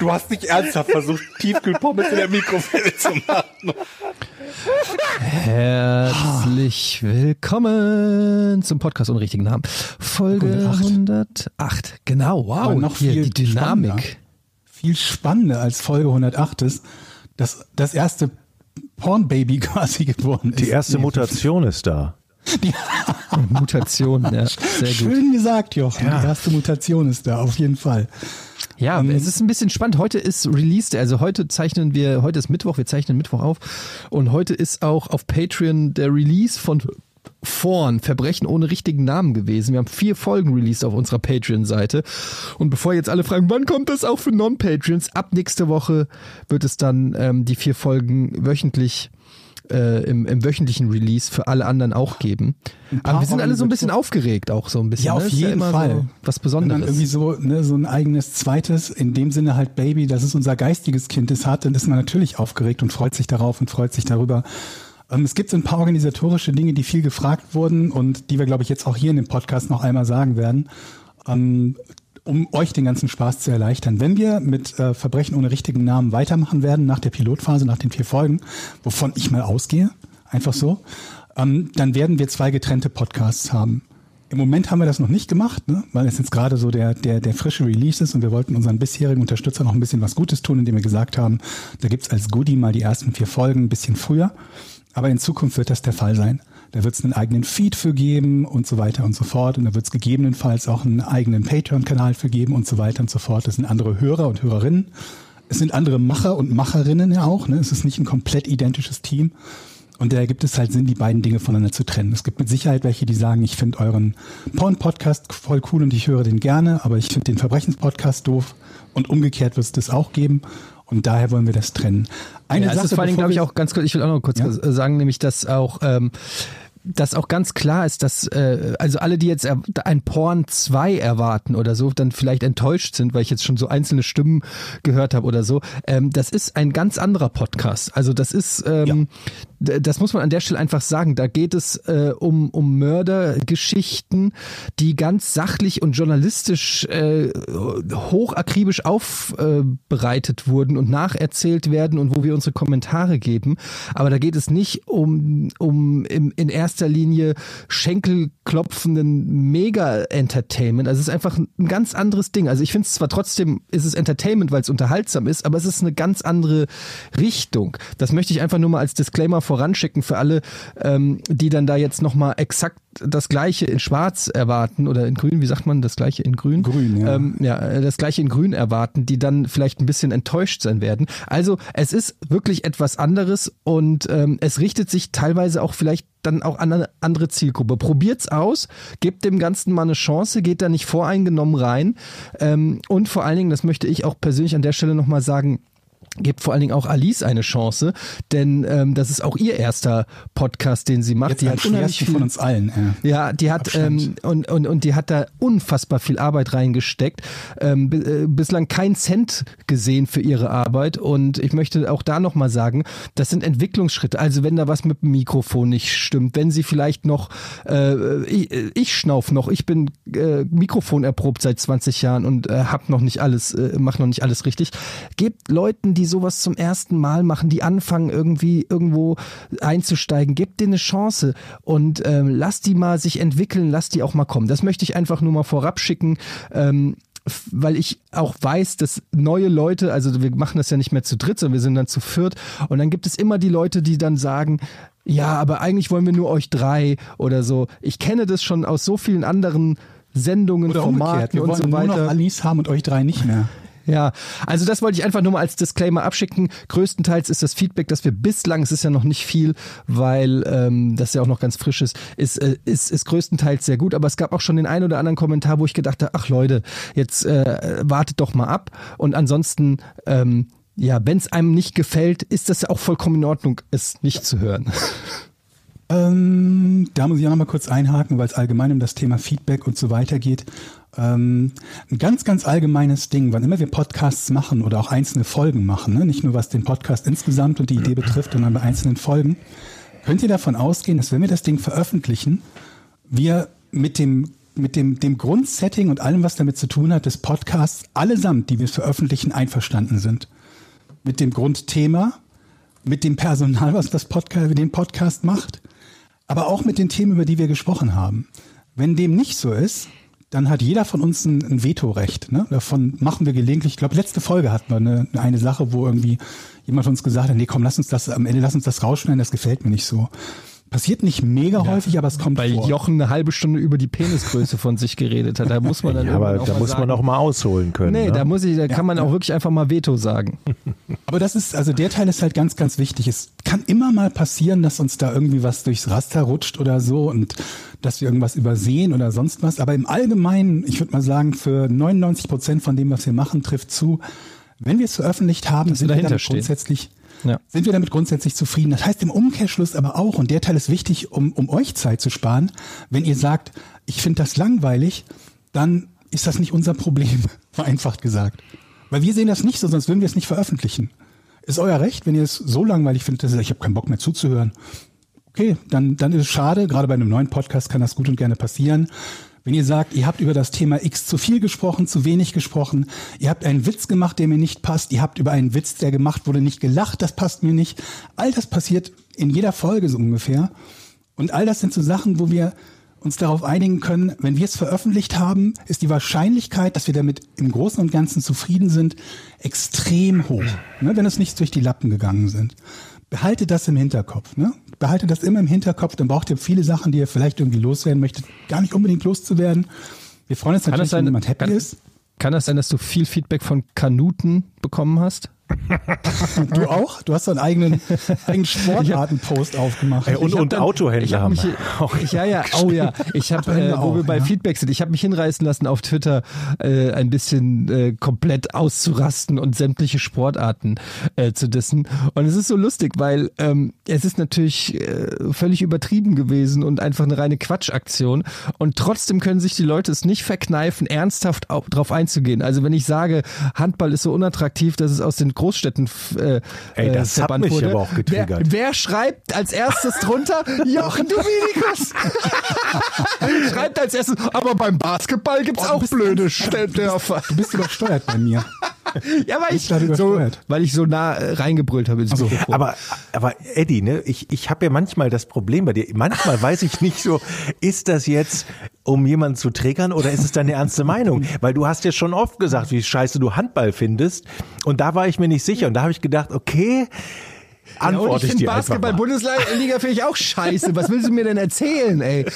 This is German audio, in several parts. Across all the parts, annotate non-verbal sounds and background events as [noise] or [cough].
Du hast nicht ernsthaft versucht, Tiefkühlpommes in der Mikrowelle zu machen. Herzlich willkommen zum Podcast ohne richtigen Namen. Folge 108. 108. Genau, wow. Aber noch hier viel die Dynamik. spannender. Viel spannender als Folge 108 ist, dass das erste Pornbaby [laughs] quasi geboren ist. Die erste Nee, Mutation ist da. [laughs] Mutation, ja, sehr gut. Schön gesagt, Jochen. Ja. Die erste Mutation ist da, auf jeden Fall. Ja, Ähm, es ist ein bisschen spannend. Heute ist Release, also heute zeichnen wir, heute ist Mittwoch, wir zeichnen Mittwoch auf und heute ist auch auf Patreon der Release von Vorn, Verbrechen ohne richtigen Namen gewesen. Wir haben vier Folgen released auf unserer Patreon-Seite. Und bevor jetzt alle fragen, wann kommt das auch für Non-Patreons? Ab nächste Woche wird es dann ähm, die vier Folgen wöchentlich äh, im, im wöchentlichen Release für alle anderen auch geben. Aber wir sind alle so ein bisschen aufgeregt auch so ein bisschen. Ja, ne? auf ja jeden immer Fall. So was Und dann Besonderes. irgendwie so, ne, so ein eigenes zweites, in dem Sinne halt Baby, dass es unser geistiges Kind ist, hat, dann ist man natürlich aufgeregt und freut sich darauf und freut sich darüber. Ähm, es gibt so ein paar organisatorische Dinge, die viel gefragt wurden und die wir, glaube ich, jetzt auch hier in dem Podcast noch einmal sagen werden, ähm, um euch den ganzen Spaß zu erleichtern. Wenn wir mit äh, Verbrechen ohne richtigen Namen weitermachen werden, nach der Pilotphase, nach den vier Folgen, wovon ich mal ausgehe, einfach so, ähm, dann werden wir zwei getrennte Podcasts haben. Im Moment haben wir das noch nicht gemacht, ne? weil es jetzt gerade so der, der, der frische Release ist und wir wollten unseren bisherigen Unterstützern noch ein bisschen was Gutes tun, indem wir gesagt haben, da gibt's als Goodie mal die ersten vier Folgen ein bisschen früher. Aber in Zukunft wird das der Fall sein. Da wird es einen eigenen Feed für geben und so weiter und so fort. Und da wird es gegebenenfalls auch einen eigenen Patreon-Kanal für geben und so weiter und so fort. Das sind andere Hörer und Hörerinnen. Es sind andere Macher und Macherinnen ja auch. Ne? Es ist nicht ein komplett identisches Team. Und da gibt es halt Sinn, die beiden Dinge voneinander zu trennen. Es gibt mit Sicherheit welche, die sagen, ich finde euren Porn-Podcast voll cool und ich höre den gerne, aber ich finde den Verbrechens-Podcast doof. Und umgekehrt wird es das auch geben. Und daher wollen wir das trennen. Eine ja, Sache, ist vor bevor glaube ich, auch ganz kurz, ich will auch noch kurz Ja. sagen, nämlich, dass auch, ähm, dass auch ganz klar ist, dass äh, also alle, die jetzt ein Porn 2 erwarten oder so, dann vielleicht enttäuscht sind, weil ich jetzt schon so einzelne Stimmen gehört habe oder so. Ähm, das ist ein ganz anderer Podcast. Also das ist, ähm, d- das muss man an der Stelle einfach sagen. Da geht es äh, um, um Mördergeschichten, die ganz sachlich und journalistisch äh, hochakribisch aufbereitet wurden und nacherzählt werden und wo wir unsere Kommentare geben. Aber da geht es nicht um, um im, in erster Linie schenkelklopfenden Mega-Entertainment. Also es ist einfach ein ganz anderes Ding. Also ich finde es zwar trotzdem, ist es Entertainment, weil es unterhaltsam ist, aber es ist eine ganz andere Richtung. Das möchte ich einfach nur mal als Disclaimer voranschicken für alle, ähm, die dann da jetzt nochmal exakt das Gleiche in Schwarz erwarten oder in Grün, wie sagt man das Gleiche in Grün? Grün, ja. Ähm, ja, äh, das gleiche in Grün erwarten, die dann vielleicht ein bisschen enttäuscht sein werden. Also es ist wirklich etwas anderes und ähm, es richtet sich teilweise auch vielleicht dann auch an eine andere Zielgruppe. Probiert's aus, gebt dem Ganzen mal eine Chance, geht da nicht voreingenommen rein. Ähm, und vor allen Dingen, das möchte ich auch persönlich an der Stelle nochmal sagen, Gebt vor allen Dingen auch Alice eine Chance, denn ähm, das ist auch ihr erster Podcast, den sie macht. Jetzt die hat unheimlich viel von uns allen. Ja. ja, die hat ähm, und, und, und die hat da unfassbar viel Arbeit reingesteckt. Ähm, äh, bislang kein Cent gesehen für ihre Arbeit. Und ich möchte auch da nochmal sagen, das sind Entwicklungsschritte. Also wenn da was mit dem Mikrofon nicht stimmt, wenn sie vielleicht noch, äh, ich, ich schnauf noch, ich bin äh, Mikrofon erprobt seit 20 Jahren und äh, hab noch nicht alles, äh, mach noch nicht alles richtig. Gebt Leuten, die sowas zum ersten Mal machen, die anfangen irgendwie irgendwo einzusteigen, gebt denen eine Chance und ähm, lasst die mal sich entwickeln, lasst die auch mal kommen. Das möchte ich einfach nur mal vorab schicken. Ähm, weil ich auch weiß, dass neue Leute, also wir machen das ja nicht mehr zu dritt, sondern wir sind dann zu viert und dann gibt es immer die Leute, die dann sagen, ja, aber eigentlich wollen wir nur euch drei oder so. Ich kenne das schon aus so vielen anderen Sendungen, Oder umgekehrt. Formaten Wir und wollen so nur weiter. noch Alice haben und euch drei nicht mehr. Ja, also das wollte ich einfach nur mal als Disclaimer abschicken. Größtenteils ist das Feedback, das wir bislang, es ist ja noch nicht viel, weil ähm, das ja auch noch ganz frisch ist, ist, äh, ist, ist größtenteils sehr gut. Aber es gab auch schon den einen oder anderen Kommentar, wo ich gedacht habe, ach Leute, jetzt äh, wartet doch mal ab. Und ansonsten ähm, ja, wenn es einem nicht gefällt, ist das ja auch vollkommen in Ordnung, es nicht zu hören. [laughs] Ähm, da muss ich auch noch mal kurz einhaken, weil es allgemein um das Thema Feedback und so weiter geht. Ähm, ein ganz, ganz allgemeines Ding, wann immer wir Podcasts machen oder auch einzelne Folgen machen, ne? nicht nur was den Podcast insgesamt und die Idee betrifft, sondern bei einzelnen Folgen, könnt ihr davon ausgehen, dass wenn wir das Ding veröffentlichen, wir mit dem mit dem, dem Grundsetting und allem, was damit zu tun hat, des Podcasts allesamt, die wir veröffentlichen, einverstanden sind. Mit dem Grundthema, mit dem Personal, was das Podcast, den Podcast macht, aber auch mit den Themen, über die wir gesprochen haben. Wenn dem nicht so ist, dann hat jeder von uns ein, ein Vetorecht. Ne? Davon machen wir gelegentlich, ich glaube, letzte Folge hatten wir eine, eine Sache, wo irgendwie jemand uns gesagt hat, nee, komm, lass uns das, am Ende lass uns das rausschneiden, das gefällt mir nicht so. Passiert nicht mega ja, häufig, aber es kommt weil vor. Weil Jochen eine halbe Stunde über die Penisgröße von sich geredet hat. Da muss man dann ja, aber da muss sagen, man auch mal ausholen können. Nee, ne? da muss ich, da kann man auch wirklich einfach mal Veto sagen. [laughs] Aber das ist, also der Teil ist halt ganz, ganz wichtig. Es kann immer mal passieren, dass uns da irgendwie was durchs Raster rutscht oder so und dass wir irgendwas übersehen oder sonst was. Aber im Allgemeinen, ich würde mal sagen, für 99 Prozent von dem, was wir machen, trifft zu, wenn wir es veröffentlicht haben, dass sind wir damit grundsätzlich ja. sind wir damit grundsätzlich zufrieden. Das heißt im Umkehrschluss aber auch, und der Teil ist wichtig, um, um euch Zeit zu sparen, wenn ihr sagt, ich finde das langweilig, dann ist das nicht unser Problem, [laughs] vereinfacht gesagt. Weil wir sehen das nicht so, sonst würden wir es nicht veröffentlichen. Ist euer Recht, wenn ihr es so langweilig findet, dass ihr sagt, ich habe keinen Bock mehr zuzuhören. Okay, dann, dann ist es schade. Gerade bei einem neuen Podcast kann das gut und gerne passieren. Wenn ihr sagt, ihr habt über das Thema X zu viel gesprochen, zu wenig gesprochen, ihr habt einen Witz gemacht, der mir nicht passt, ihr habt über einen Witz, der gemacht wurde, nicht gelacht, das passt mir nicht. All das passiert in jeder Folge so ungefähr. Und all das sind so Sachen, wo wir uns darauf einigen können, wenn wir es veröffentlicht haben, ist die Wahrscheinlichkeit, dass wir damit im Großen und Ganzen zufrieden sind, extrem hoch, ne, wenn es nicht durch die Lappen gegangen sind. Behaltet das im Hinterkopf. Ne? behaltet das immer im Hinterkopf, dann braucht ihr viele Sachen, die ihr vielleicht irgendwie loswerden möchtet, gar nicht unbedingt loszuwerden. Wir freuen uns natürlich, sein, wenn jemand happy kann, ist. Kann das sein, dass du viel Feedback von Kanuten bekommen hast? Du auch? Du hast so einen eigenen, eigenen Sportartenpost aufgemacht. Ey, und, und dann, Autohändler haben mich, auch Ja, ja, oh ja. Ich habe, [laughs] äh, wo auch, wir bei ja. Feedback sind, ich habe mich hinreißen lassen, auf Twitter äh, ein bisschen äh, komplett auszurasten und sämtliche Sportarten äh, zu dissen. Und es ist so lustig, weil ähm, es ist natürlich äh, völlig übertrieben gewesen und einfach eine reine Quatschaktion. Und trotzdem können sich die Leute es nicht verkneifen, ernsthaft auf, drauf einzugehen. Also wenn ich sage, Handball ist so unattraktiv, dass es aus den Großstädten äh, Ey, das hat mich wurde. aber auch getriggert. Wer, wer schreibt als erstes drunter? [laughs] Jochen Dominikus! [laughs] schreibt als erstes, aber beim Basketball gibt's oh, auch blöde Dörfer. Du bist übersteuert bei mir. [laughs] ja, weil ich, so, weil ich so nah äh, reingebrüllt habe also, Aber, aber Eddie, ne, ich, ich habe ja manchmal das Problem bei dir. Manchmal weiß ich nicht so, ist das jetzt, um jemanden zu triggern oder ist es deine ernste Meinung? Weil du hast ja schon oft gesagt, wie scheiße du Handball findest. Und da war ich mir nicht sicher. Und da habe ich gedacht, okay, antworte ja, ich, ich dir Basketball-Bundesliga finde ich auch scheiße. Was willst du mir denn erzählen, ey?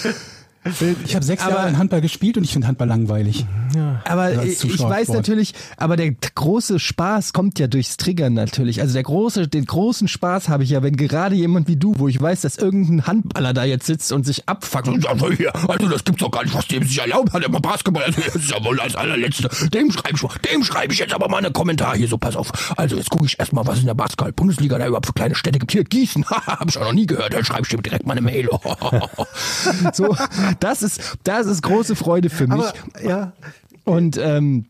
Ich habe sechs aber, Jahre in Handball gespielt und ich finde Handball langweilig. Ja. Aber ich, ich weiß natürlich, aber der große Spaß kommt ja durchs Triggern natürlich. Also der große, den großen Spaß habe ich ja, wenn gerade jemand wie du, wo ich weiß, dass irgendein Handballer da jetzt sitzt und sich abfuckt und sagt, hier, also das gibt's doch gar nicht, was dem sich erlaubt hat, immer Basketball, also das ist ja wohl als allerletzte. Dem schreibe ich, dem schreibe ich jetzt aber mal einen Kommentar hier, so pass auf. Also jetzt gucke ich erstmal, was in der Basketball-Bundesliga da überhaupt für kleine Städte gibt. Hier, Gießen, [laughs] habe ich auch noch nie gehört, dann schreibe ich dem direkt mal eine Mail. [laughs] so, das ist, das ist große Freude für mich. Aber, ja. Und ähm,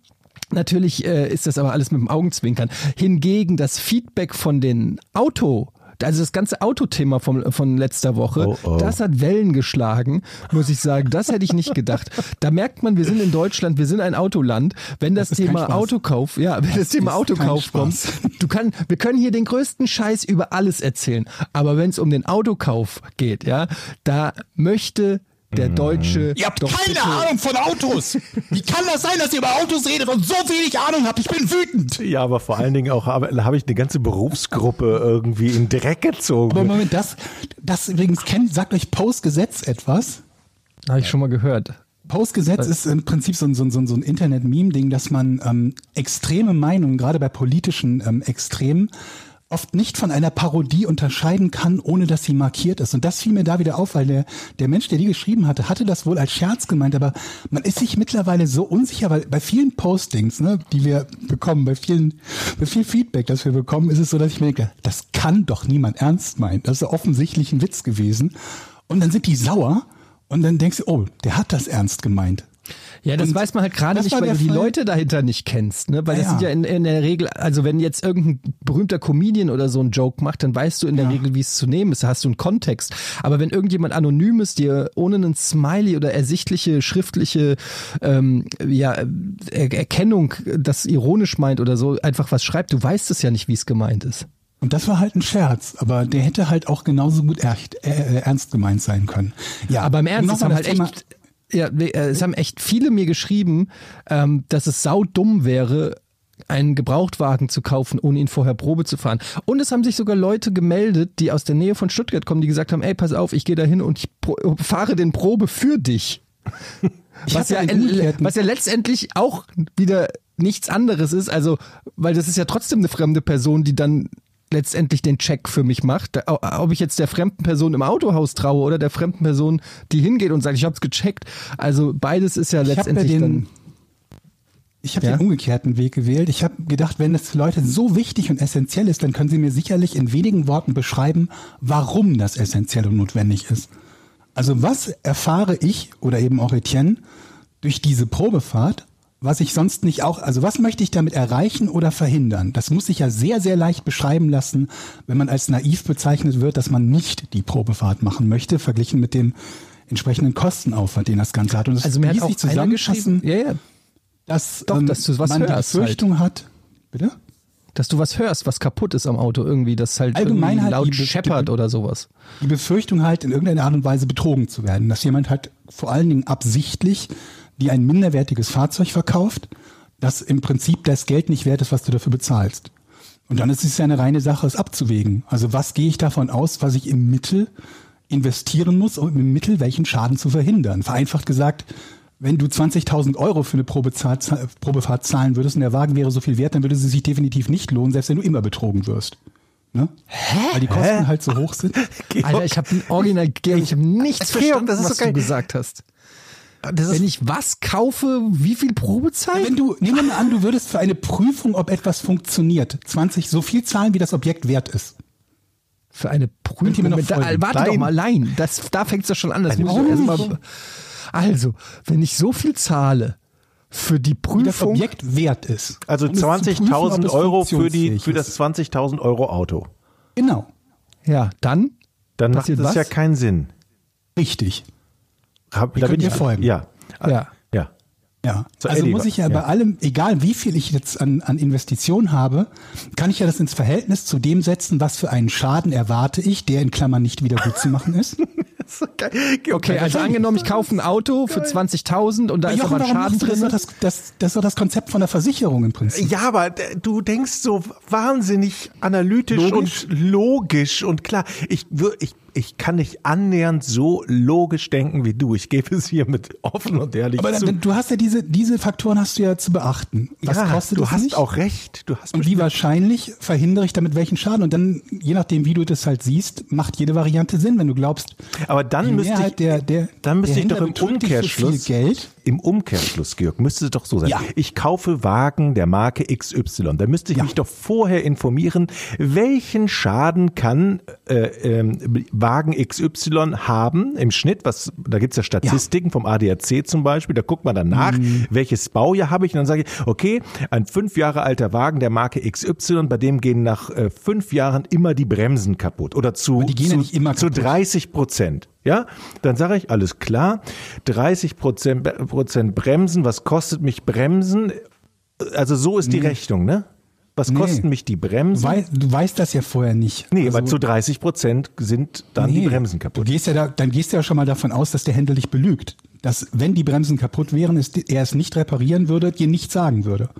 Natürlich äh, ist das aber alles mit dem Augenzwinkern. Hingegen das Feedback von den Auto also das ganze Autothema vom, von letzter Woche, oh, oh. das hat Wellen geschlagen, muss ich sagen. Das hätte ich nicht gedacht. Da merkt man, wir sind in Deutschland, wir sind ein Autoland. Wenn das, das Thema Autokauf, ja, wenn das, das Thema Autokauf kommt, du kann, wir können hier den größten Scheiß über alles erzählen. Aber wenn es um den Autokauf geht, ja, da möchte der Deutsche. Ihr habt keine Ahnung von Autos. Wie kann das sein, dass ihr über Autos redet und so wenig Ahnung habt? Ich bin wütend. Ja, aber vor allen Dingen auch habe, habe ich eine ganze Berufsgruppe irgendwie in Dreck gezogen. Aber Moment, das, das übrigens kennt, sagt euch Postgesetz etwas? Habe ich schon mal gehört. Postgesetz ist im Prinzip so ein, so ein, so ein Internet-Meme-Ding, dass man ähm, extreme Meinungen, gerade bei politischen ähm, Extremen, oft nicht von einer Parodie unterscheiden kann, ohne dass sie markiert ist. Und das fiel mir da wieder auf, weil der, der Mensch, der die geschrieben hatte, hatte das wohl als Scherz gemeint, aber man ist sich mittlerweile so unsicher, weil bei vielen Postings, ne, die wir bekommen, bei vielen, bei viel Feedback, das wir bekommen, ist es so, dass ich mir denke, das kann doch niemand ernst meinen. Das ist offensichtlich ein Witz gewesen. Und dann sind die sauer und dann denkst du, oh, der hat das ernst gemeint. Ja, das Und weiß man halt gerade das nicht, weil du die Fall- Leute dahinter nicht kennst, ne? Weil das Ja, sind ja in, in der Regel, also wenn jetzt irgendein berühmter Comedian oder so einen Joke macht, dann weißt du in der Ja. Regel, wie es zu nehmen ist, da hast du einen Kontext. Aber wenn irgendjemand Anonymes dir ohne einen Smiley oder ersichtliche schriftliche ähm, ja, er Erkennung, das ironisch meint oder so, einfach was schreibt, du weißt es ja nicht, wie es gemeint ist. Und das war halt ein Scherz, aber der hätte halt auch genauso gut echt, äh, ernst gemeint sein können. Ja, Aber im Ernst, nochmal haben das halt echt, ja, äh, es haben echt viele mir geschrieben, ähm, dass es saudumm wäre, einen Gebrauchtwagen zu kaufen, ohne ihn vorher Probe zu fahren. Und es haben sich sogar Leute gemeldet, die aus der Nähe von Stuttgart kommen, die gesagt haben, ey, pass auf, ich gehe da hin und ich pro fahre den Probe für dich. [laughs] Ich Was ja, was ja letztendlich auch wieder nichts anderes ist, also, weil das ist ja trotzdem eine fremde Person, die dann letztendlich den Check für mich macht. Ob ich jetzt der fremden Person im Autohaus traue oder der fremden Person, die hingeht und sagt, ich hab's gecheckt. Also beides ist ja Ich hab ja letztendlich den- dann. Ich habe Ja? den umgekehrten Weg gewählt. Ich habe gedacht, wenn das für Leute so wichtig und essentiell ist, dann können sie mir sicherlich in wenigen Worten beschreiben, warum das essentiell und notwendig ist. Also was erfahre ich oder eben auch Etienne durch diese Probefahrt, was ich sonst nicht auch, also was möchte ich damit erreichen oder verhindern? Das muss sich ja sehr, sehr leicht beschreiben lassen, wenn man als naiv bezeichnet wird, dass man nicht die Probefahrt machen möchte, verglichen mit dem entsprechenden Kostenaufwand, den das Ganze hat. Und das Also mir hat auch zusammenfassen, ja, ja, dass, Doch, ähm, dass du was man die hörst Befürchtung hat. Bitte? dass du was hörst, was kaputt ist am Auto irgendwie, das halt Allgemein irgendwie halt laut scheppert oder sowas. Die Befürchtung halt in irgendeiner Art und Weise betrogen zu werden, dass jemand halt vor allen Dingen absichtlich dir ein minderwertiges Fahrzeug verkauft, das im Prinzip das Geld nicht wert ist, was du dafür bezahlst. Und dann ist es ja eine reine Sache, es abzuwägen. Also was gehe ich davon aus, was ich im Mittel investieren muss, um im Mittel welchen Schaden zu verhindern? Vereinfacht gesagt, wenn du 20.000 Euro für eine Probezahl, Probefahrt zahlen würdest und der Wagen wäre so viel wert, dann würde sie sich definitiv nicht lohnen, selbst wenn du immer betrogen wirst. Ne? Hä? Weil die Kosten halt so hoch sind. Alter, ich habe original, Georg, ich habe nichts Georg, verstanden, das ist was so geil. du gesagt hast. Das Wenn ich was kaufe, wie viel Probezeit? Wenn du, nehmen wir mal an, du würdest für eine Prüfung, ob etwas funktioniert, 20, so viel zahlen, wie das Objekt wert ist. Für eine Prüfung. ihr mir noch Mit- da, warte doch Nein. mal, allein. Das, da fängt es doch schon an. Das mal. Also, wenn ich so viel zahle für die Wie das Prüfung. Objekt wert ist. Also Um es zu prüfen, ob 20.000 es Euro für, die, für das ist. 20.000 Euro Auto. Genau, Ja, dann. Dann macht was? ja keinen Sinn. richtig. Hab, Wir können dir folgen. Ja. Ja. Ja. Ja, So, also Eddie, muss ich ja, ja. bei allem, egal wie viel ich jetzt an, an Investitionen habe, kann ich ja das ins Verhältnis zu dem setzen, was für einen Schaden erwarte ich, der in Klammern nicht wieder gut zu machen ist. [laughs] Okay, also angenommen, ich kaufe ein Auto für 20.000 und da ist Jochen, aber ein Schaden drin. Das, das, das ist doch das Konzept von der Versicherung im Prinzip. Ja, aber du denkst so wahnsinnig analytisch Logisch? und logisch und klar. Ich, ich, ich kann nicht annähernd so logisch denken wie du. Ich gebe es hier mit offen und ehrlich Aber zu. dann, du hast ja diese, diese Faktoren hast du ja zu beachten. Was ja, kostet du es hast nicht? auch recht. Du hast Und wie wahrscheinlich verhindere ich damit welchen Schaden? Und dann, je nachdem, wie du das halt siehst, macht jede Variante Sinn, wenn du glaubst, Aber dann müsste ich, der, der, dann müsste ich doch im Umkehrschluss, Geld. Im Umkehrschluss, Georg, müsste es doch so sein. Ja. Ich kaufe Wagen der Marke XY. Da müsste ich Ja. mich doch vorher informieren, welchen Schaden kann äh, ähm, Wagen XY haben im Schnitt. Was, da gibt's ja Statistiken vom ADAC zum Beispiel. Da guckt man dann nach, Mhm. welches Baujahr habe ich. Und dann sage ich, okay, ein fünf Jahre alter Wagen der Marke XY, bei dem gehen nach äh, fünf Jahren immer die Bremsen kaputt. Oder zu, die gehen zu, ja zu kaputt. 30 Prozent. Ja, dann sage ich, alles klar, 30 Prozent, Prozent Bremsen, was kostet mich Bremsen? Also so ist die Rechnung, ne? Was Nee. kosten mich die Bremsen? Wei du weißt das ja vorher nicht. nee, Also, aber zu 30 Prozent sind dann die nee. Bremsen Du kaputt. gehst ja da, dann gehst du ja schon mal davon aus, dass der Händler dich belügt. Dass, wenn die Bremsen kaputt wären, es, er es nicht reparieren würde, dir nichts sagen würde.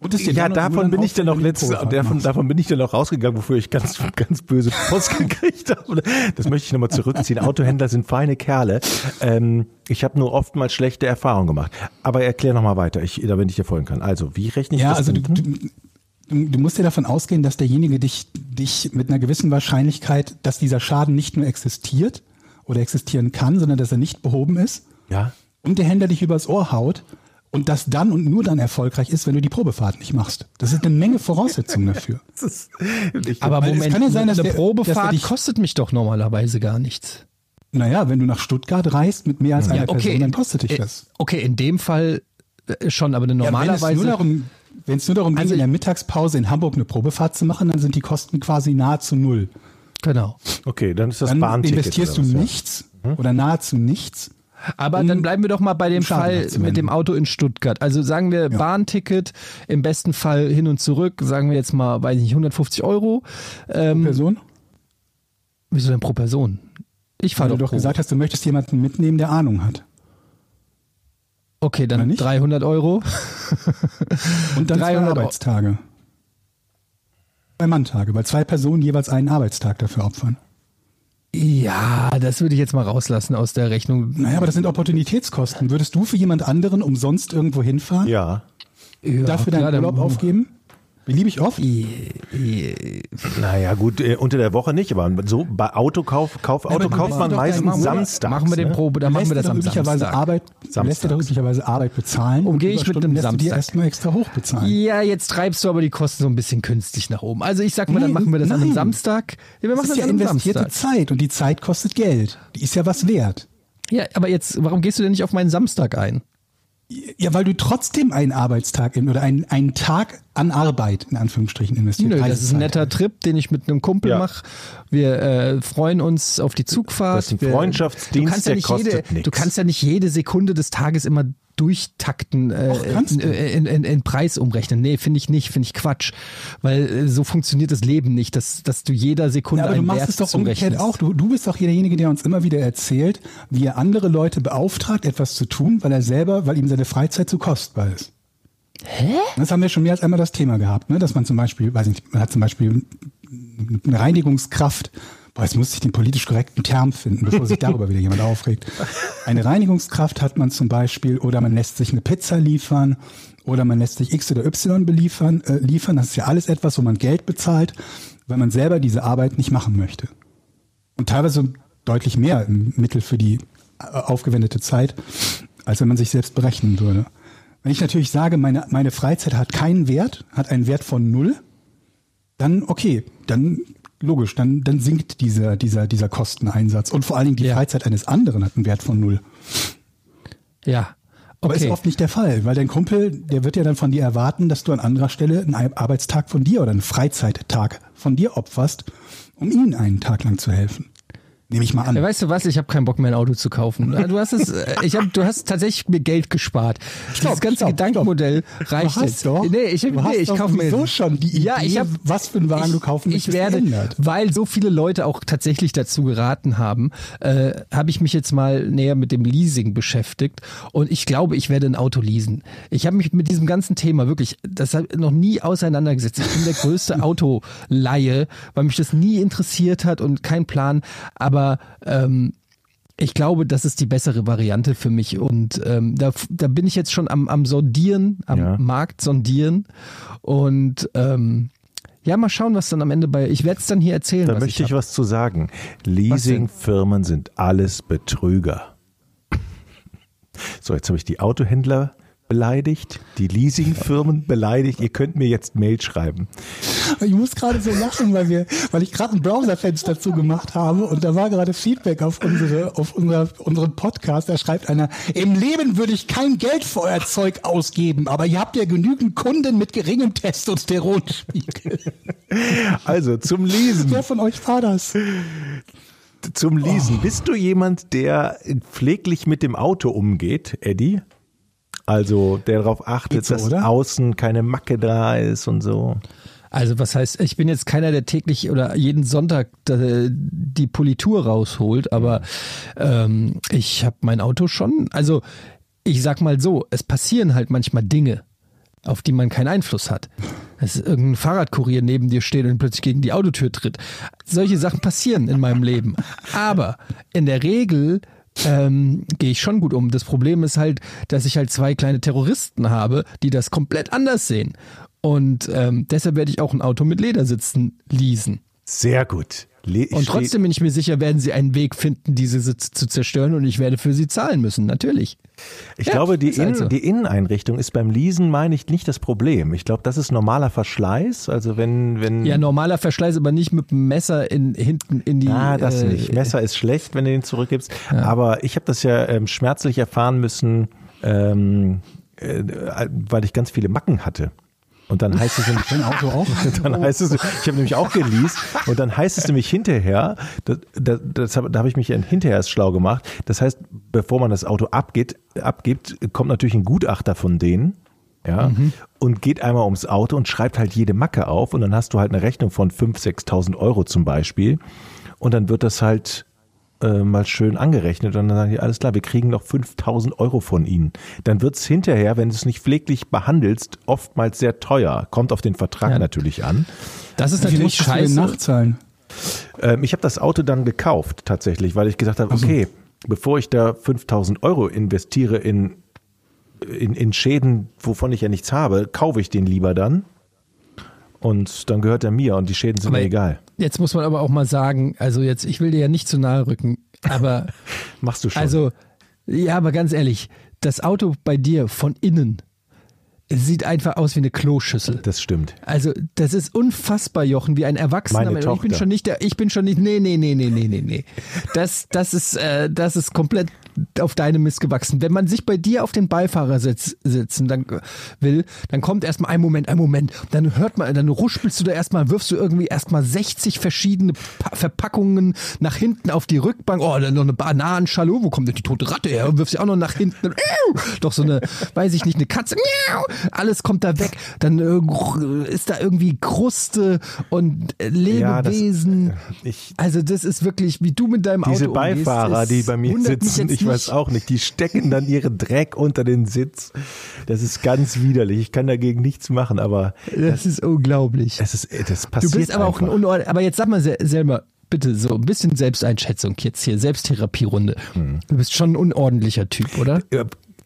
Dir Ja, davon bin ich dann auch Probefahrt davon, davon bin ich dann auch rausgegangen, wofür ich ganz, [laughs] ganz böse Post gekriegt habe. Das möchte ich nochmal zurückziehen. Autohändler sind feine Kerle. Ähm, ich habe nur oftmals schlechte Erfahrungen gemacht. Aber erklär nochmal weiter, ich, damit ich dir folgen kann. Also, wie rechne ich Ja, das? also du, denn? du, Du, du musst ja davon ausgehen, dass derjenige dich, dich mit einer gewissen Wahrscheinlichkeit, dass dieser Schaden nicht nur existiert oder existieren kann, sondern dass er nicht behoben ist Ja. und der Händler dich übers Ohr haut und das dann und nur dann erfolgreich ist, wenn du die Probefahrt nicht machst. Das ist eine Menge Voraussetzungen [laughs] dafür. Ich, Aber Weil es Moment, kann ja sein, dass eine der- dass er Probefahrt dich- kostet mich doch normalerweise gar nichts. Naja, wenn du nach Stuttgart reist mit mehr als einer Ja, okay. Person, dann kostet dich Äh, das. Okay, in dem Fall äh, schon, aber Ja, wenn es normalerweise. nur darum, wenn es nur darum Also geht, in der Mittagspause in Hamburg eine Probefahrt zu machen, dann sind die Kosten quasi nahezu null. genau. okay, dann ist das Dann Bahnticket. investierst du oder was, ja. nichts oder nahezu nichts. Aber dann bleiben wir doch mal bei dem Fall mit dem Auto in Stuttgart. Also sagen wir Bahnticket, im besten Fall hin und zurück, sagen wir jetzt mal, weiß ich nicht, 150 Euro. Ähm, Person, wieso denn pro Person? Ich weil fahre du doch doch pro. gesagt hast, du möchtest jemanden mitnehmen, der Ahnung hat. Okay, dann nicht? 300 Euro. Und dann zwei 300 Euro. Arbeitstage. Zwei Manntage, weil zwei Personen jeweils einen Arbeitstag dafür opfern. Ja, das würde ich jetzt mal rauslassen aus der Rechnung. Naja, aber das sind Opportunitätskosten. Würdest du für jemand anderen umsonst irgendwo hinfahren? Ja. Ja, Dafür deinen klar, Urlaub aufgeben? Beliebig oft? Naja, gut, äh, unter der Woche nicht, aber so bei Autokauf, Kauf, aber Auto du kauft man meistens deinen Urlaub- Samstag. Machen wir den ne? Probe, dann Du machen wir das am üblicherweise Samstag. Arbeit, du lässt doch Samstags. üblicherweise Arbeit bezahlen. Umgehe ich mit einem lässt du dir Samstag. erstmal extra hoch bezahlen. Ja, jetzt treibst du aber die Kosten so ein bisschen künstlich nach oben. Also ich sag mal, dann machen wir das an einem nein. Samstag. Ja, wir Das machen ist das ja an investierte Samstag. Zeit und die Zeit kostet Geld. Die ist ja was wert. Ja, aber jetzt, warum gehst du denn nicht auf meinen Samstag ein? Ja, weil du trotzdem einen Arbeitstag in, oder einen, einen Tag an Arbeit in Anführungsstrichen investierst. Nö, das ist ein Reisezeit. netter Trip, den ich mit einem Kumpel Ja. mache. Wir äh, freuen uns auf die Zugfahrt. Das ist ein Wir- Freundschaftsdienst, du kannst ja der nicht kostet jede, nix. Du kannst ja nicht jede Sekunde des Tages immer durchtakten, äh, Doch, kannst in, in, in, in Preis umrechnen. Nee, finde ich nicht, finde ich Quatsch. Weil äh, so funktioniert das Leben nicht, dass, dass du jeder Sekunde Ja, aber du machst Wert es doch umgekehrt auch. Du, du bist doch hier derjenige, der uns immer wieder erzählt, wie er andere Leute beauftragt, etwas zu tun, weil er selber, weil ihm seine Freizeit zu kostbar ist. Hä? Das haben wir schon mehr als einmal das Thema gehabt, ne? dass man zum Beispiel, weiß ich nicht, man hat zum Beispiel eine Reinigungskraft, boah, jetzt muss ich den politisch korrekten Term finden, bevor sich darüber wieder jemand aufregt. Eine Reinigungskraft hat man zum Beispiel, oder man lässt sich eine Pizza liefern, oder man lässt sich X oder Y beliefern, äh, liefern. Das ist ja alles etwas, wo man Geld bezahlt, weil man selber diese Arbeit nicht machen möchte. Und teilweise deutlich mehr Mittel für die äh, aufgewendete Zeit, als wenn man sich selbst berechnen würde. Wenn ich natürlich sage, meine, meine Freizeit hat keinen Wert, hat einen Wert von null, dann okay, dann logisch, dann, dann sinkt dieser, dieser, dieser Kosteneinsatz. Und vor allen Dingen die Ja. Freizeit eines anderen hat einen Wert von null. Ja. Aber Okay. ist oft nicht der Fall, weil dein Kumpel, der wird ja dann von dir erwarten, dass du an anderer Stelle einen Ar- Arbeitstag von dir oder einen Freizeittag von dir opferst, um ihm einen Tag lang zu helfen. Nehme ich mal an. Ja, weißt du was? Ich habe keinen Bock mehr ein Auto zu kaufen. [laughs] Du hast es, äh, ich hab, du hast tatsächlich mir Geld gespart. das ganze stopp, Gedankenmodell stopp. reicht du hast jetzt. Doch, nee, ich, du nee, hast ich kaufe mir sowieso schon die Idee, ja, ich hab, was für einen Wagen du kaufen ich werde, geändert. weil so viele Leute auch tatsächlich dazu geraten haben, äh, habe ich mich jetzt mal näher mit dem Leasing beschäftigt und ich glaube, ich werde ein Auto leasen. Ich habe mich mit diesem ganzen Thema wirklich, das hab ich noch nie auseinandergesetzt. Ich bin der größte [laughs] Autoleihe, weil mich das nie interessiert hat und kein Plan. Aber ähm, ich glaube, das ist die bessere Variante für mich und ähm, da, da bin ich jetzt schon am, am Sondieren, am Ja. Markt sondieren und ähm, ja, mal schauen, was dann am Ende bei. Ich werde es dann hier erzählen. Da möchte ich hab. was zu sagen. Leasingfirmen sind alles Betrüger. So, jetzt habe ich die Autohändler beleidigt, die Leasingfirmen beleidigt. Ihr könnt mir jetzt Mail schreiben. Ich muss gerade so lachen, weil wir, weil ich gerade ein Browserfenster zugemacht habe und da war gerade Feedback auf unsere, auf unser, unseren Podcast. Da schreibt einer, im Leben würde ich kein Geld für euer Zeug ausgeben, aber ihr habt ja genügend Kunden mit geringem Testosteronspiegel. Also zum Leasen. Wer von euch war das? Zum Oh. Leasen. Bist du jemand, der pfleglich mit dem Auto umgeht, Eddie? Also, der darauf achtet, so, dass oder? außen keine Macke da ist und so. Also was heißt, ich bin jetzt keiner, der täglich oder jeden Sonntag äh, die Politur rausholt, aber ähm, ich habe mein Auto schon. Also ich sag mal so, es passieren halt manchmal Dinge, auf die man keinen Einfluss hat. Dass irgendein Fahrradkurier neben dir steht und plötzlich gegen die Autotür tritt. Solche Sachen passieren in meinem Leben. Aber in der Regel ähm, gehe ich schon gut um. Das Problem ist halt, dass ich halt zwei kleine Terroristen habe, die das komplett anders sehen. Und ähm, deshalb werde ich auch ein Auto mit Ledersitzen leasen. Sehr gut. Und trotzdem bin ich mir sicher, werden sie einen Weg finden, diese Sitze zu zerstören und ich werde für sie zahlen müssen, natürlich. Ich Ja, glaube, die, ist halt Innen, so. die Inneneinrichtung ist beim Leasen, meine ich, nicht das Problem. Ich glaube, das ist normaler Verschleiß. Also wenn, wenn. Ja, normaler Verschleiß, aber nicht mit dem Messer in, hinten in die. Ah, das äh, nicht. Messer ist schlecht, wenn du den zurückgibst. Aber ich habe das ja ähm, schmerzlich erfahren müssen, ähm, äh, weil ich ganz viele Macken hatte. Und dann heißt es nämlich, Dein Auto auch? [laughs] dann heißt es, ich habe nämlich auch geleast und dann heißt es nämlich hinterher, das, das, das da habe ich mich hinterher erst schlau gemacht. Das heißt, bevor man das Auto abgeht, abgibt, kommt natürlich ein Gutachter von denen. Ja, und geht einmal ums Auto und schreibt halt jede Macke auf und dann hast du halt eine Rechnung von 5.000, 6.000 Euro zum Beispiel und dann wird das halt äh, mal schön angerechnet und dann sagen die, alles klar, wir kriegen noch 5.000 Euro von Ihnen. Dann wird's hinterher, wenn du es nicht pfleglich behandelst, oftmals sehr teuer. Kommt auf den Vertrag Ja. natürlich an. Das ist natürlich scheiße. nachzahlen? Ähm, ich habe das Auto dann gekauft tatsächlich, weil ich gesagt habe, okay, bevor ich da 5000 Euro investiere in, in, in Schäden, wovon ich ja nichts habe, kaufe ich den lieber dann. Und dann gehört er mir und die Schäden sind Aber mir egal. Jetzt muss man aber auch mal sagen, also jetzt, ich will dir ja nicht zu nahe rücken, aber [laughs] Machst du schon. also, ja, aber ganz ehrlich, das Auto bei dir von innen sieht einfach aus wie eine Kloschüssel. das stimmt. Also, das ist unfassbar, Jochen, wie ein Erwachsener Meine. Und Ich bin Tochter. schon nicht der, ich bin schon nicht, nee, nee, nee, nee, nee, nee, nee. [laughs] Das, das ist, äh, das ist komplett auf deine Mist gewachsen. Wenn man sich bei dir auf den Beifahrersitz sitzen dann will, dann kommt erstmal ein Moment, ein Moment, dann hört man, dann ruspelst du da erstmal, wirfst du irgendwie erstmal 60 verschiedene pa Verpackungen nach hinten auf die Rückbank. Oh, dann noch eine Bananenschale, Oh, wo kommt denn die tote Ratte her? Und wirfst sie auch noch nach hinten. Doch so eine, weiß ich nicht, eine Katze. Alles kommt da weg. Dann äh, ist da irgendwie Kruste und äh, Ja, das- Lebewesen. Ich, also das ist wirklich, wie du mit deinem diese Auto Beifahrer, umgehst, die bei mir sitzen, ich weiß auch nicht, die stecken dann ihren Dreck unter den Sitz. Das ist ganz widerlich. Ich kann dagegen nichts machen, aber Das ist unglaublich. es ist, das Du passiert bist aber auch ein einfach. Unordn Aber jetzt sag mal sel- selber, bitte so ein bisschen Selbsteinschätzung jetzt hier, Selbsttherapierunde. Hm. Du bist schon ein unordentlicher Typ, oder?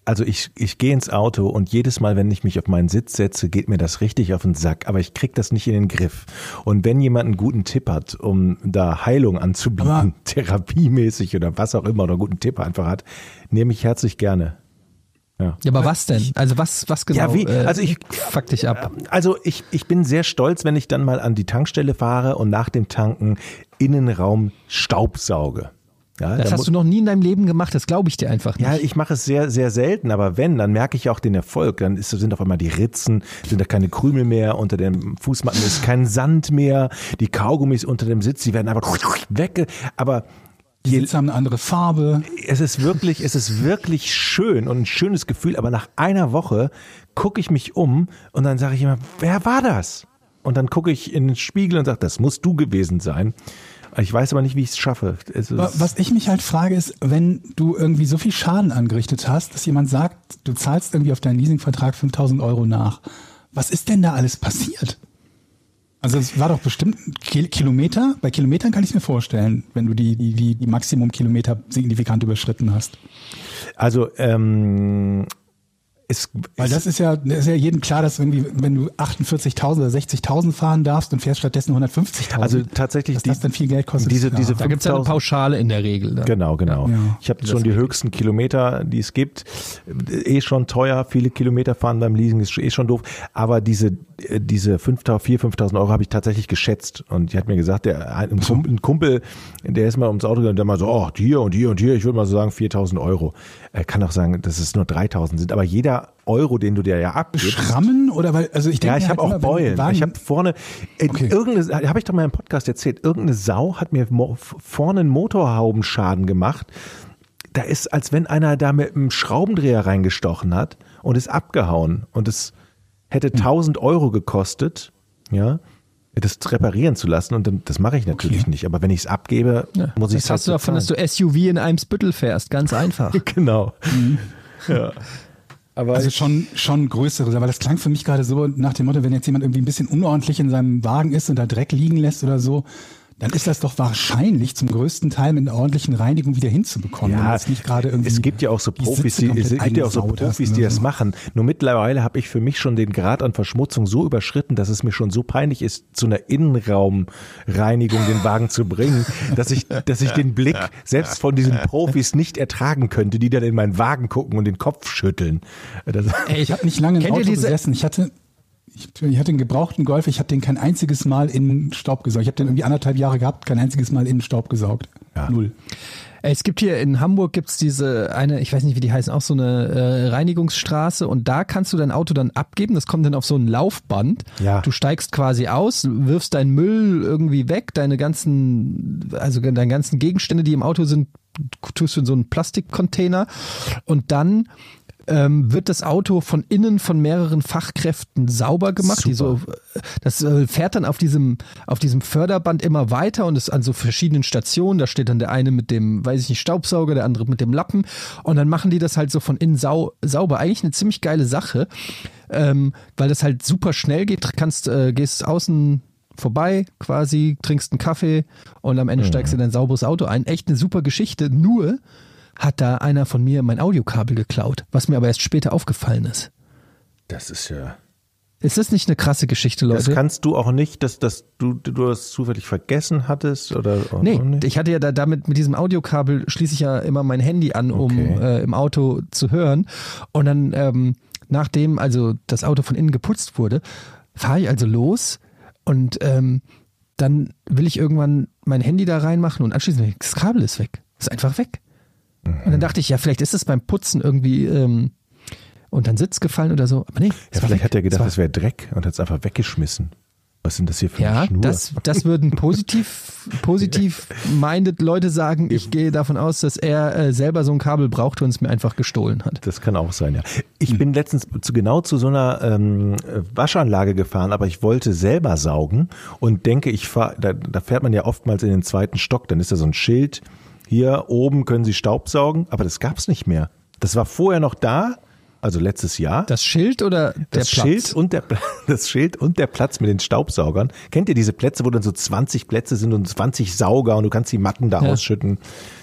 Also ich, ich gehe ins Auto und jedes Mal, wenn ich mich auf meinen Sitz setze, geht mir das richtig auf den Sack, aber ich krieg das nicht in den Griff. Und wenn jemand einen guten Tipp hat, um da Heilung anzubieten, Aber- [laughs] therapiemäßig oder was auch immer, oder einen guten Tipp einfach hat, nehme ich herzlich gerne. Ja. Ja, aber was denn? Also was, was genau? Ja, wie? äh, Also ich- fuck dich ab. Also ich, ich bin sehr stolz, wenn ich dann mal an die Tankstelle fahre und nach dem Tanken Innenraum Staubsauge. Ja, Das da hast du noch nie in deinem Leben gemacht, das glaube ich dir einfach nicht. Ja, ich mache es sehr, sehr selten, aber wenn, dann merke ich auch den Erfolg. Dann ist, sind auf einmal die Ritzen, sind da keine Krümel mehr, unter den Fußmatten ist kein Sand mehr, die Kaugummis unter dem Sitz, die werden einfach weg. Aber Die je, Sitze haben eine andere Farbe. es ist wirklich, es ist wirklich schön und ein schönes Gefühl, aber nach einer Woche gucke ich mich um und dann sage ich immer, wer war das? Und dann gucke ich in den Spiegel und sage, das musst du gewesen sein. Ich weiß aber nicht, wie ich es schaffe. Es Was ich mich halt frage ist, wenn du irgendwie so viel Schaden angerichtet hast, dass jemand sagt, du zahlst irgendwie auf deinen Leasingvertrag 5000 Euro nach. Was ist denn da alles passiert? Also es war doch bestimmt Ki- Kilometer. Bei Kilometern kann ich mir vorstellen, wenn du die, die, die, die Maximum-Kilometer signifikant überschritten hast. Also ähm, es, Weil das ist ja, ist ja jedem klar, dass irgendwie, wenn du 48.000 oder 60.000 fahren darfst und fährst stattdessen 150.000. Also tatsächlich dass die- das dann viel Geld kostet. diese- diese da gibt's ja eine 5000 Pauschale in der Regel. Ne? Genau, genau. Ja. Ich habe schon die höchsten Kilometer, die es gibt. Eh schon teuer, viele Kilometer fahren beim Leasing ist eh schon doof. Aber diese, äh, diese 5.000, 4.000, 5.000 Euro habe ich tatsächlich geschätzt. Und die hat mir gesagt, der, ein, Kumpel, ein Kumpel, der ist mal ums Auto gegangen und der mal so, oh, hier und hier und hier, ich würde mal so sagen 4.000 Euro. Er kann auch sagen, dass es nur 3.000 sind. Aber jeder Euro, den du dir ja abgibst, Schrammen oder weil, also ich denke ja, ich mir habe halt auch Beulen. Ich habe vorne, äh, Okay. irgendeine, habe ich doch mal im Podcast erzählt, irgendeine Sau hat mir vorne einen Motorhaubenschaden gemacht. Da ist, als wenn einer da mit einem Schraubendreher reingestochen hat und ist abgehauen. Und es hätte Hm. 1000 Euro gekostet, ja, das reparieren zu lassen. Und dann, das mache ich natürlich Okay. nicht. Aber wenn ich es abgebe, muss ich Das es hast du davon, dass du SUV in Eimsbüttel fährst. Ganz einfach. [laughs] Genau. Ja. Aber Also schon, schon größere, weil das klang für mich gerade so nach dem Motto, wenn jetzt jemand irgendwie ein bisschen unordentlich in seinem Wagen ist und da Dreck liegen lässt oder so, Dann ist das doch wahrscheinlich zum größten Teil mit einer ordentlichen Reinigung wieder hinzubekommen. wenn Ja, jetzt nicht gerade irgendwie es gibt ja auch so Profis, die, es gibt ja auch so hast Profis, die das machen. Nur mittlerweile habe ich für mich schon den Grad an Verschmutzung so überschritten, dass es mir schon so peinlich ist, zu einer Innenraumreinigung den Wagen zu bringen, dass ich, dass ich den Blick selbst von diesen Profis nicht ertragen könnte, die dann in meinen Wagen gucken und den Kopf schütteln. Das, Ich habe nicht lange im Kennt ihr Auto diese- gesessen. Ich hatte, ich, ich hatte einen gebrauchten Golf. Ich habe den kein einziges Mal in den Staub gesaugt. Ich habe den irgendwie anderthalb Jahre gehabt, kein einziges Mal in den Staub gesaugt. Ja. Null. Es gibt hier in Hamburg gibt's diese eine, ich weiß nicht, wie die heißen, auch so eine äh, Reinigungsstraße und da kannst du dein Auto dann abgeben. Das kommt dann auf so ein Laufband. Ja. Du steigst quasi aus, wirfst deinen Müll irgendwie weg, deine ganzen, also deine ganzen Gegenstände, die im Auto sind, tust du in so einen Plastikcontainer und dann ähm, wird das Auto von innen von mehreren Fachkräften sauber gemacht. Die so, das äh, fährt dann auf diesem, auf diesem Förderband immer weiter und ist an so verschiedenen Stationen. Da steht dann der eine mit dem, weiß ich nicht, Staubsauger, der andere mit dem Lappen. Und dann machen die das halt so von innen sau, sauber. Eigentlich eine ziemlich geile Sache, ähm, weil das halt super schnell geht. Kannst, äh, gehst außen vorbei quasi, trinkst einen Kaffee und am Ende steigst du in dein sauberes Auto ein. Echt eine super Geschichte. Nur hat da einer von mir mein Audiokabel geklaut, was mir aber erst später aufgefallen ist. das ist ja. Ist das nicht eine krasse Geschichte, Das Leute? kannst du auch nicht, dass, dass du, du das zufällig vergessen hattest oder Nee, ich hatte ja da damit mit diesem Audiokabel schließe ich ja immer mein Handy an, um Okay. äh, im Auto zu hören. Und dann, ähm, nachdem also das Auto von innen geputzt wurde, fahre ich also los und ähm, dann will ich irgendwann mein Handy da reinmachen und anschließend das Kabel ist weg. Ist einfach weg. Und dann dachte ich, ja, vielleicht ist es beim Putzen irgendwie ähm, unter den Sitz gefallen oder so. Aber nee, Ja, es vielleicht weg. hat er gedacht, Es das wäre Dreck und hat es einfach weggeschmissen. Was sind das hier für Ja, eine Schnur? das, das würden positiv, positiv [laughs] minded Leute sagen. Ich gehe davon aus, dass er äh, selber so ein Kabel brauchte und es mir einfach gestohlen hat. Das kann auch sein, ja. Ich bin letztens zu, genau zu so einer ähm, Waschanlage gefahren, aber ich wollte selber saugen und denke, ich fahr, da, da fährt man ja oftmals in den zweiten Stock, dann ist da so ein Schild, hier oben können Sie Staubsaugen, aber das gab's nicht mehr. Das war vorher noch da, also letztes Jahr. Das Schild oder der das Platz? Schild und der [laughs] das Schild und der Platz mit den Staubsaugern. Kennt ihr diese Plätze, wo dann so 20 Plätze sind und 20 Sauger und du kannst die Matten da Ja. ausschütten,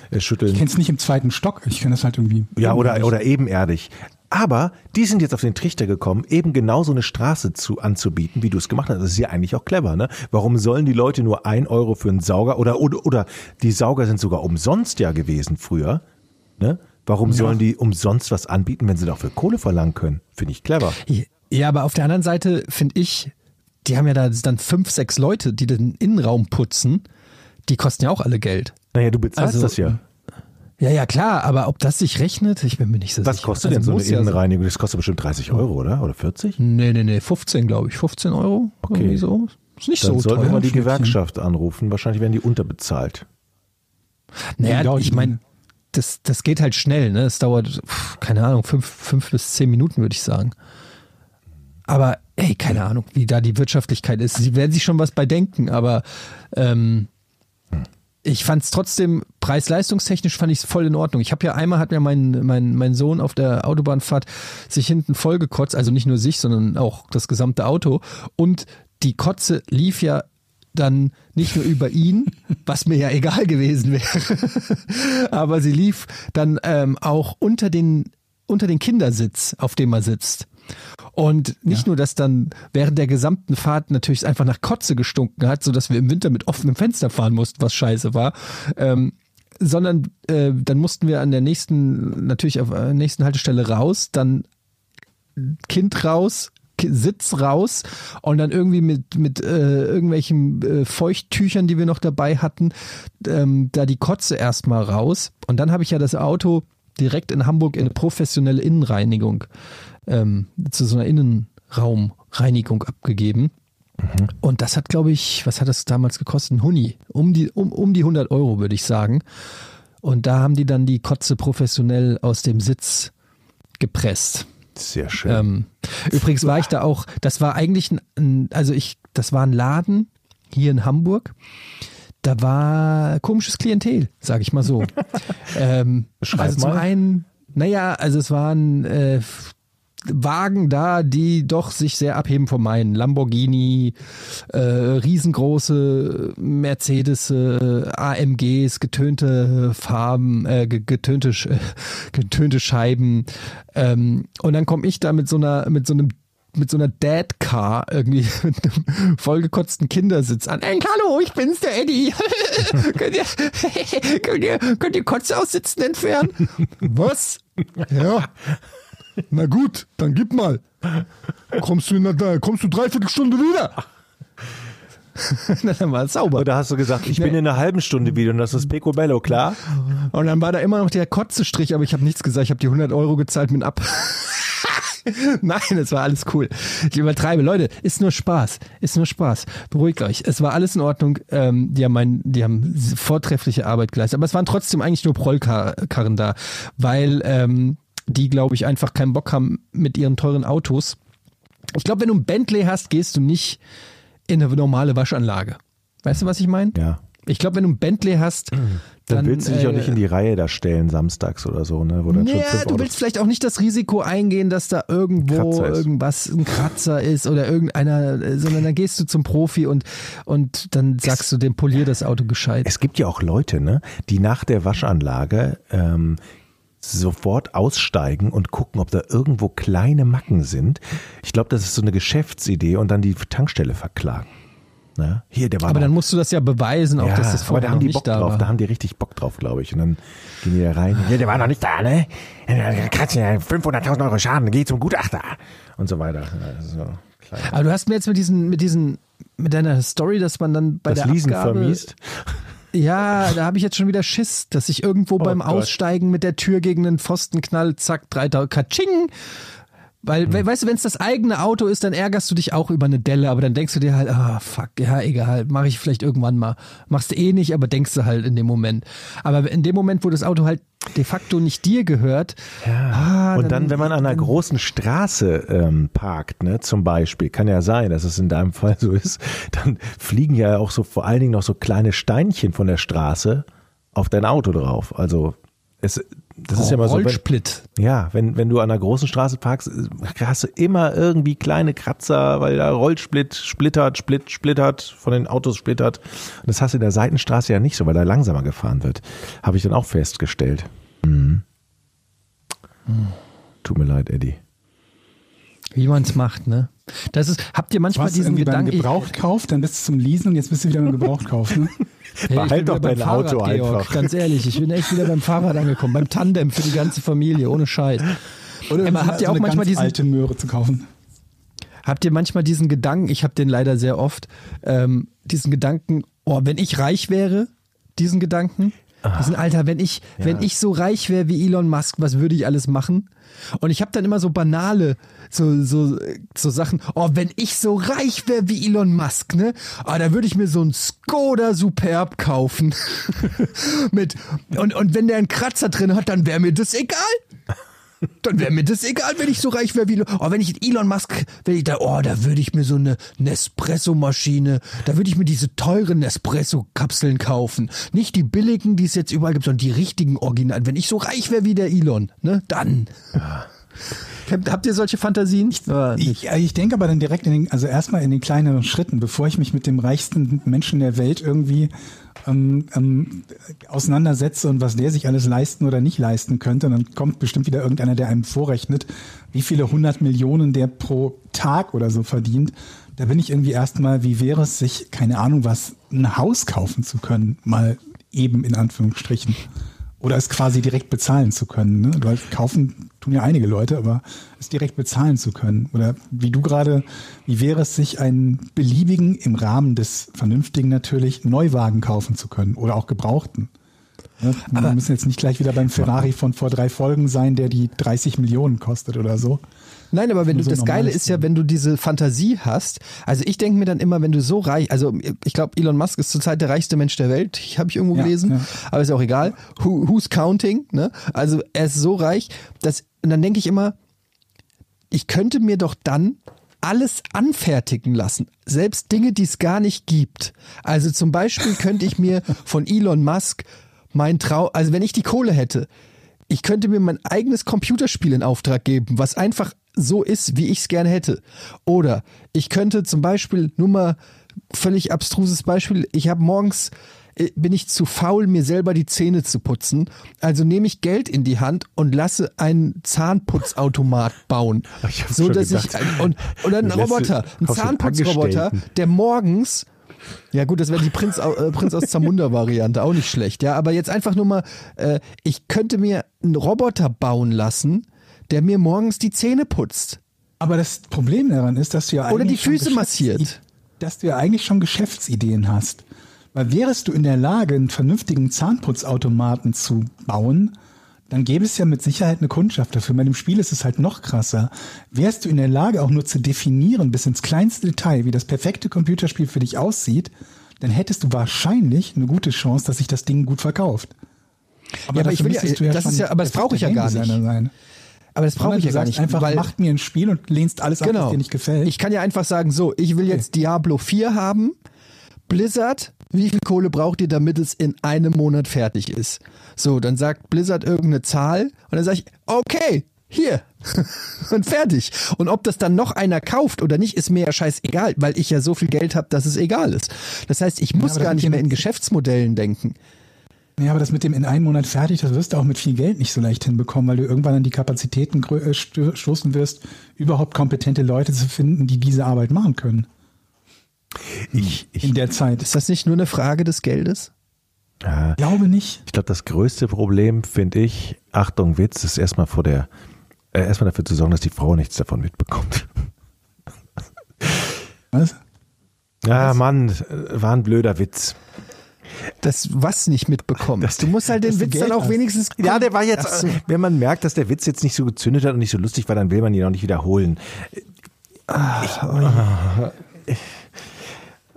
äh, schütteln. Ich kenne es nicht im zweiten Stock. Ich kenne das halt irgendwie. Ja, oder, oder ebenerdig. Aber die sind jetzt auf den Trichter gekommen, eben genau so eine Straße zu, anzubieten, wie du es gemacht hast. Das ist ja eigentlich auch clever, ne? Warum sollen die Leute nur ein Euro für einen Sauger oder, oder, oder die Sauger sind sogar umsonst ja gewesen früher, ne? Warum sollen die umsonst was anbieten, wenn sie dafür Kohle verlangen können? Finde ich clever. Ja, aber auf der anderen Seite finde ich, die haben ja da dann fünf, sechs Leute, die den Innenraum putzen. Die kosten ja auch alle Geld. Naja, du bezahlst Also, das ja. Ja, ja, klar, aber ob das sich rechnet, ich bin mir nicht so Was sicher. kostet Also denn so eine Innenreinigung? Das kostet bestimmt 30 Euro, oder? Oder 40? Nee, nee, nee, 15 glaube ich. 15 Euro. Okay. Irgendwie so. Ist nicht Dann so sollten wir teuer. mal die. Gewerkschaft anrufen. Wahrscheinlich werden die unterbezahlt. Naja, Ja, ich meine, das, das geht halt schnell, ne? Es dauert, keine Ahnung, fünf, fünf bis zehn Minuten, würde ich sagen. Aber, ey, keine Ahnung, wie da die Wirtschaftlichkeit ist. Sie werden sich schon was bei denken, aber ähm, ich fand es trotzdem, preis-leistungstechnisch fand ich es voll in Ordnung. Ich habe ja einmal, hat mir mein, mein, mein Sohn auf der Autobahnfahrt sich hinten vollgekotzt, also nicht nur sich, sondern auch das gesamte Auto. Und die Kotze lief ja dann nicht nur über ihn, [laughs] was mir ja egal gewesen wäre, [laughs] aber sie lief dann ähm, auch unter den, unter den Kindersitz, auf dem er sitzt. Und nicht nur, dass dann während der gesamten Fahrt natürlich einfach nach Kotze gestunken hat, so dass wir im Winter mit offenem Fenster fahren mussten, was scheiße war, ähm, sondern äh, dann mussten wir an der nächsten, natürlich auf der nächsten Haltestelle raus, dann Kind raus, Sitz raus und dann irgendwie mit, mit äh, irgendwelchen äh, Feuchttüchern, die wir noch dabei hatten, ähm, da die Kotze erstmal raus. Und dann habe ich ja das Auto direkt in Hamburg in eine professionelle Innenreinigung, ähm, zu so einer Innenraumreinigung abgegeben. Und das hat, glaube ich, was hat das damals gekostet? Ein Huni. Um die, um, um die 100 Euro, würde ich sagen. Und da haben die dann die Kotze professionell aus dem Sitz gepresst. Sehr schön. Ähm, übrigens war ich da auch, das war eigentlich ein, also ich, das war ein Laden hier in Hamburg. Da war komisches Klientel, sage ich mal so. [laughs] ähm, Beschreib also zum mal. einen, naja, also es waren äh, Wagen da, die doch sich sehr abheben von meinen. Lamborghini, äh, riesengroße Mercedes, äh, AMGs, getönte Farben, äh, ge- getönte, [laughs] getönte Scheiben. Ähm, und dann komme ich da mit so einer, mit so einem mit so einer Dad-Car irgendwie [laughs] mit einem vollgekotzten Kindersitz an. Ey, hallo, ich bin's, der Eddie. [laughs] könnt, ihr, könnt, ihr, könnt ihr Kotze aus Sitzen entfernen? Was? Ja. Na gut, dann gib mal. Kommst du in der, kommst du dreiviertel Stunde wieder? [laughs] dann war es sauber. Oder hast du gesagt, ich bin in einer halben Stunde wieder und das ist Picobello, klar? Und dann war da immer noch der Kotzestrich, aber ich habe nichts gesagt. Ich habe die 100 Euro gezahlt mit ab. [laughs] Nein, es war alles cool. Ich übertreibe. Leute, ist nur Spaß. Ist nur Spaß. Beruhigt euch. Es war alles in Ordnung. Ähm, die haben mein, die haben vortreffliche Arbeit geleistet. Aber es waren trotzdem eigentlich nur Prollkarren da, weil ähm, die, glaube ich, einfach keinen Bock haben mit ihren teuren Autos. Ich glaube, wenn du ein Bentley hast, gehst du nicht in eine normale Waschanlage. Weißt du, was ich meine? Ja. Ich glaube, wenn du ein Bentley hast, Dann, dann, willst du dich auch äh, nicht in die Reihe da stellen, samstags oder so, ne? Wo ja, du willst vielleicht auch nicht das Risiko eingehen, dass da irgendwo irgendwas ein Kratzer ist oder irgendeiner, äh, sondern dann gehst du zum Profi und, und dann sagst du dem polier das Auto gescheit. Es gibt ja auch Leute, ne, die nach der Waschanlage ähm, sofort aussteigen und gucken, ob da irgendwo kleine Macken sind. Ich glaube, das ist so eine Geschäftsidee und dann die Tankstelle verklagen. Ne? Hier, der war aber noch- dann musst du das ja beweisen, auch ja, dass das aber vorher da noch haben die nicht Bock da drauf, war. da haben die richtig Bock drauf, glaube ich. Und dann gehen die da rein. Ja, der war noch nicht da, ne? Kratzen ja 500.000 Euro Schaden, geh zum Gutachter und so weiter. Ja, so, klein. aber du hast mir jetzt mit diesen, mit diesen, mit deiner Story, dass man dann bei Das der Leasen Abgabe, vermiest. Ja, da habe ich jetzt schon wieder Schiss, dass ich irgendwo beim Oh Gott. Aussteigen mit der Tür gegen den Pfosten knall, zack, 3000, katsching. Weil, Hm. we- weißt du, wenn es das eigene Auto ist, dann ärgerst du dich auch über eine Delle, aber dann denkst du dir halt, ah, fuck, ja, egal, mache ich vielleicht irgendwann mal. Machst du eh nicht, aber denkst du halt in dem Moment. Aber in dem Moment, wo das Auto halt de facto nicht dir gehört, ah, Und dann, wenn man an einer großen Straße ähm, parkt, ne, zum Beispiel, kann ja sein, dass es in deinem Fall so ist, dann fliegen ja auch so vor allen Dingen noch so kleine Steinchen von der Straße auf dein Auto drauf. Also es, das ist ja mal so. Wenn, Rollsplit. ja, wenn, wenn du an einer großen Straße parkst, hast du immer irgendwie kleine Kratzer, weil da Rollsplit splittert, split, splittert, von den Autos splittert. Und das hast du in der Seitenstraße ja nicht so, weil da langsamer gefahren wird. Habe ich dann auch festgestellt. Mhm. Tut mir leid, Eddie. Wie man es macht, ne? Das ist, habt ihr manchmal warst diesen irgendwie beim Gedanken, ich- Gebrauchtkauf, dann bist du zum Leasen und jetzt bist du wieder beim Gebrauchtkauf. Ne? [laughs] Hey, Behalt doch dein Auto Fahrrad, Georg, einfach. Ganz ehrlich, ich bin echt wieder beim Fahrrad angekommen, beim Tandem für die ganze Familie, ohne Scheiß. Oder Emma, habt ihr so auch eine manchmal ganz diesen- alte Möhre zu kaufen? Habt ihr manchmal diesen Gedanken, ich habe den leider sehr oft, ähm, diesen Gedanken, oh, wenn ich reich wäre, diesen Gedanken, diesen Alter, wenn ich, wenn ich so reich wäre wie Elon Musk, was würde ich alles machen? Und ich habe dann immer so banale, so, so, so Sachen, oh, wenn ich so reich wäre wie Elon Musk, ne? Ah, da würde ich mir so ein Skoda Superb kaufen. [laughs] Mit, und, und wenn der einen Kratzer drin hat, dann wäre mir das egal. Dann wäre mir das egal, wenn ich so reich wäre wie Elon. Oh, wenn ich Elon Musk, wenn ich da, oh, da würde ich mir so eine Nespresso-Maschine, da würde ich mir diese teuren Nespresso-Kapseln kaufen. Nicht die billigen, die es jetzt überall gibt, sondern die richtigen Original. Wenn ich so reich wäre wie der Elon, ne, dann. Habt, habt ihr solche Fantasien? Ja, nicht. Ich, ich denke aber dann direkt in den, also erstmal in den kleineren Schritten, bevor ich mich mit dem reichsten Menschen der Welt irgendwie ähm, ähm, auseinandersetze und was der sich alles leisten oder nicht leisten könnte. Und dann kommt bestimmt wieder irgendeiner, der einem vorrechnet, wie viele hundert Millionen der pro Tag oder so verdient. Da bin ich irgendwie erstmal, wie wäre es sich, keine Ahnung was, ein Haus kaufen zu können, mal eben in Anführungsstrichen. Oder es quasi direkt bezahlen zu können. Ne? Weil kaufen tun ja einige Leute, aber es direkt bezahlen zu können. Oder wie du gerade, wie wäre es sich einen beliebigen, im Rahmen des Vernünftigen natürlich, Neuwagen kaufen zu können oder auch gebrauchten. Ne? Wir müssen jetzt nicht gleich wieder beim Ferrari von vor drei Folgen sein, der die 30 Millionen kostet oder so. Nein, aber wenn du so das Geile ist ja, wenn du diese Fantasie hast. Also ich denke mir dann immer, wenn du so reich, also ich glaube, Elon Musk ist zurzeit der reichste Mensch der Welt. Ich habe ich irgendwo Ja, gelesen, ja. aber ist auch egal. Who, who's counting? Ne? Also er ist so reich, dass und dann denke ich immer, ich könnte mir doch dann alles anfertigen lassen. Selbst Dinge, die es gar nicht gibt. Also zum Beispiel könnte ich mir von Elon Musk mein Trau, also wenn ich die Kohle hätte, ich könnte mir mein eigenes Computerspiel in Auftrag geben, was einfach so ist, wie ich es gerne hätte. Oder ich könnte zum Beispiel, nur mal völlig abstruses Beispiel, ich habe morgens äh, bin ich zu faul, mir selber die Zähne zu putzen. Also nehme ich Geld in die Hand und lasse einen Zahnputzautomat bauen. [laughs] So dass gedacht, ich und ein du lässt Roboter, du ein auf den Zahnputzroboter, der morgens ja gut, das wäre die Prinz, äh, Prinz aus Zamunda Variante, auch nicht schlecht. Ja, aber jetzt einfach nur mal, äh, ich könnte mir einen Roboter bauen lassen, der mir morgens die Zähne putzt. Aber das Problem daran ist, dass du ja Oder die eigentlich schon Füße massiert. Dass du ja eigentlich schon Geschäftsideen hast. Weil wärest du in der Lage, einen vernünftigen Zahnputzautomaten zu bauen, dann gäbe es ja mit Sicherheit eine Kundschaft dafür. Bei dem Spiel ist es halt noch krasser. Wärst du in der Lage, auch nur zu definieren, bis ins kleinste Detail, wie das perfekte Computerspiel für dich aussieht, dann hättest du wahrscheinlich eine gute Chance, dass sich das Ding gut verkauft. Ja, aber ich will ja- du das ist ja- aber das brauche ich ja gar nicht. Sein. Aber das brauche ich ja gar nicht. einfach, weil, macht mir ein Spiel und lehnst alles ab, was genau. dir nicht gefällt. Ich kann ja einfach sagen, so, ich will jetzt Diablo 4 haben. Blizzard, wie viel Kohle braucht ihr, damit es in einem Monat fertig ist? So, dann sagt Blizzard irgendeine Zahl und dann sage ich, okay, hier. [laughs] und fertig. Und ob das dann noch einer kauft oder nicht, ist mir ja scheißegal, weil ich ja so viel Geld habe, dass es egal ist. Das heißt, ich muss das gar nicht mehr in Geschäftsmodellen denken. Ja, aber das mit dem in einem Monat fertig, das wirst du auch mit viel Geld nicht so leicht hinbekommen, weil du irgendwann an die Kapazitäten äh, sto- stoßen wirst, überhaupt kompetente Leute zu finden, die diese Arbeit machen können. Ich, ich, In der Zeit. Ist das nicht nur eine Frage des Geldes? äh, Ich glaube nicht. ich glaube, das größte Problem finde ich, Achtung, Witz, ist erstmal vor der, äh, erstmal dafür zu sorgen, dass die Frau nichts davon mitbekommt. Was? Ja, Mann, äh, war ein blöder Witz. Das was nicht mitbekommen. du musst halt den Witz Geld dann auch hast. wenigstens. Ja, der war jetzt, so. wenn man merkt, dass der Witz jetzt nicht so gezündet hat und nicht so lustig war, dann will man ihn auch nicht wiederholen. Ich, [laughs]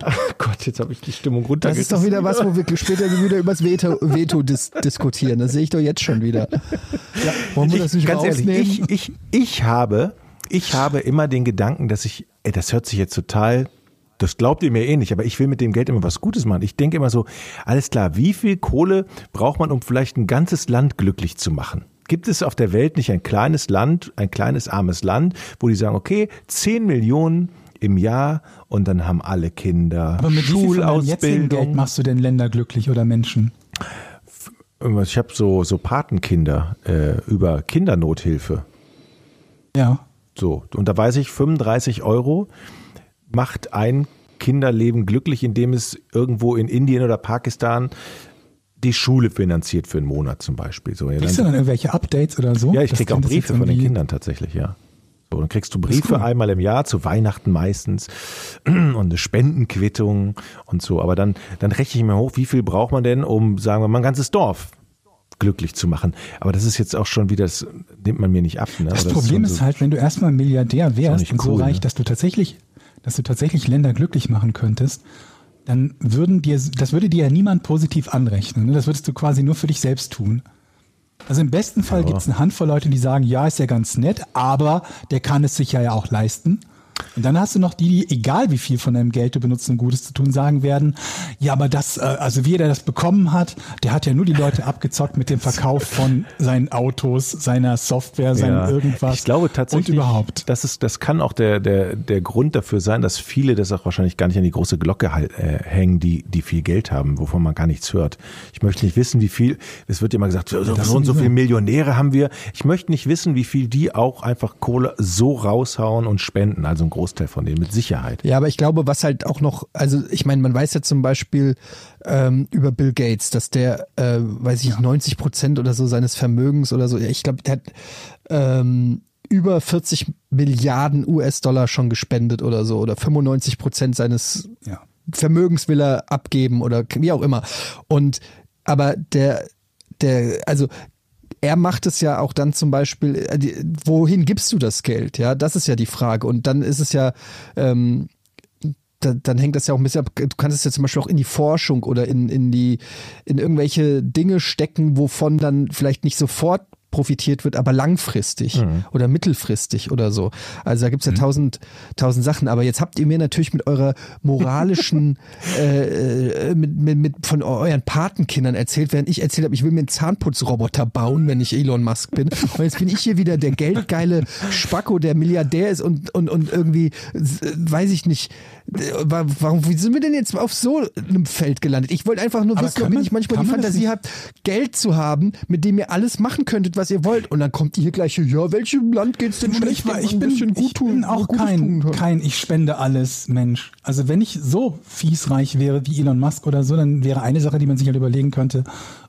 Ach Gott, jetzt habe ich die Stimmung Das runtergerissen. ist doch wieder was, wo wir später wieder übers Veto, Veto dis diskutieren. Das sehe ich doch jetzt schon wieder. Ja, wollen wir das ich, nicht ganz ehrlich, ich, ich, ich habe, ich habe immer den Gedanken, dass ich, ey, das hört sich jetzt total, das glaubt ihr mir eh nicht, aber ich will mit dem Geld immer was Gutes machen. Ich denke immer so, alles klar, wie viel Kohle braucht man, um vielleicht ein ganzes Land glücklich zu machen? Gibt es auf der Welt nicht ein kleines Land, ein kleines armes Land, wo die sagen, okay, 10 Millionen im Jahr und dann haben alle Kinder Aber mit wie viel von Geld Schulausbildung. machst du denn Länder glücklich oder Menschen? Ich habe so, so Patenkinder äh, über Kindernothilfe. Ja. So, und da weiß ich, 35 Euro macht ein Kinderleben glücklich, indem es irgendwo in Indien oder Pakistan die Schule finanziert für einen Monat zum Beispiel. So, ja, Kriegst du dann, dann irgendwelche Updates oder so? ja ich Das krieg auch Briefe von den Kindern tatsächlich, ja. So, dann kriegst du ist Briefe cool. einmal im Jahr, zu Weihnachten meistens, [clears throat] und eine Spendenquittung und so. Aber dann, dann rechne ich mir hoch, wie viel braucht man denn, um, sagen wir mal, ein ganzes Dorf glücklich zu machen. Aber das ist jetzt auch schon wieder, das nimmt man mir nicht ab. Ne? Das Aber Problem ist, so- halt, wenn du erstmal Milliardär wärst und so cool, reich, ne? dass du tatsächlich, dass du tatsächlich Länder glücklich machen könntest, dann würden dir, das würde dir ja niemand positiv anrechnen. ne? Das würdest du quasi nur für dich selbst tun. Also im besten Fall gibt es eine Handvoll Leute, die sagen, ja, ist ja ganz nett, aber der kann es sich ja auch leisten. Und dann hast du noch die, die, egal wie viel von deinem Geld du benutzt, um Gutes zu tun, sagen werden, ja, aber das, äh, also wie der das bekommen hat, der hat ja nur die Leute abgezockt mit dem Verkauf von seinen Autos, seiner Software, seinem irgendwas. Ich glaube tatsächlich, Und überhaupt. Das, ist, das kann auch der, der, der Grund dafür sein, dass viele das auch wahrscheinlich gar nicht an die große Glocke halt, äh, hängen, die, die viel Geld haben, wovon man gar nichts hört. Ich möchte nicht wissen, wie viel, es wird immer gesagt, so, so, und so viele Millionäre haben wir. Ich möchte nicht wissen, wie viel die auch einfach Kohle so raushauen und spenden, also ein Großteil von denen mit Sicherheit. Ja, aber ich glaube, was halt auch noch, also ich meine, man weiß ja zum Beispiel ähm, über Bill Gates, dass der, äh, weiß ich, 90 Prozent oder so seines Vermögens oder so, ja, ich glaube, der hat ähm, über 40 Milliarden US-Dollar schon gespendet oder so oder 95 Prozent seines Ja. Vermögens will er abgeben oder wie auch immer. Und aber der, der, also er macht es ja auch dann zum Beispiel, äh, wohin gibst du das Geld? Ja, das ist ja die Frage. Und dann ist es ja, ähm, da, dann hängt das ja auch ein bisschen ab. Du kannst es ja zum Beispiel auch in die Forschung oder in, in die, in irgendwelche Dinge stecken, wovon dann vielleicht nicht sofort profitiert wird, aber langfristig Mhm. oder mittelfristig oder so. Also da gibt's ja tausend, tausend Sachen. Aber jetzt habt ihr mir natürlich mit eurer moralischen, [laughs] äh, äh, mit, mit, mit von euren Patenkindern erzählt, während ich erzählt habe, ich will mir einen Zahnputzroboter bauen, wenn ich Elon Musk bin. Und jetzt bin ich hier wieder der geldgeile Spacko, der Milliardär ist und, und, und irgendwie, weiß ich nicht, warum, wie sind wir denn jetzt auf so einem Feld gelandet? Ich wollte einfach nur Aber wissen, ob man- nicht manchmal die Fantasie habt, Geld zu haben, mit dem ihr alles machen könntet, was ihr wollt. Und dann kommt ihr hier gleich, ja, welchem Land geht's denn schlecht? Ich, ich, bin, ich tun- bin auch kein, kein Ich spende alles Mensch. Also wenn ich so fiesreich wäre wie Elon Musk oder so, dann wäre eine Sache, die man sich halt überlegen könnte,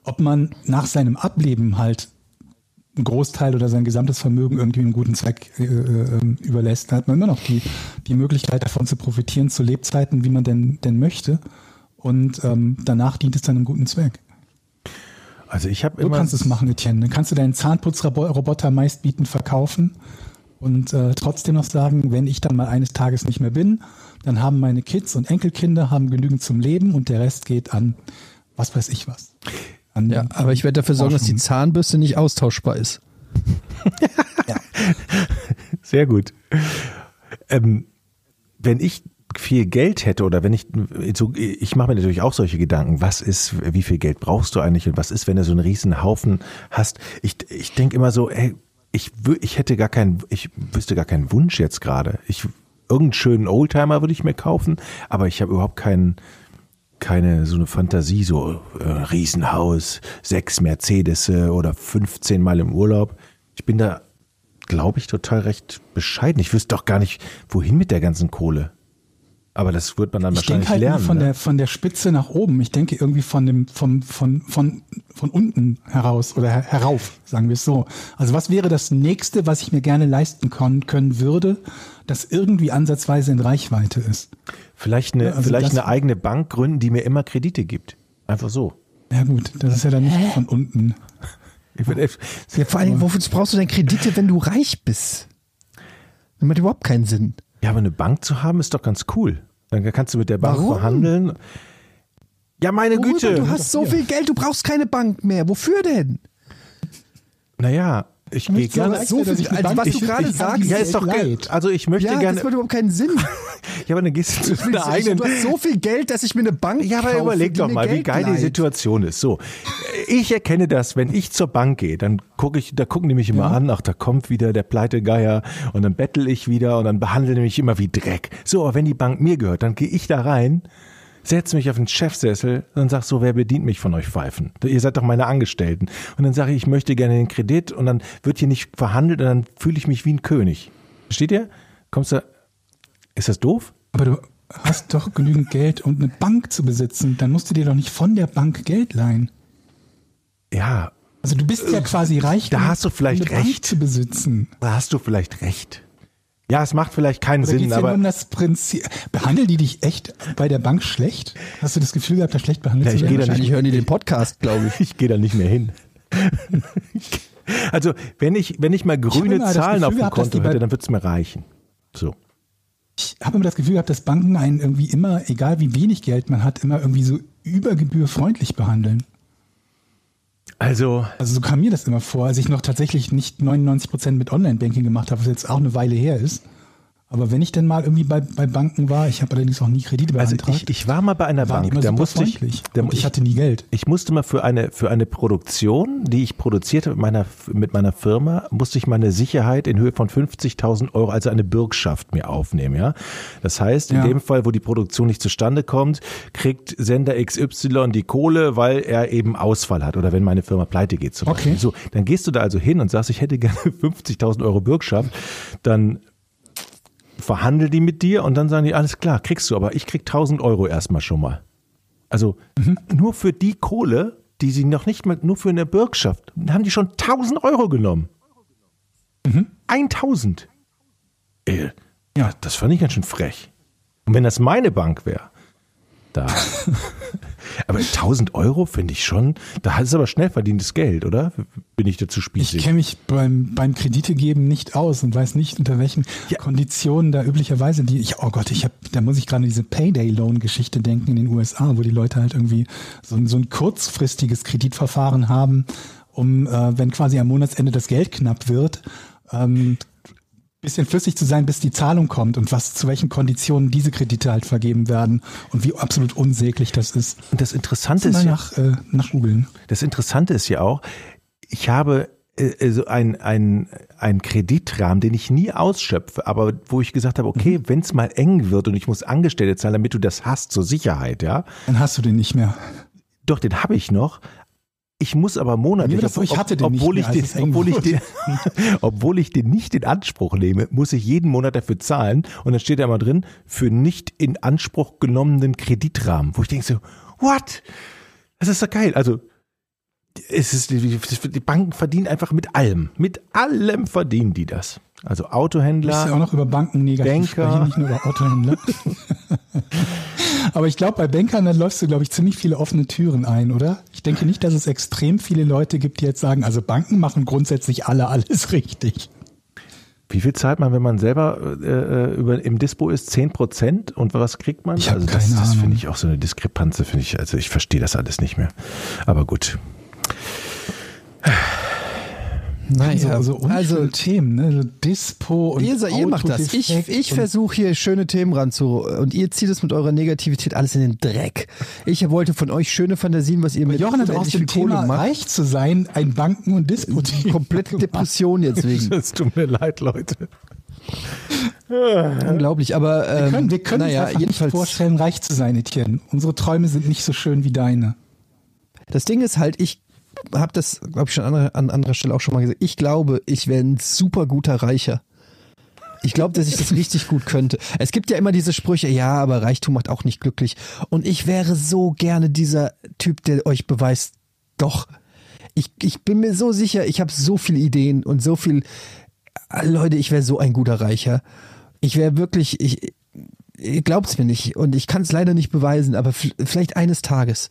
ob man nach seinem Ableben halt einen Großteil oder sein gesamtes Vermögen irgendwie einen guten Zweck äh, äh, überlässt. Da hat man immer noch die, die Möglichkeit davon zu profitieren zu Lebzeiten, wie man denn, denn möchte. Und ähm, danach dient es dann einem guten Zweck. Also ich habe immer. kannst du es machen, Etienne. Dann kannst du deinen Zahnputzroboter meistbietend verkaufen und äh, trotzdem noch sagen, wenn ich dann mal eines Tages nicht mehr bin, dann haben meine Kids und Enkelkinder haben genügend zum Leben und der Rest geht an was weiß ich was. An Ja, aber ich werde dafür sorgen, dass die. Zahnbürste nicht austauschbar ist. [laughs] Sehr gut. Ähm, wenn ich viel Geld hätte oder wenn ich so, ich mache mir natürlich auch solche Gedanken, was ist, wie viel Geld brauchst du eigentlich und was ist, wenn du so einen riesen Haufen hast? Ich, ich denke immer so, ey, ich, ich hätte gar keinen, ich wüsste gar keinen Wunsch jetzt gerade. Ich, irgendeinen schönen Oldtimer würde ich mir kaufen, aber ich habe überhaupt keinen, keine so eine Fantasie, so äh, Riesenhaus, sechs Mercedes oder 15 Mal im Urlaub. Ich bin da, glaube ich, total recht bescheiden. Ich wüsste doch gar nicht, wohin mit der ganzen Kohle. Aber das wird man dann Ich wahrscheinlich halt lernen. von ne? der von der Spitze nach oben. Ich denke irgendwie von dem vom von von von unten heraus oder her, herauf, sagen wir es so. Also was wäre das nächste, was ich mir gerne leisten kon, können würde, das irgendwie ansatzweise in Reichweite ist? Vielleicht eine, also vielleicht eine eigene Bank gründen, die mir immer Kredite gibt. Einfach so. Ja gut, das ist ja dann nicht von unten. [laughs] Ich würd, Ja, vor allen Dingen, wofür brauchst du denn Kredite, wenn du reich bist? Das macht überhaupt keinen Sinn. ja, aber eine Bank zu haben ist doch ganz cool. Dann kannst du mit der Bank Warum? verhandeln. Ja, meine Worüber? Güte. Du hast so viel Geld, du brauchst keine Bank mehr. Wofür denn? Naja, ich gehe gerne. so viel- ich also was du ich- gerade ich kann sagst, Ja, ist doch Geld leid. Also ich möchte Ja, gerne. das macht überhaupt keinen Sinn. [laughs] Ja, aber dann gehst du zu deiner eigenen. Du hast so viel Geld, dass ich mir eine Bank Ja, aber kaufe, überleg die doch mal, wie geil die leiht. Situation ist. So, ich erkenne das, wenn ich zur Bank gehe, dann gucke ich, da gucken die mich immer an, ach, da kommt wieder der Pleitegeier und dann bettel ich wieder und dann behandeln die mich immer wie Dreck. So, aber wenn die Bank mir gehört, dann gehe ich da rein, setze mich auf den Chefsessel und sag so, wer bedient mich von euch Pfeifen? Ihr seid doch meine Angestellten. Und dann sage ich, ich möchte gerne den Kredit und dann wird hier nicht verhandelt und dann fühle ich mich wie ein König. Versteht ihr? Kommst du, ist das doof? Aber du hast doch genügend Geld, um eine Bank zu besitzen. Dann musst du dir doch nicht von der Bank Geld leihen. Ja, Also du bist ja quasi reich, da hast du vielleicht eine Bank recht. zu besitzen. Da hast du vielleicht recht. Ja, es macht vielleicht keinen Sinn, aber um das Prinzip? Behandeln die dich echt bei der Bank schlecht? Hast du das Gefühl gehabt, da schlecht behandelt Ja, zu ich werden? gehe da Wahrscheinlich hören die den Podcast, glaube ich. [laughs] ich gehe da nicht mehr hin. also, wenn ich, wenn ich mal grüne das Zahlen Gefühl auf dem gehabt, Konto hätte, dann es mir reichen. So. Ich habe immer das Gefühl gehabt, dass Banken einen irgendwie immer, egal wie wenig Geld man hat, immer irgendwie so über Gebühr freundlich behandeln. Also, Also so kam mir das immer vor, als ich noch tatsächlich nicht 99 Prozent mit Online-Banking gemacht habe, was jetzt auch eine Weile her ist. Aber wenn ich denn mal irgendwie bei, bei Banken war, ich habe allerdings auch nie Kredite also beantragt, ich, ich war mal bei einer Bank, da musste ich, da, ich ich, hatte nie Geld. ich musste mal für eine, für eine Produktion, die ich produzierte mit meiner, mit meiner Firma, musste ich meine Sicherheit in Höhe von 50.000 Euro, also eine Bürgschaft mir aufnehmen, ja. Das heißt, in Ja. dem Fall, wo die Produktion nicht zustande kommt, kriegt Sender XY die Kohle, weil er eben Ausfall hat oder wenn meine Firma pleite geht zum Okay. Beispiel. So, dann gehst du da also hin und sagst, ich hätte gerne [laughs] 50.000 Euro Bürgschaft, dann verhandeln die mit dir und dann sagen die, alles klar, kriegst du, aber ich krieg 1000 Euro erstmal schon mal. Also nur für die Kohle, die sie noch nicht mal, nur für eine Bürgschaft, haben die schon 1000 Euro genommen. 1000. Ey, ja, das fand ich ganz schön frech. Und wenn das meine Bank wäre, da. [laughs] aber 1000 Euro finde ich schon, da ist aber schnell verdientes Geld, oder? Bin ich dazu Ich spießig? kenne mich beim, beim Kreditegeben nicht aus und weiß nicht, unter welchen Ja. Konditionen da üblicherweise die, ich, oh Gott, ich habe, da muss ich gerade an diese Payday-Loan-Geschichte denken in den USA, wo die Leute halt irgendwie so, ein- so ein kurzfristiges Kreditverfahren haben um, äh, wenn quasi am Monatsende das Geld knapp wird, ähm, bisschen flüssig zu sein, bis die Zahlung kommt und was zu welchen Konditionen diese Kredite halt vergeben werden und wie absolut unsäglich das ist. Und das Interessante Mal ist ja, nach, äh, nach googeln. das Interessante ist ja auch, ich habe äh, so ein, ein, ein Kreditrahmen, den ich nie ausschöpfe, aber wo ich gesagt habe, okay, wenn es mal eng wird und ich muss Angestellte zahlen, damit du das hast zur Sicherheit, ja, Dann hast du den nicht mehr. doch, den habe ich noch. Ich muss aber monatlich, das ich hatte den nicht obwohl, ich den, obwohl, ich den, [laughs] obwohl ich den nicht in Anspruch nehme, muss ich jeden Monat dafür zahlen. Und dann steht da mal drin, für nicht in Anspruch genommenen Kreditrahmen. Wo ich denke so, what? Das ist doch geil. Also, es ist, die, Banken verdienen einfach mit allem. Mit allem verdienen die das. Also Du musst ja Autohändler. auch noch über Banken negativ Banker. sprechen, nicht nur über Autohändler. [laughs] Aber ich glaube, bei Bankern, da läufst du, glaube ich, ziemlich viele offene Türen ein, oder? Ich denke nicht, dass es extrem viele Leute gibt, die jetzt sagen, also Banken machen grundsätzlich alle alles [laughs] richtig. Wie viel zahlt man, wenn man selber äh, über, im Dispo ist? 10 Prozent? Und was kriegt man? Ich also das, keine das finde ich auch so eine Diskrepanze, finde ich. Also ich verstehe das alles nicht mehr. Aber gut. Naja, so, so also Themen, ne? So Dispo und Ihr, ihr macht das. Ich, ich versuche hier schöne Themen ranzu und ihr zieht es mit eurer Negativität alles in den Dreck. Ich wollte von euch schöne Fantasien, was ihr Aber mit Jochen hat aus dem Kohle Thema macht. reich zu sein, ein Banken- und Dispo-Thema Komplette gemacht. Depression jetzt wegen. [laughs] Es tut mir leid, Leute. [laughs] Unglaublich, aber ähm, Wir können, wir können naja, uns einfach jedenfalls. nicht vorstellen, reich zu sein, Etienne. Unsere Träume sind nicht so schön wie deine. Das Ding ist halt, ich habe das, glaube ich, schon an, an anderer Stelle auch schon mal gesagt. Ich glaube, ich wäre ein super guter Reicher. Ich glaube, dass ich das [laughs] richtig gut könnte. Es gibt ja immer diese Sprüche, ja, aber Reichtum macht auch nicht glücklich. Und ich wäre so gerne dieser Typ, der euch beweist, doch. Ich, ich bin mir so sicher, ich habe so viele Ideen und so viel. Leute, ich wäre so ein guter Reicher. Ich wäre wirklich, ich, ihr glaubt's mir nicht und ich kann es leider nicht beweisen, aber vielleicht eines Tages.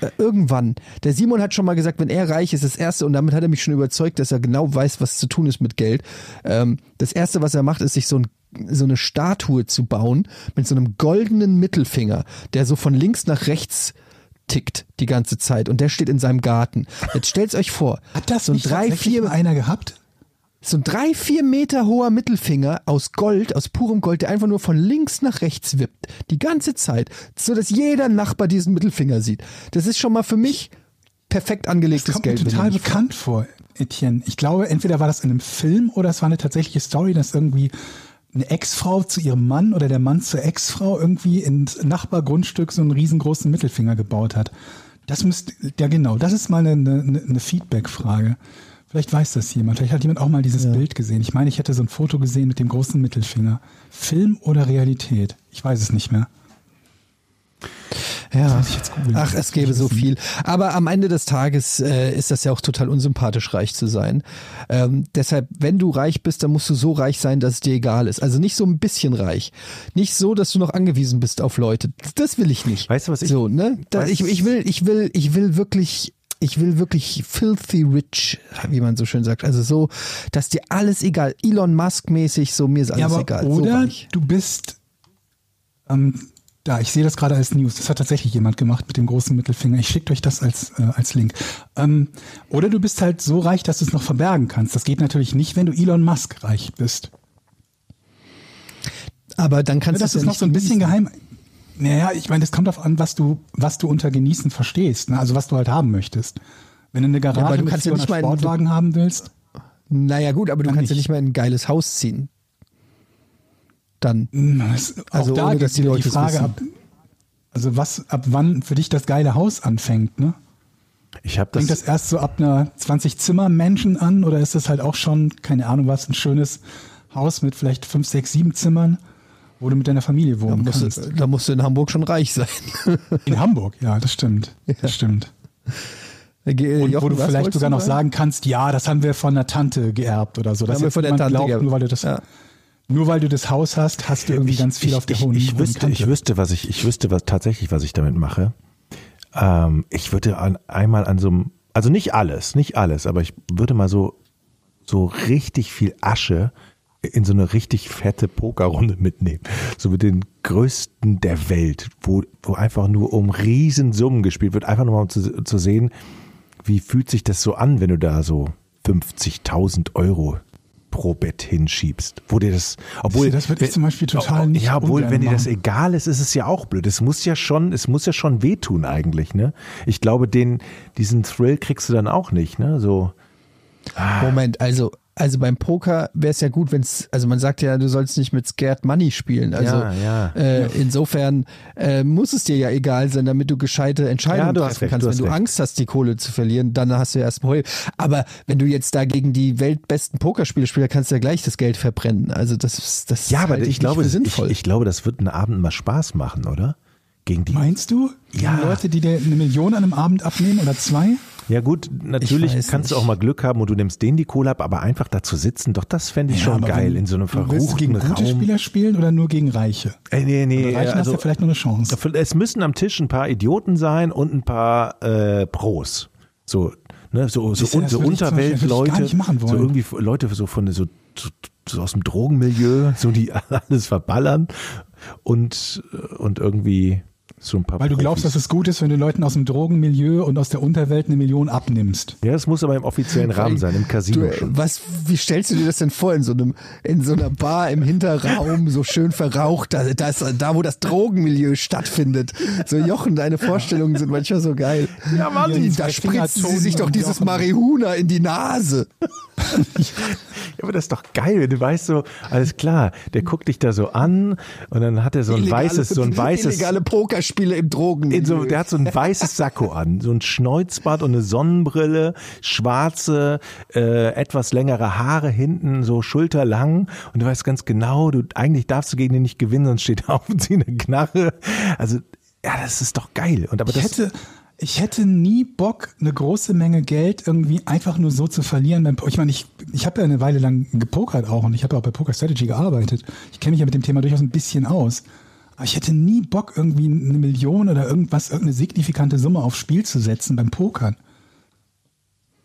Äh, Irgendwann. Der Simon hat schon mal gesagt, wenn er reich ist, das erste, und damit hat er mich schon überzeugt, dass er genau weiß, was zu tun ist mit Geld. Ähm, das erste, was er macht, ist sich so, ein, so eine Statue zu bauen mit so einem goldenen Mittelfinger, der so von links nach rechts tickt die ganze Zeit und der steht in seinem Garten. Jetzt stellt's euch vor, Hat das so ein drei, vier, einer gehabt? So ein drei, vier Meter hoher Mittelfinger aus Gold, aus purem Gold, der einfach nur von links nach rechts wippt. Die ganze Zeit. So dass jeder Nachbar diesen Mittelfinger sieht. Das ist schon mal für mich perfekt Das angelegtes kommt mir Geld. wenn total bekannt vor, Etienne. Ich glaube, entweder war das in einem Film oder es war eine tatsächliche Story, dass irgendwie eine Ex-Frau zu ihrem Mann oder der Mann zur Ex-Frau irgendwie ins Nachbargrundstück so einen riesengroßen Mittelfinger gebaut hat. Das müsste, ja genau, das ist mal eine, eine, eine Feedback-Frage. Vielleicht weiß das jemand. Vielleicht hat jemand auch mal dieses Bild gesehen. Ich meine, ich hätte so ein Foto gesehen mit dem großen Mittelfinger. Film oder Realität? Ich weiß es nicht mehr. Ja. Ach, es gäbe so viel. Aber am Ende des Tages äh, ist das ja auch total unsympathisch, reich zu sein. Ähm, deshalb, wenn du reich bist, dann musst du so reich sein, dass es dir egal ist. Also nicht so ein bisschen reich. Nicht so, dass du noch angewiesen bist auf Leute. Das will ich nicht. Weißt du, was ich- So, ne? Da, ich, ich will, ich will, ich will wirklich. Ich will wirklich filthy rich, wie man so schön sagt. Also so, dass dir alles egal. Elon Musk mäßig, so mir ist alles ja, egal. oder so du bist ähm, da, ich sehe das gerade als News. Das hat tatsächlich jemand gemacht mit dem großen Mittelfinger. Ich schicke euch das als, äh, als Link. Ähm, oder du bist halt so reich, dass du es noch verbergen kannst. Das geht natürlich nicht, wenn du Elon Musk reich bist. Aber dann kannst das du ist noch so ein bisschen geheim. Naja, ich meine, das kommt darauf an, was du, was du unter genießen verstehst. Ne? Also was du halt haben möchtest. Wenn du eine Garage aber du mit kannst ja nicht 400 mal in- Sportwagen haben willst, Naja, gut, aber du Dann kannst ja nicht. nicht mal in ein geiles Haus ziehen. Dann. mh, es- Also auch da ohne, dass die die Leute es Frage ab, also was, ab wann für dich das geile Haus anfängt, ne? Ich habe Fängt das, das erst so ab einer 20-Zimmer-Menschen an oder ist das halt auch schon, keine Ahnung was, ein schönes Haus mit vielleicht fünf, sechs, sieben Zimmern, wo du mit deiner Familie Da wohnen musst, kannst? du, da musst du in Hamburg schon reich sein. In Hamburg, ja, das stimmt. Das stimmt. Und wo du vielleicht sogar noch sagen kannst, ja, das haben wir von der Tante geerbt oder so. Dass Haben wir von der Tante glaubt, geerbt. nur weil du das, Ja. nur weil du das Haus hast, hast du irgendwie ganz viel auf der ich, hohen ich hohen wüsste, Kante. ich wüsste, was ich, ich wüsste, was tatsächlich, was ich damit mache. Ähm, ich würde an, einmal an so einem, also nicht alles, nicht alles, aber ich würde mal so, so richtig viel Asche in so eine richtig fette Pokerrunde mitnehmen. So mit den größten der Welt, wo, wo einfach nur um Riesensummen gespielt wird, einfach nur mal um zu, zu sehen, wie fühlt sich das so an, wenn du da so 50.000 Euro pro Bett hinschiebst? Wo dir das, obwohl Das würde ich zum Beispiel total nicht Ja, obwohl, wenn dir das egal ist, ist es ja auch blöd. Es muss ja schon, es muss ja schon wehtun eigentlich, ne? Ich glaube, den, diesen Thrill kriegst du dann auch nicht, ne? So, Moment, also, also beim Poker wäre es ja gut, wenn es, also man sagt ja, du sollst nicht mit Scared Money spielen. Also Ja, ja. Äh, insofern äh, muss es dir ja egal sein, damit du gescheite Entscheidungen Ja, treffen recht, kannst. du wenn du recht. Angst hast, die Kohle zu verlieren, dann hast du ja erst Heul. Aber wenn du jetzt da gegen die weltbesten Pokerspieler spielst, kannst du ja gleich das Geld verbrennen. Also das ist das ja, aber ich nicht glaube, für ich, sinnvoll. ich glaube, das wird einen Abend mal Spaß machen, oder? Gegen die. Meinst du? Ja. Die Leute, die dir eine Million an einem Abend abnehmen oder zwei? Ja gut, natürlich kannst du auch mal Glück haben und du nimmst den die Kohle ab, aber einfach da zu sitzen, doch das fände ich Ja, schon geil, in so einem Willst du verruchten gegen gute Raum. Spieler spielen oder nur gegen Reiche? Äh, nee, nee, Reichen hast also, du vielleicht noch eine Chance. es müssen am Tisch ein paar Idioten sein und ein paar äh, Pros. So, ne, so, so, das so Unterweltleute, so irgendwie Leute so von so, so aus dem Drogenmilieu, so die [laughs] alles verballern und und irgendwie so ein paar Weil du glaubst, Profis. dass es gut ist, wenn du Leuten aus dem Drogenmilieu und aus der Unterwelt eine Million abnimmst. Ja, es muss aber im offiziellen Rahmen sein, im Casino Du, schon. was, wie stellst du dir das denn vor in so einem, in so einer Bar im Hinterraum, so schön verraucht, da, da, ist, da wo das Drogenmilieu stattfindet. So Jochen, deine Vorstellungen sind manchmal so geil. Ja, Mann. da spritzen sie Fingerzonen sich doch dieses Jochen. Marihuna in die Nase. Ja, aber das ist doch geil, wenn du weißt so, alles klar, der guckt dich da so an und dann hat er so ein Illegale- weißes, so ein [laughs] weißes, Illegale Pokerspiele im Drogenmilieu. in so, der hat so ein weißes Sakko an, so ein Schneuzbart und eine Sonnenbrille, schwarze, äh, etwas längere Haare hinten, so schulterlang und du weißt ganz genau, du eigentlich darfst du gegen den nicht gewinnen, sonst steht er [laughs] auf und zieht eine Knarre. Also, ja, das ist doch geil. Und aber Ich das, hätte, ich hätte nie Bock, eine große Menge Geld irgendwie einfach nur so zu verlieren. Ich meine, ich, ich habe ja eine Weile lang gepokert auch und ich habe ja auch bei Poker Strategy gearbeitet. Ich kenne mich ja mit dem Thema durchaus ein bisschen aus. Aber ich hätte nie Bock, irgendwie eine Million oder irgendwas, irgendeine signifikante Summe aufs Spiel zu setzen beim Pokern.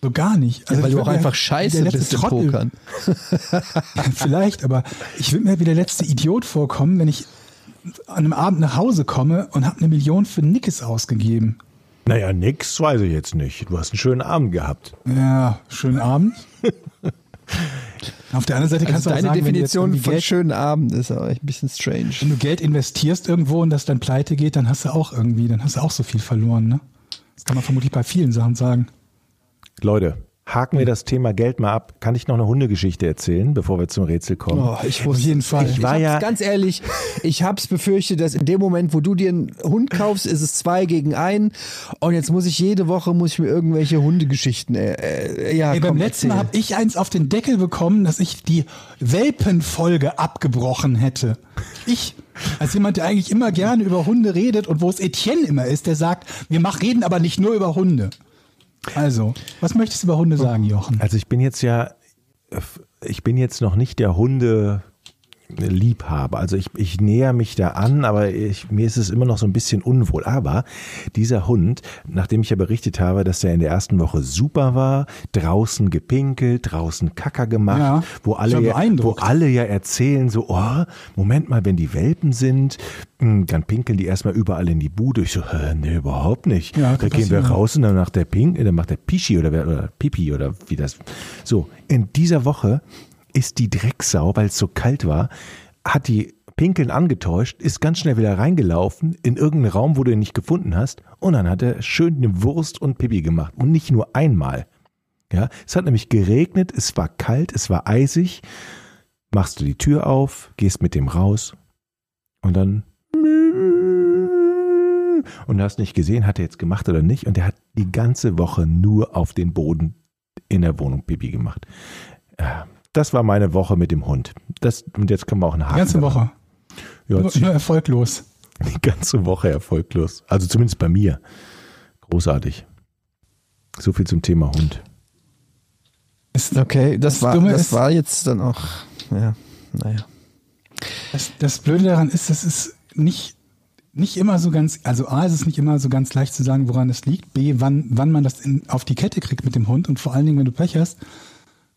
So gar nicht. Also weil ich du auch einfach scheiße bist im Trottel- Pokern. [laughs] Vielleicht, aber ich würde mir wie der letzte Idiot vorkommen, wenn ich an einem Abend nach Hause komme und habe eine Million für Nickes ausgegeben. naja, nix weiß ich jetzt nicht. Du hast einen schönen Abend gehabt. Ja, schönen Abend. [laughs] Auf der anderen Seite kannst Also du auch deine sagen, wenn du jetzt Definition von Geld, schönen Abend ist aber echt ein bisschen strange. wenn du Geld investierst irgendwo und das dann pleite geht, dann hast du auch irgendwie, dann hast du auch so viel verloren, ne? Das kann man vermutlich bei vielen Sachen sagen. Leute, haken wir das Thema Geld mal ab. Kann ich noch eine Hundegeschichte erzählen, bevor wir zum Rätsel kommen? Oh, ich Auf jeden Fall. Ich, Ich war ja- ganz ehrlich, ich hab's befürchtet, dass in dem Moment, wo du dir einen Hund kaufst, ist es zwei gegen einen und jetzt muss ich jede Woche muss ich mir irgendwelche Hundegeschichten äh, äh, ja, Ey, beim komm, letzten Mal habe ich eins auf den Deckel bekommen, dass ich die Welpenfolge abgebrochen hätte. Ich, als jemand, der eigentlich immer gerne über Hunde redet und wo es Etienne immer ist, der sagt, wir mach, reden aber nicht nur über Hunde. Also, was möchtest du über Hunde sagen, Jochen? Also ich bin jetzt ja, ich bin jetzt noch nicht der Hunde Liebhaber. Also ich, ich näher mich da an, aber ich, mir ist es immer noch so ein bisschen unwohl. Aber dieser Hund, nachdem ich ja berichtet habe, dass er in der ersten Woche super war, draußen gepinkelt, draußen Kacker gemacht, Ja, wo alle ja, wo alle ja erzählen so, oh, Moment mal, wenn die Welpen sind, hm, dann pinkeln die erstmal überall in die Bude. Ich so, nee, überhaupt nicht. Ja, da gehen wir passieren. raus und dann macht der Pink, dann macht der Pischi oder, oder Pipi oder wie das. So, in dieser Woche ist die Drecksau, weil es so kalt war, hat die Pinkeln angetäuscht, ist ganz schnell wieder reingelaufen in irgendeinen Raum, wo du ihn nicht gefunden hast und dann hat er schön eine Wurst und Pipi gemacht und nicht nur einmal. Ja, es hat nämlich geregnet, es war kalt, es war eisig. Machst du die Tür auf, gehst mit dem raus und dann und du hast nicht gesehen, hat er jetzt gemacht oder nicht und er hat die ganze Woche nur auf den Boden in der Wohnung Pipi gemacht. Das war meine Woche mit dem Hund. Das, und jetzt können wir auch einen Haken. Die ganze daran. Woche. Ja, Nur, nur erfolglos. [laughs] die ganze Woche erfolglos. Also zumindest bei mir. Großartig. So viel zum Thema Hund. Es, Okay, das, Das war Dumme das ist- war jetzt dann auch ja, naja. Das, das Blöde daran ist, das ist nicht, nicht immer so ganz, also A, ist es nicht immer so ganz leicht zu sagen, woran es liegt. B, wann, wann man das in, auf die Kette kriegt mit dem Hund. Und vor allen Dingen, wenn du Pech hast,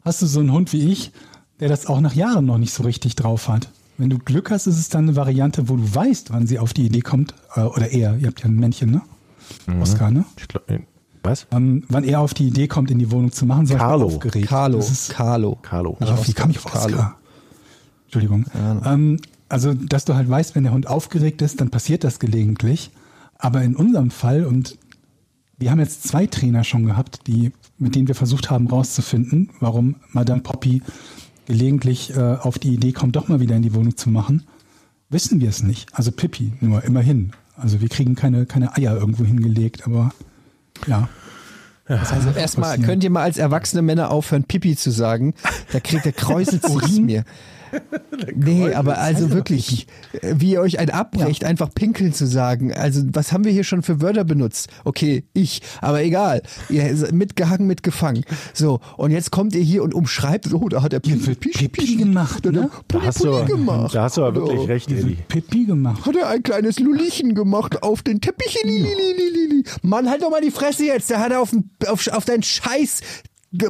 hast du so einen Hund wie ich, der das auch nach Jahren noch nicht so richtig drauf hat. Wenn du Glück hast, ist es dann eine Variante, wo du weißt, wann sie auf die Idee kommt. Äh, oder eher, ihr habt ja ein Männchen, ne? Oscar, ne? Ich glaub, äh, Was? Ähm, wann er auf die Idee kommt, in die Wohnung zu machen, soll Carlo. ich aufgeregt. Carlo. Das ist, Carlo. Carlo. Ach, wie kam ich auf Carlo. Oscar? Entschuldigung. Ähm, also, dass du halt weißt, wenn der Hund aufgeregt ist, dann passiert das gelegentlich. Aber in unserem Fall, und wir haben jetzt zwei Trainer schon gehabt, die, mit denen wir versucht haben rauszufinden, warum Madame Poppy gelegentlich äh, auf die Idee kommt, doch mal wieder in die Wohnung zu machen, wissen wir es nicht. Also Pippi nur, immerhin. Also wir kriegen keine, keine Eier irgendwo hingelegt, aber ja. Also erstmal könnt ihr mal als erwachsene Männer aufhören, Pipi zu sagen. Da kriegt der [laughs] kräuselt sich mir. [laughs] Nee, aber also wirklich, wie ihr euch ein abbrecht, einfach pinkeln zu sagen. Also was haben wir hier schon für Wörter benutzt? Okay, ich, aber egal. Ihr seid mitgehangen, mitgefangen. So, und jetzt kommt ihr hier und umschreibt, oh, da hat er Pipi, wird Pipi gemacht, ne? Da hast, du, gemacht. da hast du aber wirklich recht, wird Pippi gemacht. Hat er ein kleines Lulichen gemacht auf den Teppich. Mann, halt doch mal die Fresse jetzt. Der hat auf, den- auf, auf dein Scheiß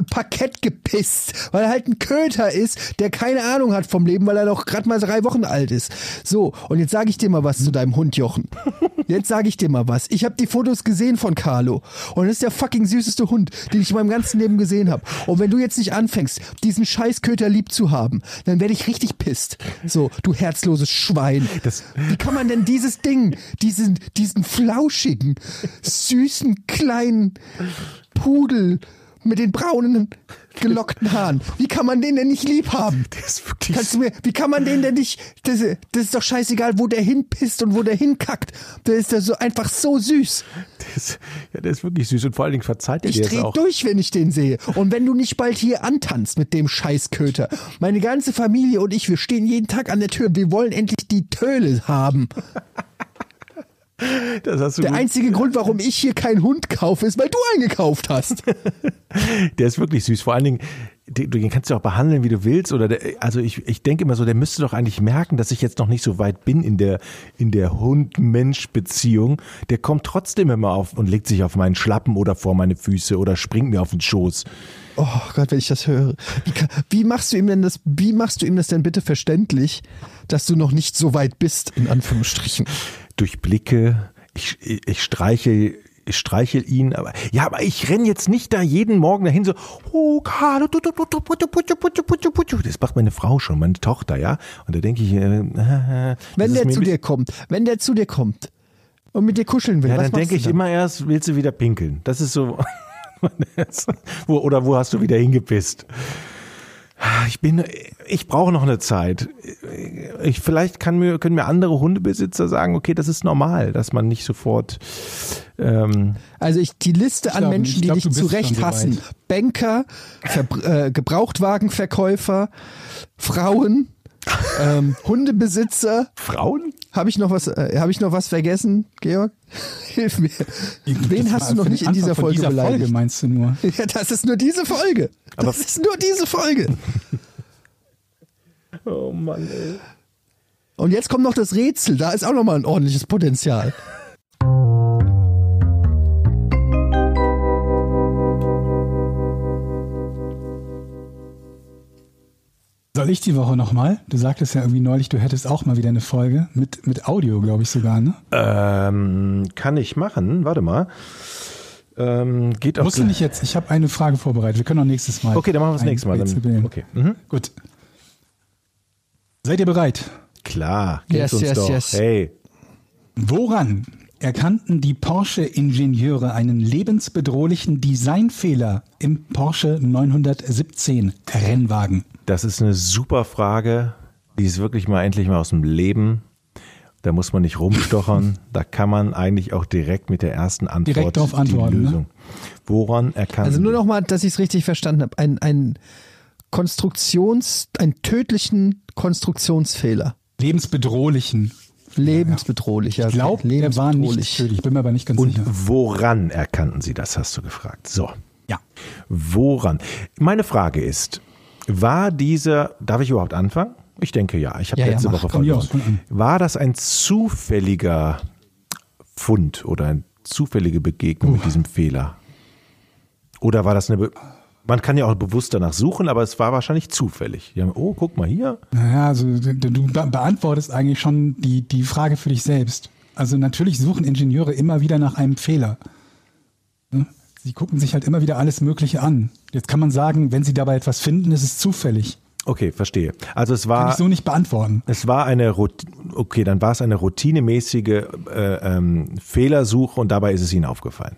Parkett gepisst, weil er halt ein Köter ist, der keine Ahnung hat vom Leben, weil er doch gerade mal drei Wochen alt ist. So, und jetzt sage ich dir mal was zu deinem Hund, Jochen. [laughs] Jetzt sage ich dir mal was. Ich habe die Fotos gesehen von Carlo und das ist der fucking süßeste Hund, den ich in meinem ganzen Leben gesehen habe. Und wenn du jetzt nicht anfängst, diesen Scheißköter lieb zu haben, dann werde ich richtig pisst. So, du herzloses Schwein. Wie kann man denn dieses Ding, diesen, diesen flauschigen, süßen, kleinen Pudel mit den braunen, gelockten Haaren, wie kann man den denn nicht lieb haben? [laughs] Der ist wirklich Kannst du mir, wie kann man den denn nicht, das, das ist doch scheißegal, wo der hinpisst und wo der hinkackt. Der ist ja so einfach so süß. ist, ja, der ist wirklich süß und vor allen Dingen verzeiht er Ich dir jetzt dreh auch. durch, wenn ich den sehe. Und wenn du nicht bald hier antanzt mit dem Scheißköter. Meine ganze Familie und ich, wir stehen jeden Tag an der Tür. Wir wollen endlich die Töle haben. [laughs] Der gut. einzige Grund, warum ich hier keinen Hund kaufe, ist, weil du einen gekauft hast. [laughs] Der ist wirklich süß. Vor allen Dingen, den, den kannst du auch behandeln, wie du willst. Oder der, also ich, ich denke immer so, der müsste doch eigentlich merken, dass ich jetzt noch nicht so weit bin in der, in der Hund-Mensch-Beziehung. Der kommt trotzdem immer auf und legt sich auf meinen Schlappen oder vor meine Füße oder springt mir auf den Schoß. Oh Gott, wenn ich das höre. Wie, kann, wie machst du ihm denn das, wie machst du ihm das denn bitte verständlich, dass du noch nicht so weit bist, in Anführungsstrichen? Durch Blicke, ich, ich streiche ich streichel ihn, aber ja, aber ich renn jetzt nicht da jeden Morgen dahin so, oh Carlo, putu. das macht meine Frau schon, meine Tochter, ja. Und da denke ich, äh, äh, Wenn der zu dir kommt, wenn der zu dir kommt und mit dir kuscheln will, Ja, dann denke ich dann? immer erst, willst du wieder pinkeln? Das ist so. oder wo hast du wieder hingepisst? Ich bin, ich brauche noch eine Zeit. Ich, vielleicht kann mir, können mir andere Hundebesitzer sagen, okay, das ist normal, dass man nicht sofort. Ähm, Also ich, die Liste an glaub, Menschen, ich die glaub, dich zu Recht hassen. Banker, Verbr äh, Gebrauchtwagenverkäufer, Frauen, ähm, Hundebesitzer. Frauen? Habe ich noch was? Äh, Habe ich noch was vergessen, Georg? [laughs] Hilf mir. Wen hast du noch nicht in dieser Folge dieser beleidigt? Folge meinst du nur? [laughs] Ja, das ist nur diese Folge. Das ist nur diese Folge. [laughs] Oh Mann, ey. Und jetzt kommt noch das Rätsel. Da ist auch noch mal ein ordentliches Potenzial. Soll ich die Woche nochmal? Du sagtest ja irgendwie neulich, du hättest auch mal wieder eine Folge mit, mit Audio, glaube ich sogar, ne? Ähm, kann ich machen? Warte mal. Ähm, geht auch. Musst du nicht jetzt. Ich habe eine Frage vorbereitet. Wir können auch nächstes Mal. Okay, dann machen wir das nächste Mal. Dann, okay. Mhm. Gut. Seid ihr bereit? Klar, geht's Yes, uns yes, doch. yes. Hey. Woran erkannten die Porsche-Ingenieure einen lebensbedrohlichen Designfehler im Porsche 917 Rennwagen? Das ist eine super Frage. Die ist wirklich mal endlich mal aus dem Leben. Da muss man nicht rumstochern. [laughs] da kann man eigentlich auch direkt mit der ersten Antwort Direkt drauf antworten, die ne? Lösung. Woran erkannt Also nur noch mal, dass ich es richtig verstanden habe. Ein, ein Konstruktions, einen tödlichen Konstruktionsfehler. Lebensbedrohlichen. Lebensbedrohlich, ja. Ich glaube, der war nicht lebensbedrohlich. tödlich. Ich bin mir aber nicht ganz Und sicher. woran erkannten Sie das, hast du gefragt. So. Ja. Woran? Meine Frage ist, war dieser, darf ich überhaupt anfangen? Ich denke ja. Ich habe Ja, ja, letzte mach. Woche verloren. War das ein zufälliger Fund oder eine zufällige Begegnung mit diesem Fehler? Oder war das eine, Be man kann ja auch bewusst danach suchen, aber es war wahrscheinlich zufällig. Haben, oh, guck mal hier. Naja, also du, du be beantwortest eigentlich schon die, die Frage für dich selbst. Also natürlich suchen Ingenieure immer wieder nach einem Fehler. Sie gucken sich halt immer wieder alles Mögliche an. Jetzt kann man sagen, wenn Sie dabei etwas finden, ist es zufällig. Okay, verstehe. Also es Kann war ich so nicht beantworten. Es war eine okay, dann war es eine routinemäßige äh, ähm, Fehlersuche und dabei ist es Ihnen aufgefallen.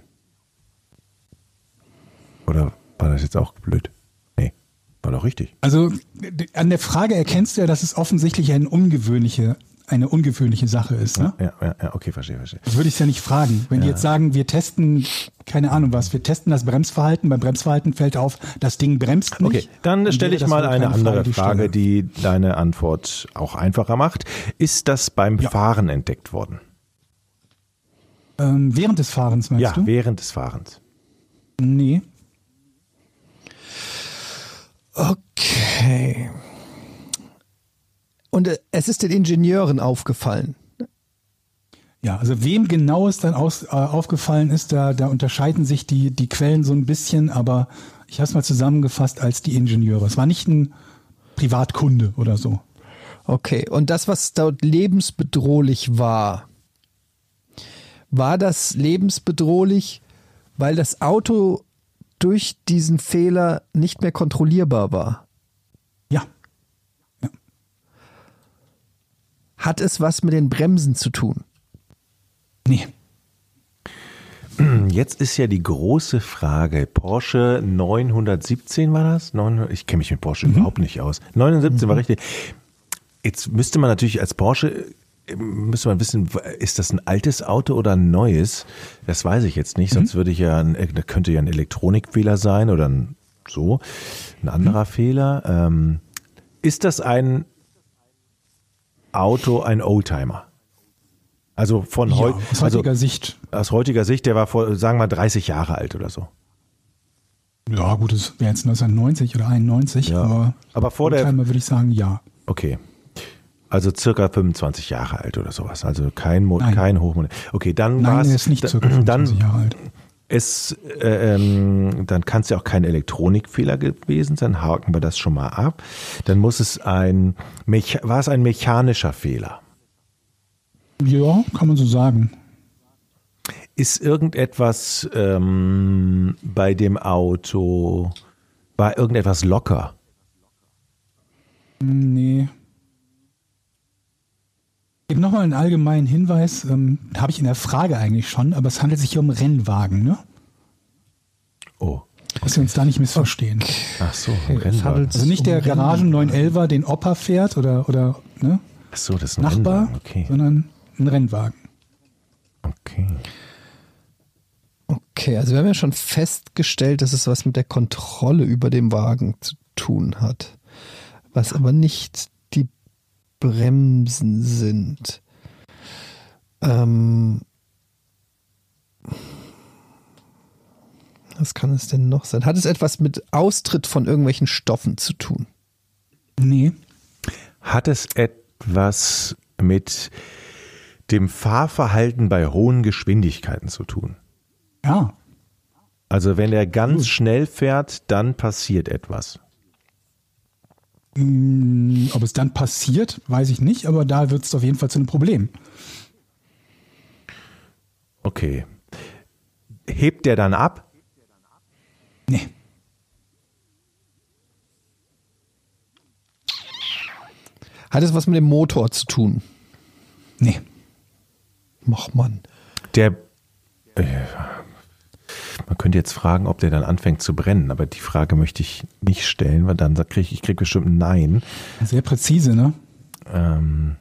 Oder war das jetzt auch blöd? Nee, war doch richtig. Also an der Frage erkennst du ja, dass es offensichtlich eine ungewöhnliche, eine ungewöhnliche Sache ist. Ne? Ja, ja, ja, okay, verstehe, verstehe. Das würde ich ja nicht fragen. Wenn die jetzt sagen, wir testen, keine Ahnung was, wir testen das Bremsverhalten, beim Bremsverhalten fällt auf, das Ding bremst nicht. Okay, dann stelle ich mal eine andere die Frage, stelle. die deine Antwort auch einfacher macht. Ist das beim Ja. Fahren entdeckt worden? Ähm, während des Fahrens meinst Ja, du? während des Fahrens. Nee. Okay. Und äh, es ist den Ingenieuren aufgefallen. Ja, also wem genau es dann aus, äh, aufgefallen ist, da, da unterscheiden sich die, die Quellen so ein bisschen, aber ich habe es mal zusammengefasst als die Ingenieure. Es war nicht ein Privatkunde oder so. Okay. Und das, was dort lebensbedrohlich war, war das lebensbedrohlich, weil das Auto durch diesen Fehler nicht mehr kontrollierbar war? Hat es was mit den Bremsen zu tun? Nee. [clears throat] Jetzt ist ja die große Frage, Porsche 917 war das? 900, ich kenne mich mit Porsche überhaupt nicht aus. 917 war richtig. Jetzt müsste man natürlich als Porsche, äh, müsste man wissen, ist das ein altes Auto oder ein neues? Das weiß ich jetzt nicht, sonst würde ich ja, ein, da könnte ja ein Elektronikfehler sein oder ein, so, ein anderer Fehler. Ähm, ist das ein Auto, ein Oldtimer? Also von Ja, heute, aus also heutiger Sicht. aus heutiger Sicht, der war vor, sagen wir mal, 30 Jahre alt oder so. Ja, gut, es wäre jetzt 1990 oder 91, Ja. aber, Aber vor der- Oldtimer würde ich sagen, ja. Okay. Also circa 25 Jahre alt oder sowas. Also kein, Mo Nein. kein Hochmodell. Okay, dann war Nein, es. er ist nicht circa [clears throat] 25 dann Jahre alt. Es, äh, ähm, dann kann es ja auch kein Elektronikfehler gewesen sein. Haken wir das schon mal ab. Dann muss es ein, war es ein mechanischer Fehler? Ja, kann man so sagen. Ist irgendetwas ähm, bei dem Auto, war irgendetwas locker? Nee. Nochmal einen allgemeinen Hinweis, ähm, habe ich in der Frage eigentlich schon, aber es handelt sich hier um Rennwagen, ne? Oh. Dass wir uns da nicht missverstehen. Ach so, es Rennwagen. Also nicht der Um Garagen 911er, den Opa fährt oder, oder ne? Ach so, das ist ein Nachbar, Rennwagen. Okay. sondern ein Rennwagen. okay. Okay, also wir haben ja schon festgestellt, dass es was mit der Kontrolle über dem Wagen zu tun hat. Was aber nicht Bremsen sind. Ähm, was kann es denn noch sein? Hat es etwas mit Austritt von irgendwelchen Stoffen zu tun? Nee. Hat es etwas mit dem Fahrverhalten bei hohen Geschwindigkeiten zu tun? Ja. Also wenn er ganz schnell fährt, dann passiert etwas. Mm, Ob es dann passiert, weiß ich nicht, aber da wird es auf jeden Fall zu einem Problem. Okay. Hebt der dann ab? Nee. Hat es was mit dem Motor zu tun? Nee. Mach Mann. Der. Äh, man könnte jetzt fragen, ob der dann anfängt zu brennen, aber die Frage möchte ich nicht stellen, weil dann kriege ich, ich krieg bestimmt ein Nein. Sehr präzise, ne? Ähm,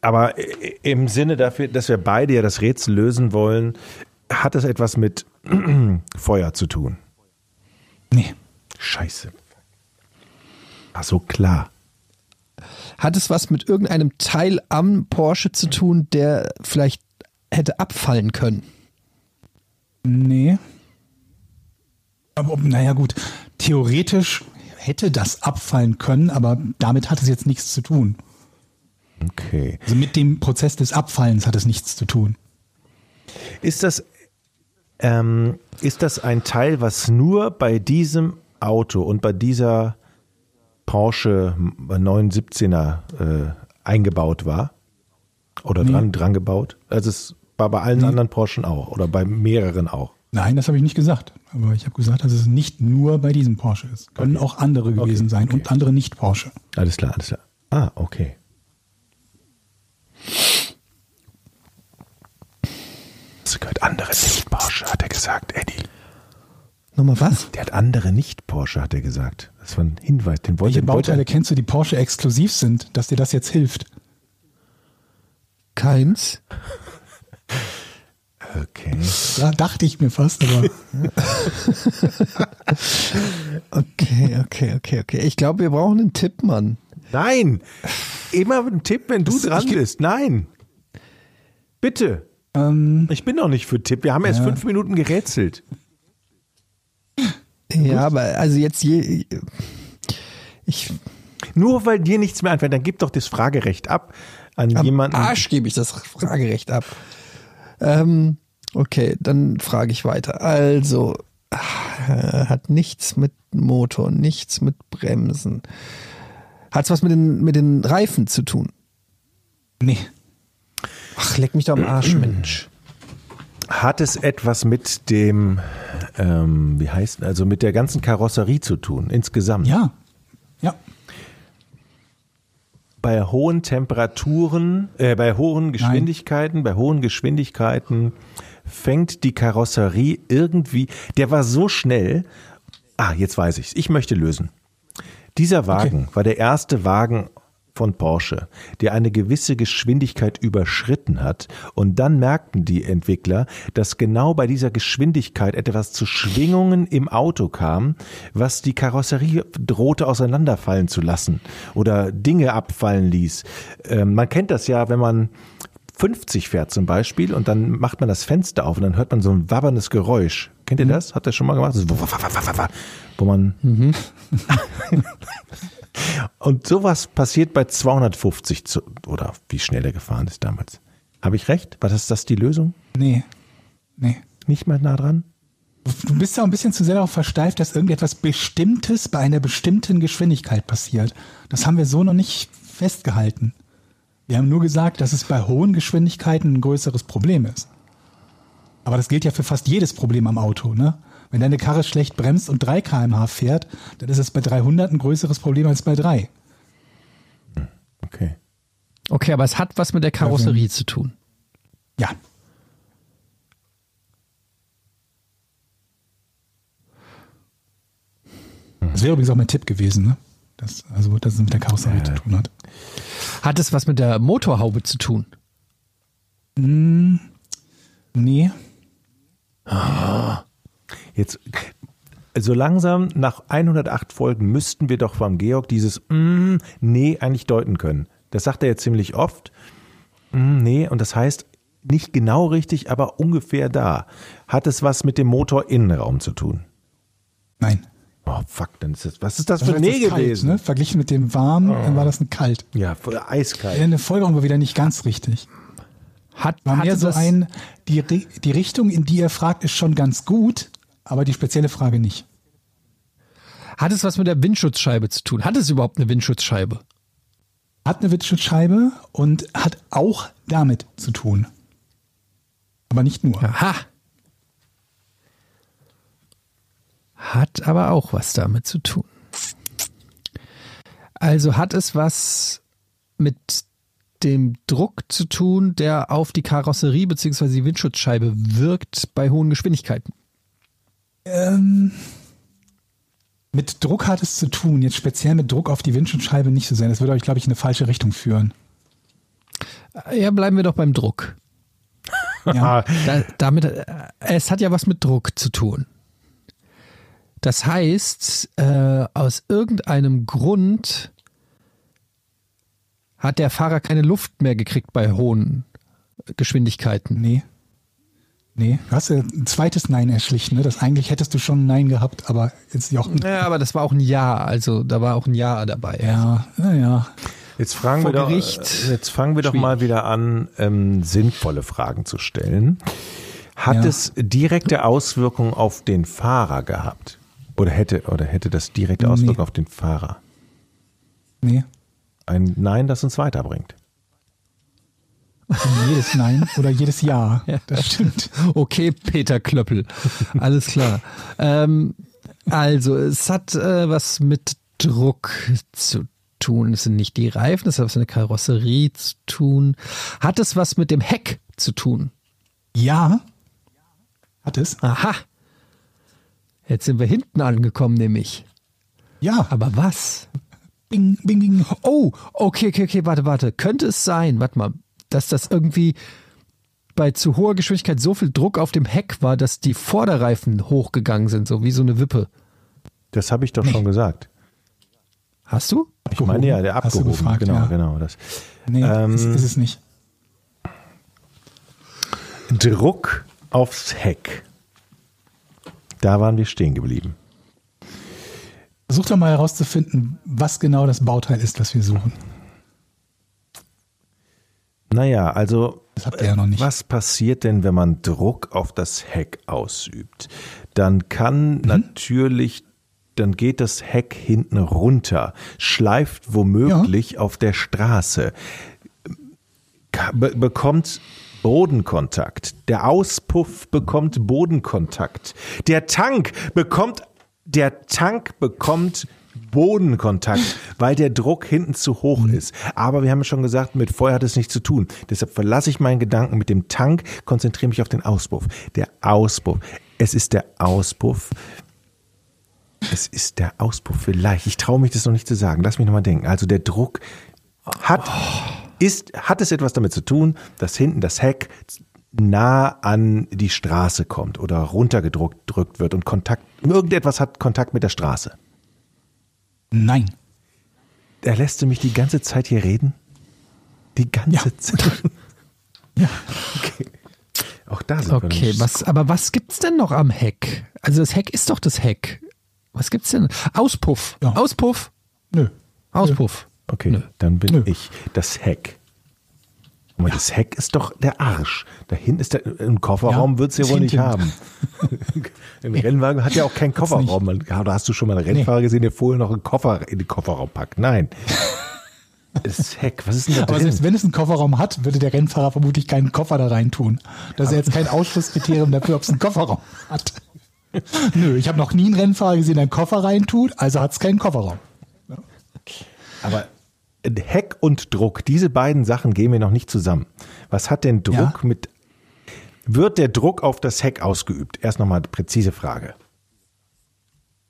aber im Sinne dafür, dass wir beide ja das Rätsel lösen wollen, hat es etwas mit [clears throat] Feuer zu tun. Nee. Scheiße. Ach so, klar. Hat es was mit irgendeinem Teil am Porsche zu tun, der vielleicht hätte abfallen können? Nee. Aber naja gut, theoretisch hätte das abfallen können, aber damit hat es jetzt nichts zu tun. Okay. Also mit dem Prozess des Abfallens hat es nichts zu tun. Ist das, ähm, ist das ein Teil, was nur bei diesem Auto und bei dieser Porsche 917er äh, eingebaut war? Oder Nee. dran, dran gebaut? Also es war bei allen anderen Porschen auch oder bei mehreren auch. Nein, das habe ich nicht gesagt. Aber ich habe gesagt, dass es nicht nur bei diesem Porsche ist. Können auch andere gewesen sein und andere nicht Porsche. Alles klar, alles klar. Ah, okay. Das gehört andere nicht Porsche, hat er gesagt, Eddie. Nochmal was? Der hat andere nicht Porsche, hat er gesagt. Das war ein Hinweis, den wollte Welche den wollte Bauteile er- kennst du, die Porsche exklusiv sind, dass dir das jetzt hilft? Keins. Okay. Da dachte ich mir fast, aber [laughs] Okay, okay, okay, okay. Ich glaube, wir brauchen einen Tipp, Mann. Nein! Immer ein Tipp, wenn du dran bist. Nein! Bitte! ähm, Ich bin noch nicht für Tipp. Wir haben erst fünf Minuten gerätselt. Ja, aber also jetzt je. Ich Nur weil dir nichts mehr einfällt, dann gib doch das Fragerecht ab an am jemanden. Arsch gebe ich das Fragerecht ab. Ähm, okay, dann frage ich weiter. Also äh, hat nichts mit Motor, nichts mit Bremsen. Hat es was mit den mit den Reifen zu tun? nee. Ach, leck mich doch am Arsch, [clears throat] Mensch. Hat es etwas mit dem, ähm, wie heißt, also mit der ganzen Karosserie zu tun, insgesamt? Ja. Ja. Bei hohen Temperaturen, äh, bei hohen Geschwindigkeiten, bei hohen Geschwindigkeiten fängt die Karosserie irgendwie, der war so schnell, ah, jetzt weiß ich's, ich möchte lösen. Dieser Wagen war der erste Wagen von Porsche, der eine gewisse Geschwindigkeit überschritten hat. Und dann merkten die Entwickler, dass genau bei dieser Geschwindigkeit etwas zu Schwingungen im Auto kam, was die Karosserie drohte auseinanderfallen zu lassen oder Dinge abfallen ließ. Ähm, man kennt das ja, wenn man 50 fährt zum Beispiel und dann macht man das Fenster auf und dann hört man so ein wabberndes Geräusch. Kennt ihr das? Hat das schon mal gemacht? Ist Wo man und sowas passiert bei 250 zu, oder wie schnell er gefahren ist damals. Habe ich recht? War das, das die Lösung? Nee. Nee. Nicht mal nah dran? Du bist ja ein bisschen zu sehr darauf versteift, dass irgendetwas Bestimmtes bei einer bestimmten Geschwindigkeit passiert. Das haben wir so noch nicht festgehalten. Wir haben nur gesagt, dass es bei hohen Geschwindigkeiten ein größeres Problem ist. Aber das gilt ja für fast jedes Problem am Auto, ne? Wenn deine Karre schlecht bremst und 3 kmh fährt, dann ist es bei 300 ein größeres Problem als bei 3. Okay. Okay, aber es hat was mit der Karosserie zu tun. Ja. Das wäre übrigens auch mein Tipp gewesen, ne? Das, also, dass es mit der Karosserie zu tun hat. Hat es was mit der Motorhaube zu tun? Nee. Jetzt, so langsam nach 108 Folgen müssten wir doch vom Georg dieses mm, Nee eigentlich deuten können. Das sagt er jetzt ziemlich oft. Mm, nee, und das heißt nicht genau richtig, aber ungefähr da. Hat es was mit dem Motorinnenraum zu tun? Nein. Oh, fuck, dann ist das, was ist das Das für ein Nee kalt, gewesen? Ne? Verglichen mit dem warm, dann war das ein kalt. Ja, voll eiskalt. Eine Folgerung war wieder nicht ganz richtig. Hat, War mehr so ein, die, die Richtung, in die er fragt, ist schon ganz gut, aber die spezielle Frage nicht. hat es was mit der Windschutzscheibe zu tun? Hat es überhaupt eine Windschutzscheibe? Hat eine Windschutzscheibe und hat auch damit zu tun. Aber nicht nur. Aha. Hat aber auch was damit zu tun. Also hat es was mit dem Druck zu tun, der auf die Karosserie bzw. die Windschutzscheibe wirkt bei hohen Geschwindigkeiten. Ähm, mit Druck hat es zu tun. Jetzt speziell mit Druck auf die Windschutzscheibe nicht so sein. Das würde euch, glaube ich, in eine falsche Richtung führen. Ja, bleiben wir doch beim Druck. Ja. Da, damit, äh, es hat ja was mit Druck zu tun. Das heißt, äh, aus irgendeinem Grund hat der Fahrer keine Luft mehr gekriegt bei hohen Geschwindigkeiten. Nee. Nee. Du hast ja ein zweites Nein erschlichen, ne? Das eigentlich hättest du schon ein Nein gehabt, aber jetzt Jochen. Ja, aber das war auch ein Ja, also da war auch ein Ja dabei. Ja, naja. Jetzt fragen Vor wir doch, Gericht. äh, jetzt fangen wir doch Schwierig. mal wieder an, ähm, sinnvolle Fragen zu stellen. Hat Ja. es direkte Auswirkungen auf den Fahrer gehabt? Oder hätte, oder hätte das direkte Nee. Auswirkungen auf den Fahrer? Nee. Ein Nein, das uns weiterbringt. Jedes Nein oder jedes [laughs] Ja. Das stimmt. Okay, Peter Klöppel. Alles klar. ähm, also, es hat äh, was mit Druck zu tun. Es sind nicht die Reifen, es hat was mit der Karosserie zu tun. Hat es was mit dem Heck zu tun? Ja. Hat es? Aha. Jetzt sind wir hinten angekommen, nämlich. Ja. Aber was? Bing, bing, bing. Oh, okay, okay, okay, warte, warte. Könnte es sein, warte mal, dass das irgendwie bei zu hoher Geschwindigkeit so viel Druck auf dem Heck war, dass die Vorderreifen hochgegangen sind, so wie so eine Wippe. Das habe ich doch schon gesagt. Hast du? Ich meine ja, der Hast du abgehoben. gefragt, genau, ja. genau. Das. Nee, Ähm, ist, ist es nicht. Druck aufs Heck. Da waren wir stehen geblieben. Versuch doch mal herauszufinden, was genau das Bauteil ist, das wir suchen. Naja, also Das habt ihr ja noch nicht. was passiert denn, wenn man Druck auf das Heck ausübt? Dann kann Mhm. natürlich, dann geht das Heck hinten runter, schleift womöglich auf der Straße, be bekommt Bodenkontakt. Der Auspuff bekommt Bodenkontakt. Der Tank bekommt, der Tank bekommt Bodenkontakt, weil der Druck hinten zu hoch ist. Aber wir haben schon gesagt, mit Feuer hat es nichts zu tun. Deshalb verlasse ich meinen Gedanken mit dem Tank, konzentriere mich auf den Auspuff. Der Auspuff. Es ist der Auspuff. Es ist der Auspuff vielleicht. Ich traue mich das noch nicht zu sagen. Lass mich noch mal denken. Also der Druck hat, ist, hat es etwas damit zu tun, dass hinten das Heck nah an die Straße kommt oder runtergedrückt drückt wird und Kontakt, irgendetwas hat Kontakt mit der Straße. Nein. Er lässt du mich die ganze Zeit hier reden? Die ganze Ja. Zeit. [laughs] Ja. Okay. Auch da sind wir Okay, was, aber was gibt's denn noch am Heck? Also das Heck ist doch das Heck. Was gibt's denn? Auspuff. Ja. Auspuff. Nö. Auspuff. Okay, dann bin Nö. ich das Heck. Aber das Heck ist doch der Arsch. Da hinten ist der, im Kofferraum Ja, wird's ja ist wohl nicht haben. [laughs] Ein Rennwagen hat ja auch keinen Kofferraum. Da hast du schon mal einen Rennfahrer gesehen, der vorher noch einen Koffer in den Kofferraum packt. Nein. [laughs] Das Heck, was ist denn da Aber drin? selbst wenn es einen Kofferraum hat, würde der Rennfahrer vermutlich keinen Koffer da rein tun. Das ist ja jetzt kein Ausschlusskriterium dafür, ob es einen Kofferraum hat. [laughs] Nö, ich habe noch nie einen Rennfahrer gesehen, der einen Koffer reintut, also hat es keinen Kofferraum. Aber Heck und Druck, diese beiden Sachen gehen mir noch nicht zusammen. Was hat denn Druck Ja. mit. Wird der Druck auf das Heck ausgeübt? Erst nochmal präzise Frage.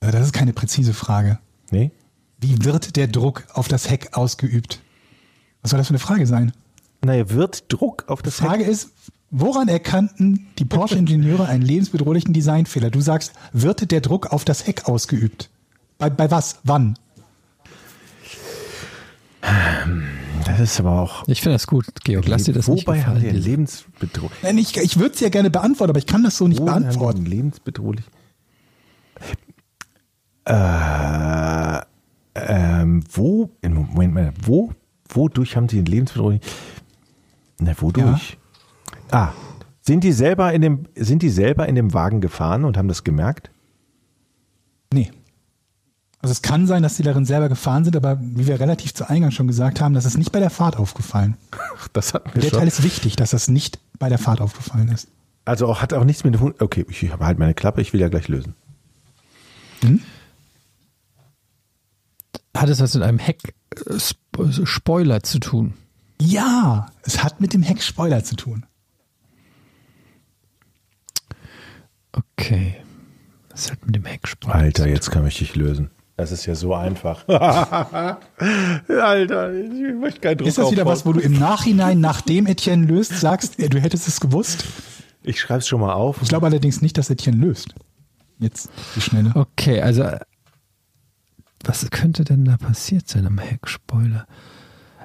Äh, Das ist keine präzise Frage. Nee? Wie wird der Druck auf das Heck ausgeübt? Was soll das für eine Frage sein? Naja, wird Druck auf das Die Frage Heck. ist, woran erkannten die Porsche-Ingenieure einen lebensbedrohlichen Designfehler? Du sagst, wird der Druck auf das Heck ausgeübt? Bei, bei was? Wann? Das ist aber auch. Ich finde das gut, Georg. Lass dir das nicht Wobei haben die gefallen. lebensbedrohlich. Nein, ich, ich würde es ja gerne beantworten, aber ich kann das so nicht Wo haben beantworten. lebensbedrohlich. Äh, ähm, wo, im Moment mal, wo, wodurch haben sie den lebensbedrohlich? Na, wodurch? Ah, sind die selber in dem, sind die selber in dem Wagen gefahren und haben das gemerkt? Nee. Also es kann sein, dass sie darin selber gefahren sind, aber wie wir relativ zu Eingang schon gesagt haben, das ist nicht bei der Fahrt aufgefallen. Das hat mir Der schon. Teil ist wichtig, dass das nicht bei der Fahrt aufgefallen ist. Also auch, hat auch nichts mit dem Hund. Okay, ich habe halt meine Klappe, ich will ja gleich lösen. Hat es was mit einem Heck-Spoiler zu tun? Ja, es hat mit dem Heckspoiler zu tun. Okay. Das hat mit dem Heckspoiler Alter, zu tun. jetzt kann ich dich lösen. Das ist ja so einfach. [laughs] Alter, ich möchte keinen Druck Ist das wieder aufbauen. was, wo du im Nachhinein, nachdem Etienne löst, sagst, du hättest es gewusst? Ich schreibe es schon mal auf. Ich glaube allerdings nicht, dass Etienne löst. Jetzt, die Schnelle. Okay, also was könnte denn da passiert sein am Heckspoiler?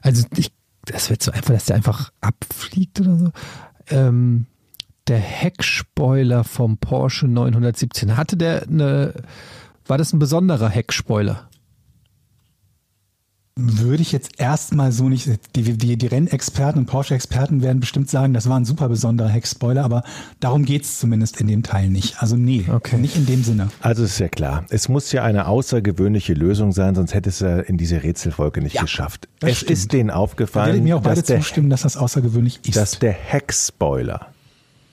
Also ich, das wird so einfach, dass der einfach abfliegt oder so. Ähm, der Heckspoiler vom Porsche 917, hatte der eine, war das ein besonderer Heckspoiler? Würde ich jetzt erstmal so nicht, die, die, die Rennexperten und Porsche-Experten werden bestimmt sagen, das war ein super besonderer Heckspoiler, aber darum geht's zumindest in dem Teil nicht. Also nee, Okay. nicht in dem Sinne. Also ist ja klar, es muss ja eine außergewöhnliche Lösung sein, sonst hätte es ja in diese Rätselfolge nicht geschafft. das Es stimmt. ist denen Da werde aufgefallen, ich mir auch beide dass der, zustimmen, dass das außergewöhnlich ist. dass der Heckspoiler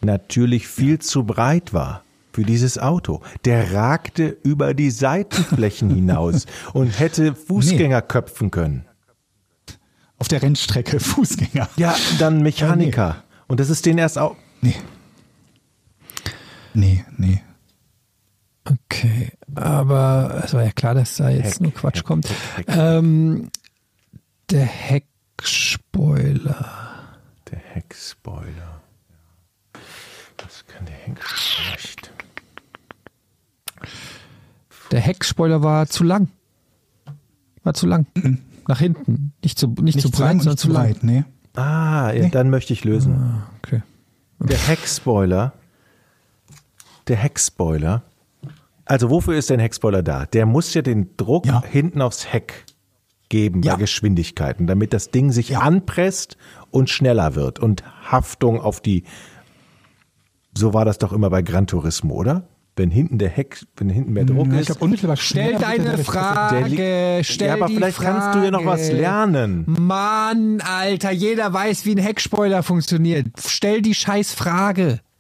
natürlich viel zu breit war für dieses Auto. Der ragte über die Seitenflächen [laughs] hinaus und hätte Fußgänger köpfen können. Auf der Rennstrecke Fußgänger. Ja, dann Mechaniker. Und das ist denen erst auch. Nee. Nee, nee. Okay, aber es war ja klar, dass da jetzt Heck, nur Quatsch Heck, kommt. Heck, Heck. Ähm, der Heckspoiler. Der Heckspoiler. Was kann der Heckspoiler nicht? Der Heckspoiler war zu lang. War zu lang. Nach hinten. Nicht zu, nicht, zu Nicht breit, lang und sondern zu lang. breit, nee. Ah, ja, dann möchte ich lösen. Okay. Der Heckspoiler. Der Heckspoiler. Also wofür ist denn Heckspoiler da? Der muss ja den Druck Ja. hinten aufs Heck geben Ja. bei Geschwindigkeiten, damit das Ding sich anpresst und schneller wird und Haftung auf die. So war das doch immer bei Gran Turismo, oder? Wenn hinten der Heck, wenn hinten mehr Druck ich ist. unmittelbar Stell deine der liegt- Frage. Stell ja, aber die vielleicht Frage. kannst du ja noch was lernen. Mann, Alter, jeder weiß, wie ein Heckspoiler funktioniert. Stell die scheiß Frage. [laughs]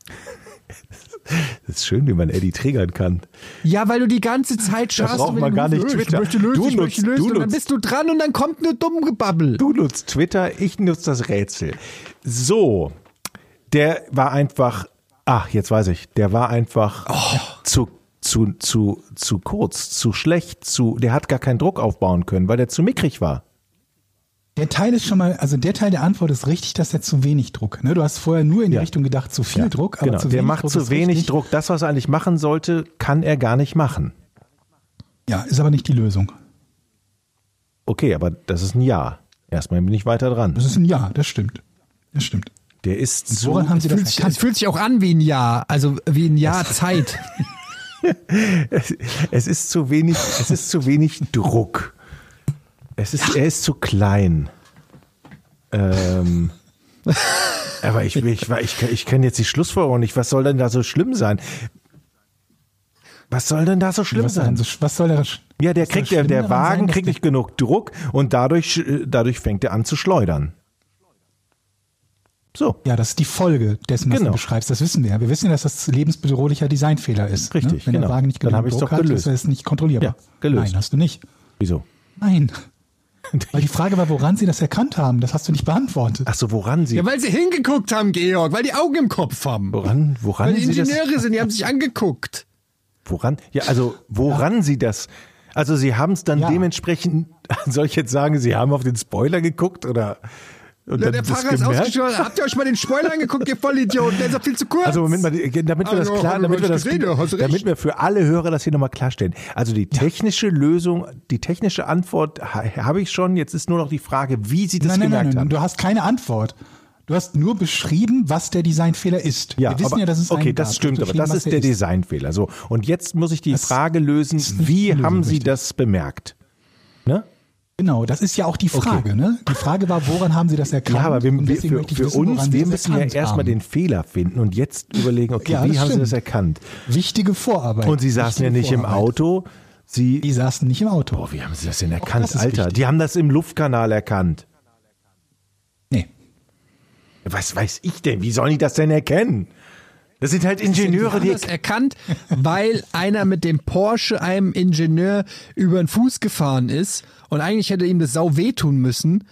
Das ist schön, wie man Eddie triggern kann. Ja, weil du die ganze Zeit schaust. braucht und mit man gar nicht Ruf, Twitter. Ich möchte lösen, Du ich möchte nutzt- lösen. du und dann nutzt- bist du dran und dann kommt nur dumm Gebabbel. Du nutzt Twitter, ich nutze das Rätsel. So, der war einfach, ach, jetzt weiß ich, der war einfach zu, zu, zu, zu kurz, zu schlecht, zu, der hat gar keinen Druck aufbauen können, weil der zu mickrig war. Der Teil ist schon mal, also der Teil der Antwort ist richtig, dass er zu wenig Druck. Ne? Du hast vorher nur in die Ja. Richtung gedacht, zu viel Druck, aber genau, zu der wenig macht Druck zu wenig richtig. Druck. Das, was er eigentlich machen sollte, kann er gar nicht machen. Ja, ist aber nicht die Lösung. Okay, aber das ist ein Ja. Erstmal bin ich weiter dran. Das ist ein Ja, das stimmt. Das stimmt. Der ist so, Woran haben Sie das Fühlt sich, es fühlt sich auch an wie ein Jahr, also wie ein Jahr Zeit. es ist zu wenig, es ist zu wenig Druck. Es ist, er ist zu klein. Ähm, aber ich, ich, ich, ich kenne jetzt die Schlussfolgerung nicht. Was soll denn da so schlimm sein? Was soll denn da so schlimm Was, sein? so, was soll der? Ja, der kriegt, der, der Wagen sein, kriegt nicht genug Druck und dadurch, äh, dadurch fängt er an zu schleudern. So. Ja, das ist die Folge dessen, was Genau. du beschreibst. Das wissen wir. ja. Wir wissen ja, dass das lebensbedrohlicher Designfehler ist. Richtig, ne? Wenn genau. der Wagen nicht Dann genug ich's Druck doch hat, gelöst. ist es nicht kontrollierbar. Ja, gelöst. Nein, hast du nicht. Wieso? Nein. [laughs] Weil die Frage war, woran sie das erkannt haben. Das hast du nicht beantwortet. Ach so, woran sie, ja, weil sie hingeguckt haben, Georg, weil die Augen im Kopf haben. woran, woran Weil die Ingenieure sind, die haben [laughs] sich angeguckt. woran, ja, also, woran sie das, also sie haben es dann Ja. dementsprechend, [laughs] soll ich jetzt sagen, sie haben auf den Spoiler geguckt oder, und dann der Fahrer ist ausgeschaut. Habt ihr euch mal den Spoiler angeguckt, ihr Vollidioten? Der ist doch viel zu kurz. Also Moment mal, damit wir das Also, klar, damit wir das, damit wir für alle Hörer das hier nochmal klarstellen. Also die technische Lösung, die technische Antwort ha- habe ich schon. Jetzt ist nur noch die Frage, wie Sie das nein, gemerkt nein, nein, haben. du hast keine Antwort. Du hast nur beschrieben, was der Designfehler ist. Ja, wir wissen aber, ja, dass es okay, das stimmt, aber das ist der er Designfehler. So und jetzt muss ich die Das Frage lösen: ist Wie haben Sie das bemerkt? Ne? Genau, das ist ja auch die Frage. Ne? Die Frage war, woran haben sie das erkannt? Ja, aber wir, wir, für, für wissen, uns, wir müssen ja erstmal den Fehler finden und jetzt überlegen, okay, Ja, wie das haben Sie stimmt. das erkannt? Wichtige Vorarbeit. Und Sie saßen ja Wichtige nicht im Vorarbeit. Auto. Sie, Die saßen nicht im Auto. boah, wie haben Sie das denn erkannt, das Alter? wichtig. Die haben das im Luftkanal erkannt. Nee. Was weiß ich denn? Wie sollen die das denn erkennen? Das sind halt Die Ingenieure, die. das erkannt, weil einer mit dem Porsche einem Ingenieur über den Fuß gefahren ist und eigentlich hätte ihm das sau wehtun müssen,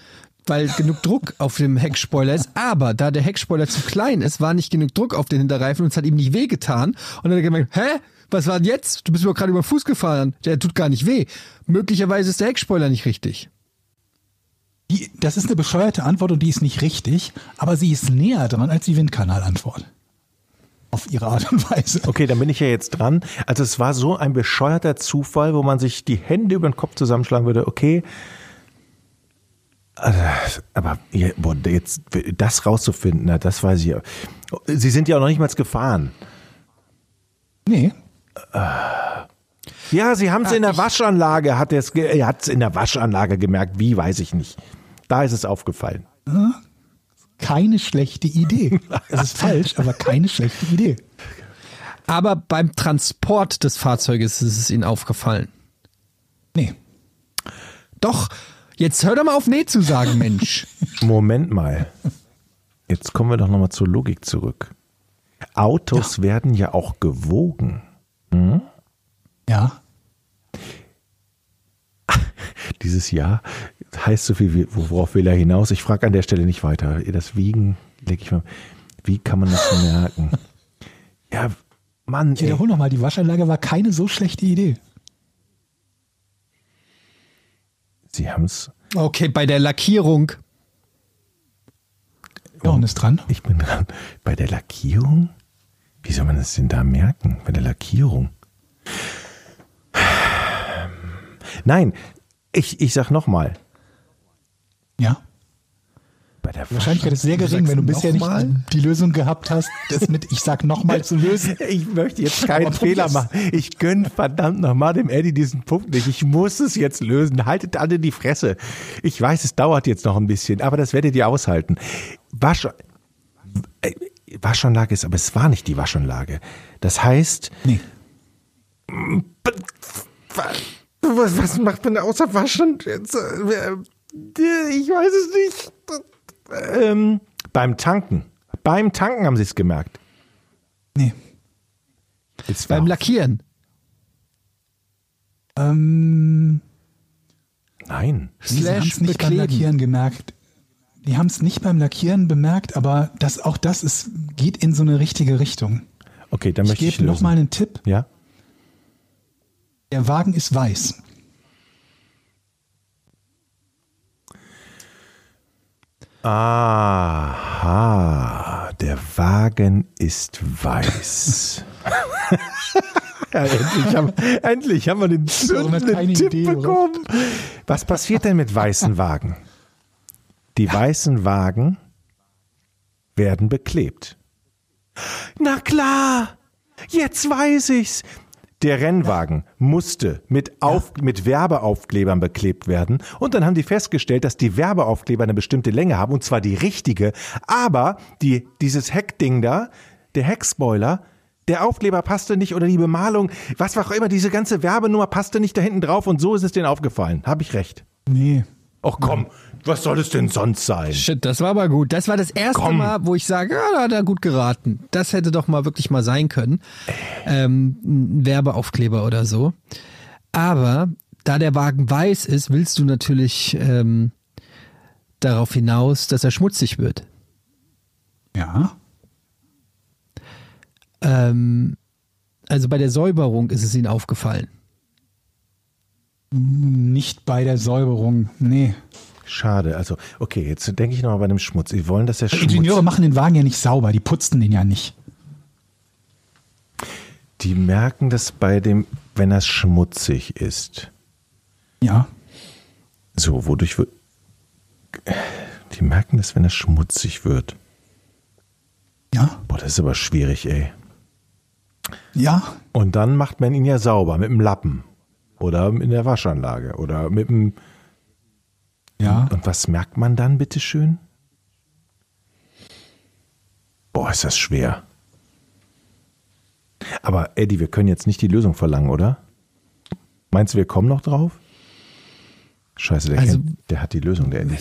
weil genug Druck auf dem Heckspoiler ist. Aber da der Heckspoiler zu klein ist, war nicht genug Druck auf den Hinterreifen und es hat ihm nicht wehgetan. Und dann hat er gemerkt, hä? Was war denn jetzt? Du bist mir doch gerade über den Fuß gefahren. Der tut gar nicht weh. Möglicherweise ist der Heckspoiler nicht richtig. Die, das ist eine bescheuerte Antwort und die ist nicht richtig, aber sie ist näher dran als die Windkanalantwort. Auf ihre Art und Weise. Okay, dann bin ich ja jetzt dran. Also es war so ein bescheuerter Zufall, wo man sich die Hände über den Kopf zusammenschlagen würde. Okay, Also, aber boah, jetzt das rauszufinden, na, das weiß ich. ja. Sie sind ja auch noch nicht mal gefahren. Nee. Ja, sie haben es Ah, in der Waschanlage, hat er es in der Waschanlage gemerkt. Wie, weiß ich nicht. Da ist es aufgefallen. Keine schlechte Idee. [laughs] Es ist falsch, aber keine schlechte Idee. Aber beim Transport des Fahrzeuges ist es ihnen aufgefallen. Nee. Doch, jetzt hör doch mal auf Nee zu sagen, Mensch. [laughs] Moment mal. Jetzt kommen wir doch nochmal zur Logik zurück. Autos werden ja auch gewogen. Ja. [laughs] Dieses Jahr heißt so viel, worauf will er hinaus? Ich frage an der Stelle nicht weiter. Das Wiegen, leg ich mal. Wie kann man das merken? [laughs] Ja, Mann, Ich wiederhole nochmal, die Waschanlage war keine so schlechte Idee. Sie haben es. Okay, bei der Lackierung. Jochen ist dran. Ich bin dran. Bei der Lackierung? Wie soll man das denn da merken? Bei der Lackierung? [sighs] Nein, ich, ich sag nochmal. Ja. Bei der Wahrscheinlichkeit ist sehr gering, wenn du bisher nicht nochmal? die Lösung gehabt hast, das mit ich sag nochmal zu lösen. [laughs] Ich möchte jetzt keinen Fehler machen. Ich gönn verdammt nochmal dem Eddie diesen Punkt nicht. Ich muss es jetzt lösen. Haltet alle die Fresse. Ich weiß, es dauert jetzt noch ein bisschen, aber das werdet ihr aushalten. Wasch, äh, Waschanlage ist, aber es war nicht die Waschanlage. Das heißt, Nee. was, was macht man außer Waschen? Ich weiß es nicht. Ähm, beim Tanken. Beim Tanken haben sie es gemerkt. Nee. Jetzt Beim Lackieren. Ähm, Nein. sie haben es nicht beim. Lackieren gemerkt. Die haben es nicht beim Lackieren bemerkt, aber das, auch das ist, geht in so eine richtige Richtung. Okay, dann Ich möchte ich gebe lösen. noch mal einen Tipp. Ja? Der Wagen ist weiß. Aha, der Wagen ist weiß. [laughs] ja, endlich, haben, endlich haben wir den zündenden Tipp Idee, oder? bekommen. Was passiert denn mit weißen Wagen? Die weißen Wagen werden beklebt. Na klar, jetzt weiß ich's. Der Rennwagen musste mit, Auf, mit Werbeaufklebern beklebt werden und dann haben die festgestellt, dass die Werbeaufkleber eine bestimmte Länge haben und zwar die richtige, aber die, dieses Heckding da, der Heckspoiler, der Aufkleber passte nicht oder die Bemalung, was auch immer, diese ganze Werbenummer passte nicht da hinten drauf und so ist es denen aufgefallen. Habe ich recht? Nee. Ach komm, was soll es denn sonst sein? Shit, das war aber gut. Das war das erste Komm. Mal, wo ich sage, ja, da hat er gut geraten. Das hätte doch mal wirklich mal sein können. Ähm, ein Werbeaufkleber oder so. Aber da der Wagen weiß ist, willst du natürlich ähm, darauf hinaus, dass er schmutzig wird. Ja. Ähm, also bei der Säuberung ist es ihnen aufgefallen. Nicht bei der Säuberung. Nee. Schade, also okay, jetzt denke ich noch mal bei dem Schmutz. Sie wollen, dass der Schmutz... Ingenieure machen den Wagen ja nicht sauber, die putzen den ja nicht. Die merken das bei dem, wenn er schmutzig ist. Ja. So, wodurch wird. Die merken das, wenn er schmutzig wird. Ja. Boah, das ist aber schwierig, ey. Ja. Und dann macht man ihn ja sauber mit dem Lappen. Oder in der Waschanlage. Oder mit dem. Ja. Und was merkt man dann, bitteschön? Boah, ist das schwer. Aber Eddie, wir können jetzt nicht die Lösung verlangen, oder? Meinst du, wir kommen noch drauf? Scheiße, der, Also- kennt, der hat die Lösung, der Eddie.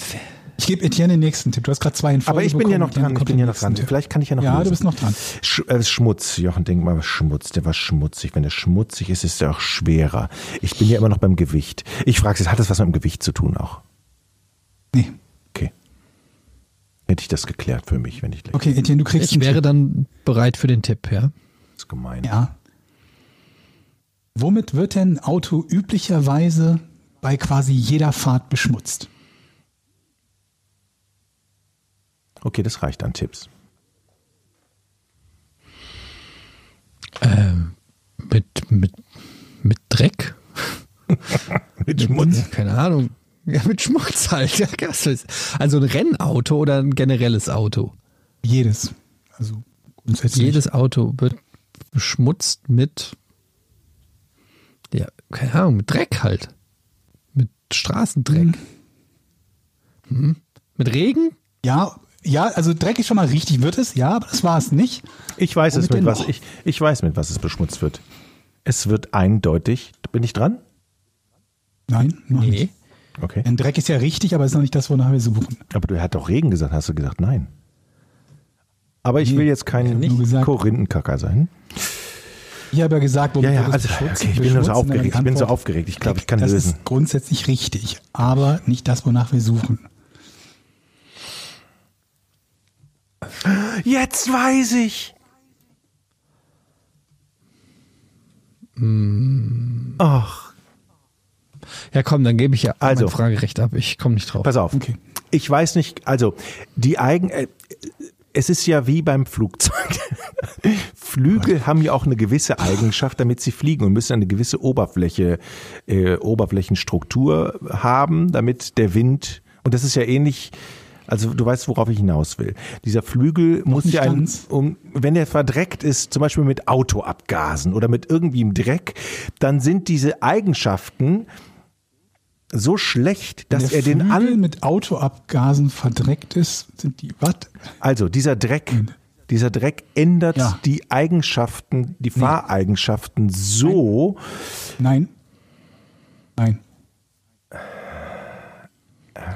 Ich gebe Etienne den nächsten Tipp. Du hast gerade zwei in Folge Aber ich bin ja noch dran, ich bin ja noch dran. Tipp. Vielleicht kann ich ja noch Ja, lösen. du bist noch dran. Sch äh, Schmutz, Jochen, denk mal, Schmutz, der war schmutzig. Wenn der schmutzig ist, ist er auch schwerer. Ich bin ja immer noch beim Gewicht. Ich frage jetzt, hat das was mit dem Gewicht zu tun auch? Nee. Okay. Hätte ich das geklärt für mich, wenn ich gleich. Okay, Etienne, du kriegst Ich einen wäre Tipp. dann bereit für den Tipp, ja. Das ist gemein. Ja. Womit wird denn ein Auto üblicherweise bei quasi jeder Fahrt beschmutzt? Okay, das reicht an Tipps. Ähm, mit, mit, mit Dreck? [laughs] Mit Schmutz. Keine Ahnung. [laughs] Ja, mit Schmutz halt. Also ein Rennauto oder ein generelles Auto? Jedes. Also grundsätzlich. Jedes Auto wird beschmutzt mit Ja, keine Ahnung, mit Dreck halt. Mit Straßendreck. Mhm. Mit Regen? Ja, ja, also dreckig schon mal richtig wird es, ja, aber das war es nicht. Ich weiß es Womit mit denn was ich ich weiß mit was es beschmutzt wird. Es wird eindeutig. Bin ich dran? Nein, noch nicht. Okay. Denn Dreck ist ja richtig, aber ist noch nicht das, wonach wir suchen. Aber du hat doch Regen gesagt, hast du gesagt nein. Aber ich will jetzt kein Korinthenkacker sein. Ich habe ja gesagt, womit Ja, ja, wir das also, okay, ich bin nur so aufgeregt. Ich bin so aufgeregt. Ich glaube, ich kann das lösen. ist grundsätzlich richtig, aber nicht das, wonach wir suchen. Jetzt weiß ich. Ach, Ja, komm, dann gebe ich ja Also. mein Fragerecht ab. Ich komme nicht drauf. pass auf. Okay. Ich weiß nicht, also die Eigen, äh, es ist ja wie beim Flugzeug. [laughs] Flügel haben ja auch eine gewisse Eigenschaft, damit sie fliegen und müssen eine gewisse Oberfläche, äh, Oberflächenstruktur haben, damit der Wind, und das ist ja ähnlich, also du weißt, worauf ich hinaus will. Dieser Flügel muss ja, ein, um, wenn er verdreckt ist, zum Beispiel mit Autoabgasen oder mit irgendwie im Dreck, dann sind diese Eigenschaften so schlecht, dass Wenn er den Flügel an, mit Autoabgasen verdreckt ist, sind die was? also dieser Dreck, dieser Dreck ändert Ja. die Eigenschaften, die Fahreigenschaften so, Nein. Nein.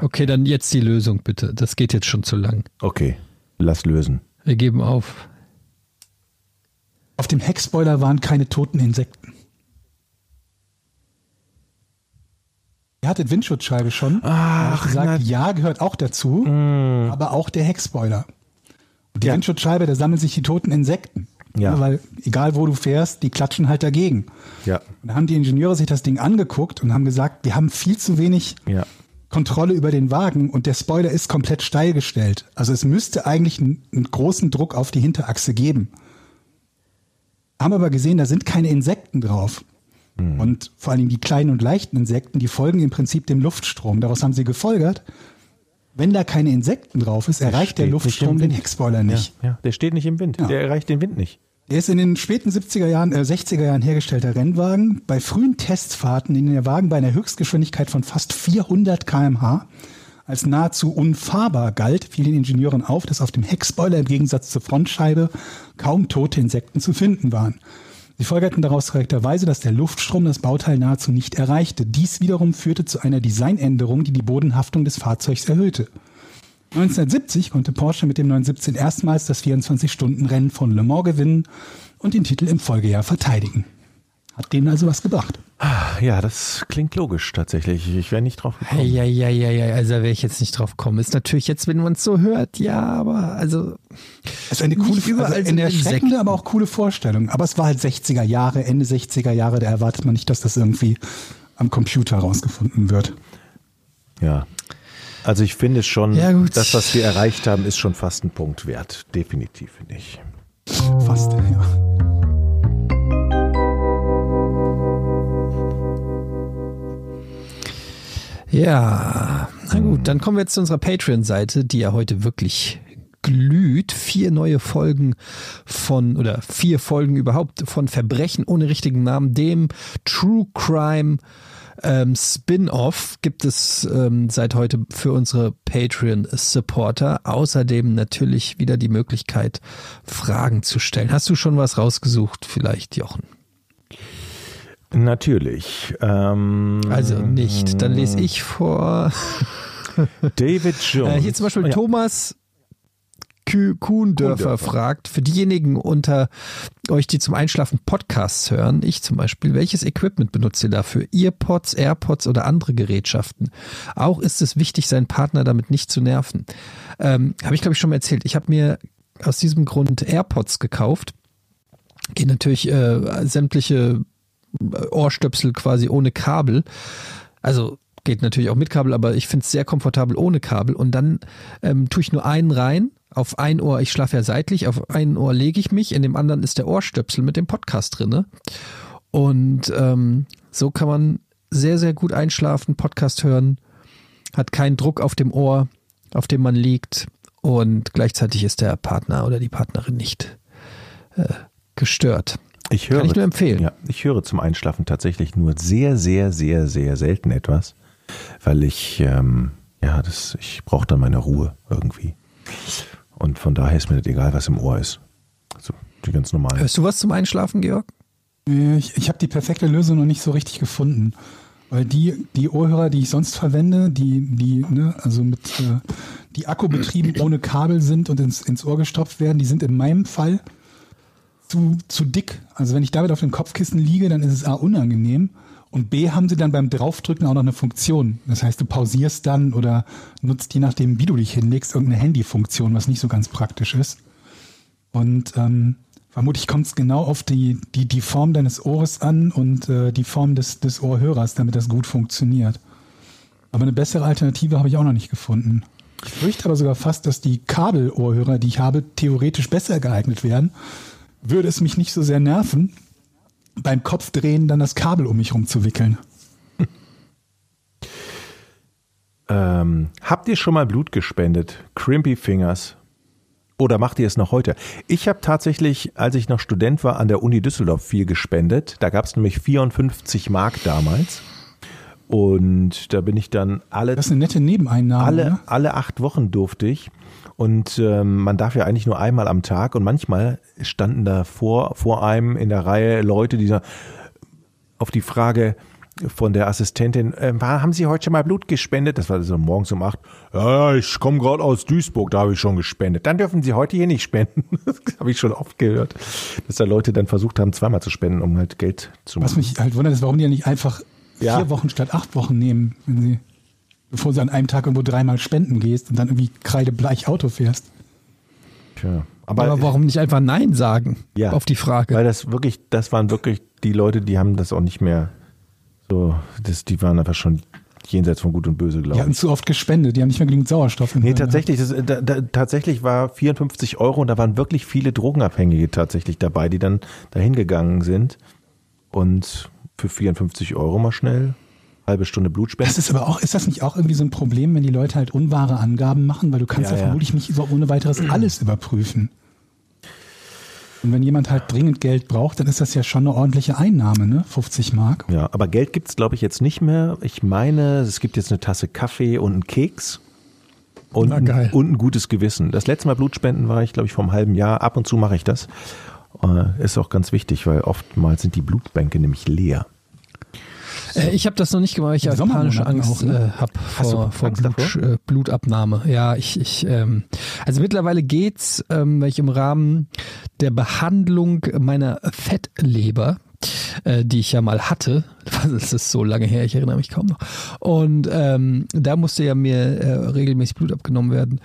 Okay, dann jetzt die Lösung bitte. Das geht jetzt schon zu lang. okay, lass lösen. Wir geben auf. Auf dem Heckspoiler waren keine toten Insekten. Ihr hattet Windschutzscheibe schon. Ach, ich gesagt, ja, gehört auch dazu, aber auch der Heckspoiler. Und die Ja. Windschutzscheibe, da sammeln sich die toten Insekten. Ja. weil egal wo du fährst, die klatschen halt dagegen. Ja, Und da haben die Ingenieure sich das Ding angeguckt und haben gesagt, wir haben viel zu wenig ja. Kontrolle über den Wagen und der Spoiler ist komplett steil gestellt. Also es müsste eigentlich einen, einen großen Druck auf die Hinterachse geben. Haben aber gesehen, da sind keine Insekten drauf. Und vor allem die kleinen und leichten Insekten, die folgen im Prinzip dem Luftstrom. Daraus haben sie gefolgert, wenn da keine Insekten drauf ist, erreicht der nicht Luftstrom den. Heckspoiler nicht. Ja, ja, der steht nicht im Wind. Ja. Der erreicht den Wind nicht. Der ist in den späten 70er Jahren, äh, 60er Jahren hergestellter Rennwagen. Bei frühen Testfahrten, in denen der Wagen bei einer Höchstgeschwindigkeit von fast 400 kmh als nahezu unfahrbar galt, fiel den Ingenieuren auf, dass auf dem Heckspoiler im Gegensatz zur Frontscheibe kaum tote Insekten zu finden waren. Sie folgerten daraus korrekterweise, dass der Luftstrom das Bauteil nahezu nicht erreichte. Dies wiederum führte zu einer Designänderung, die die Bodenhaftung des Fahrzeugs erhöhte. 1970 konnte Porsche mit dem 917 erstmals das 24-Stunden-Rennen von Le Mans gewinnen und den Titel im Folgejahr verteidigen. Hat denen also was gebracht. Ja, das klingt logisch tatsächlich. Ich wäre nicht drauf gekommen. Ja, ja, ja, ja, also da wäre ich jetzt nicht drauf gekommen. Ist natürlich jetzt, wenn man es so hört, ja, aber also Das ist eine coole, überall also eine erschreckende, aber auch coole Vorstellung. Aber es war halt 60er Jahre, Ende 60er Jahre, da erwartet man nicht, dass das irgendwie am Computer rausgefunden wird. Ja. Also ich finde schon, Ja, das, was wir erreicht haben, ist schon fast ein Punkt wert. Definitiv, finde ich. Fast, ja. Ja, na gut, dann kommen wir jetzt zu unserer Patreon-Seite, die ja heute wirklich glüht. Vier neue Folgen von, oder vier Folgen überhaupt von Verbrechen ohne richtigen Namen, dem True Crime ähm, Spin-off gibt es ähm, seit heute für unsere Patreon-Supporter. Außerdem natürlich wieder die Möglichkeit, Fragen zu stellen. Hast du schon was rausgesucht, vielleicht, Jochen? Natürlich. Ähm, Also nicht. Dann lese ich vor. [laughs] David Jones. Äh, hier zum Beispiel Ja. Thomas Kuhndörfer fragt, für diejenigen unter euch, die zum Einschlafen Podcasts hören, ich zum Beispiel, welches Equipment benutzt ihr dafür? Earpods, AirPods oder andere Gerätschaften? Auch ist es wichtig, seinen Partner damit nicht zu nerven. Ähm, Habe ich, glaube ich, schon mal erzählt. Ich habe mir aus diesem Grund AirPods gekauft. Geht natürlich äh, sämtliche Ohrstöpsel quasi ohne Kabel. Also geht natürlich auch mit Kabel, aber ich finde es sehr komfortabel ohne Kabel. Und dann ähm, tue ich nur einen rein. Auf ein Ohr, ich schlafe ja seitlich, auf ein Ohr lege ich mich, in dem anderen ist der Ohrstöpsel mit dem Podcast drinne. Und ähm, so kann man sehr, sehr gut einschlafen, Podcast hören, hat keinen Druck auf dem Ohr, auf dem man liegt und gleichzeitig ist der Partner oder die Partnerin nicht äh, gestört. Ich höre, Kann ich nur empfehlen. Ja, ich höre zum Einschlafen tatsächlich nur sehr, sehr, sehr, sehr selten etwas, weil ich, ähm, ja, das, ich brauche dann meine Ruhe irgendwie. Und von daher ist mir das egal, was im Ohr ist. Also die ganz normalen. Hörst du was zum Einschlafen, Georg? Nee, Ich, ich habe die perfekte Lösung noch nicht so richtig gefunden. Weil die, die Ohrhörer, die ich sonst verwende, die, die, ne, also mit, äh, die akkubetrieben [clears throat] ohne Kabel sind und ins, ins Ohr gestopft werden, die sind in meinem Fall zu, zu dick. Also wenn ich damit auf dem Kopfkissen liege, dann ist es A unangenehm und B haben sie dann beim Draufdrücken auch noch eine Funktion. Das heißt, du pausierst dann oder nutzt je nachdem, wie du dich hinlegst, irgendeine Handyfunktion, was nicht so ganz praktisch ist. Und ähm, vermutlich kommt es genau auf die, die, die Form deines Ohres an und äh, die Form des, des Ohrhörers, damit das gut funktioniert. Aber eine bessere Alternative habe ich auch noch nicht gefunden. Ich fürchte aber sogar fast, dass die Kabelohrhörer, die ich habe, theoretisch besser geeignet wären. Würde es mich nicht so sehr nerven, beim Kopfdrehen dann das Kabel um mich rumzuwickeln. Ähm, habt ihr schon mal Blut gespendet? Crimpy Fingers. Oder macht ihr es noch heute? Ich habe tatsächlich, als ich noch Student war, an der Uni Düsseldorf viel gespendet. Da gab es nämlich 54 Mark damals. Und da bin ich dann alle Das ist eine nette Nebeneinnahme. alle, ne? alle acht Wochen durfte ich. Und ähm, man darf ja eigentlich nur einmal am Tag. Und manchmal standen da vor, vor einem in der Reihe Leute, die da auf die Frage von der Assistentin, äh, haben Sie heute schon mal Blut gespendet? Das war so morgens um acht. Ja, ich komme gerade aus Duisburg, da habe ich schon gespendet. Dann dürfen Sie heute hier nicht spenden. [laughs] Das habe ich schon oft gehört, dass da Leute dann versucht haben, zweimal zu spenden, um halt Geld zu Was machen. mich halt wundert, ist, warum die ja nicht einfach Ja. vier Wochen statt acht Wochen nehmen, wenn sie, bevor sie an einem Tag irgendwo dreimal spenden gehst und dann irgendwie kreidebleich Auto fährst. Tja. Aber, Aber, warum nicht einfach Nein sagen Ja. auf die Frage? Weil das wirklich, das waren wirklich die Leute, die haben das auch nicht mehr so, das, die waren einfach schon jenseits von Gut und Böse, Die glaube hatten ich. zu oft gespendet, die haben nicht mehr genügend Sauerstoff. Nee, tatsächlich, das, da, da, tatsächlich war 54 Euro und da waren wirklich viele Drogenabhängige tatsächlich dabei, die dann dahin gegangen sind und für 54 Euro mal schnell halbe Stunde Blut spenden. Das ist aber auch, ist das nicht auch irgendwie so ein Problem, wenn die Leute halt unwahre Angaben machen, weil du kannst Ja, ja, ja. vermutlich nicht so ohne weiteres alles überprüfen. Und wenn jemand halt dringend Geld braucht, dann ist das ja schon eine ordentliche Einnahme, ne? 50 Mark. Ja, aber Geld gibt's glaube ich, jetzt nicht mehr. Ich meine, es gibt jetzt eine Tasse Kaffee und einen Keks. Und, Na, geil. und ein gutes Gewissen. Das letzte Mal Blutspenden war ich, glaube ich, vor einem halben Jahr. Ab und zu mache ich das. Äh, Ist auch ganz wichtig, weil oftmals sind die Blutbänke nämlich leer. Äh, ich habe das noch nicht gemacht, weil ich ja panische Sommermonaten Angst ne? äh, habe vor, vor Blut, äh, Blutabnahme. Ja, ich, ich ähm, also mittlerweile geht's, ähm, weil ich im Rahmen der Behandlung meiner Fettleber äh, die ich ja mal hatte. [laughs] Das ist so lange her, ich erinnere mich kaum noch. Und ähm, da musste ja mir äh, regelmäßig Blut abgenommen werden.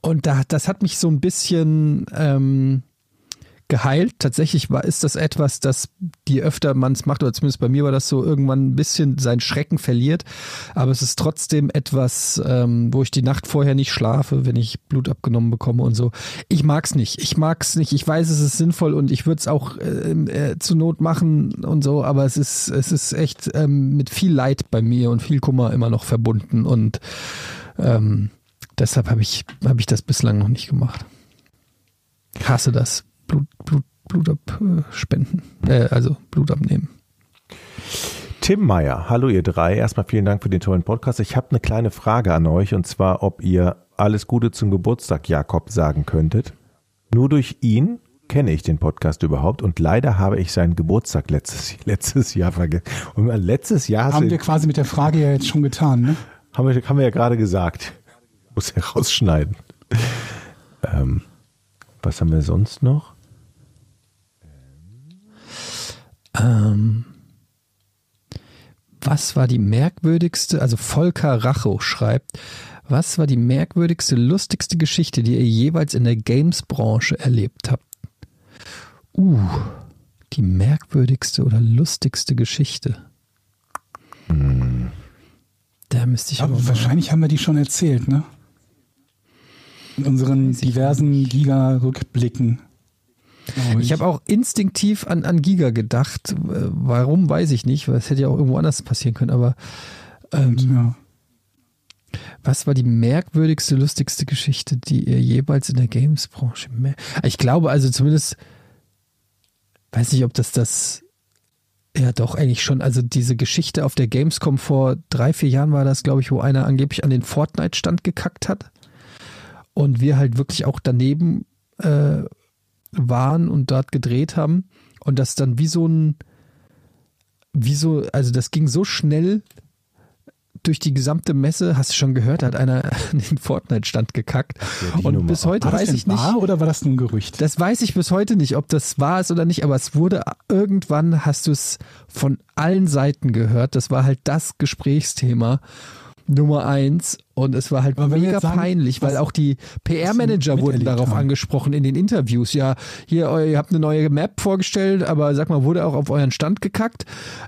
Und da, das hat mich so ein bisschen ähm, geheilt. Tatsächlich war, ist das etwas, das je öfter man es macht, oder zumindest bei mir war das so, irgendwann ein bisschen seinen Schrecken verliert. Aber es ist trotzdem etwas, ähm, wo ich die Nacht vorher nicht schlafe, wenn ich Blut abgenommen bekomme und so. Ich mag's nicht. Ich mag's nicht. Ich weiß, es ist sinnvoll und ich würde es auch äh, äh, zur Not machen und so, aber es ist, es ist echt ähm, mit viel Leid bei mir und viel Kummer immer noch verbunden und ähm, deshalb habe ich, hab ich das bislang noch nicht gemacht. Ich hasse das. Blut, Blut, Blut abspenden. Äh, also Blut abnehmen. Tim Meyer, hallo ihr drei. Erstmal vielen Dank für den tollen Podcast. Ich habe eine kleine Frage an euch und zwar, ob ihr alles Gute zum Geburtstag Jakob sagen könntet. Nur durch ihn kenne ich den Podcast überhaupt und leider habe ich seinen Geburtstag letztes, letztes Jahr vergessen. Und letztes Jahr Haben wir quasi mit der Frage ja jetzt schon getan, ne? haben, wir, haben wir ja gerade gesagt. Muss ja rausschneiden. Ähm, was haben wir sonst noch? Ähm, was war die merkwürdigste, also Volker Rachow schreibt, was war die merkwürdigste, lustigste Geschichte, die ihr jeweils in der Games-Branche erlebt habt? Uh, die merkwürdigste oder lustigste Geschichte. Da müsste ich Aber aber mal- wahrscheinlich haben wir die schon erzählt, ne? In unseren diversen Giga-Rückblicken. Glaub Ich habe auch instinktiv an, an Giga gedacht. Äh, Warum, weiß ich nicht, weil es hätte ja auch irgendwo anders passieren können. Aber ähm, ja. was war die merkwürdigste, lustigste Geschichte, die ihr jeweils in der Games-Branche... Ich glaube also zumindest... weiß nicht, ob das das, ja doch eigentlich schon, also diese Geschichte auf der Gamescom vor drei, vier Jahren war das, glaube ich, wo einer angeblich an den Fortnite-Stand gekackt hat. Und wir halt wirklich auch daneben äh, waren und dort gedreht haben. Und das dann wie so ein, wie so, also das ging so schnell durch die gesamte Messe, hast du schon gehört, hat einer [laughs] an den Fortnite-Stand gekackt. Ja, und Nummer. bis heute weiß ich nicht. wahr oder war das nur ein Gerücht? Das weiß ich bis heute nicht, ob das wahr ist oder nicht, aber es wurde irgendwann hast du es von allen Seiten gehört. Das war halt das Gesprächsthema Nummer eins und es war halt Aber mega sagen, peinlich, weil auch die PR-Manager wurden darauf haben. angesprochen in den Interviews. Ja, hier, ihr habt eine neue Map vorgestellt, aber sag mal, wurde auch auf euren Stand gekackt?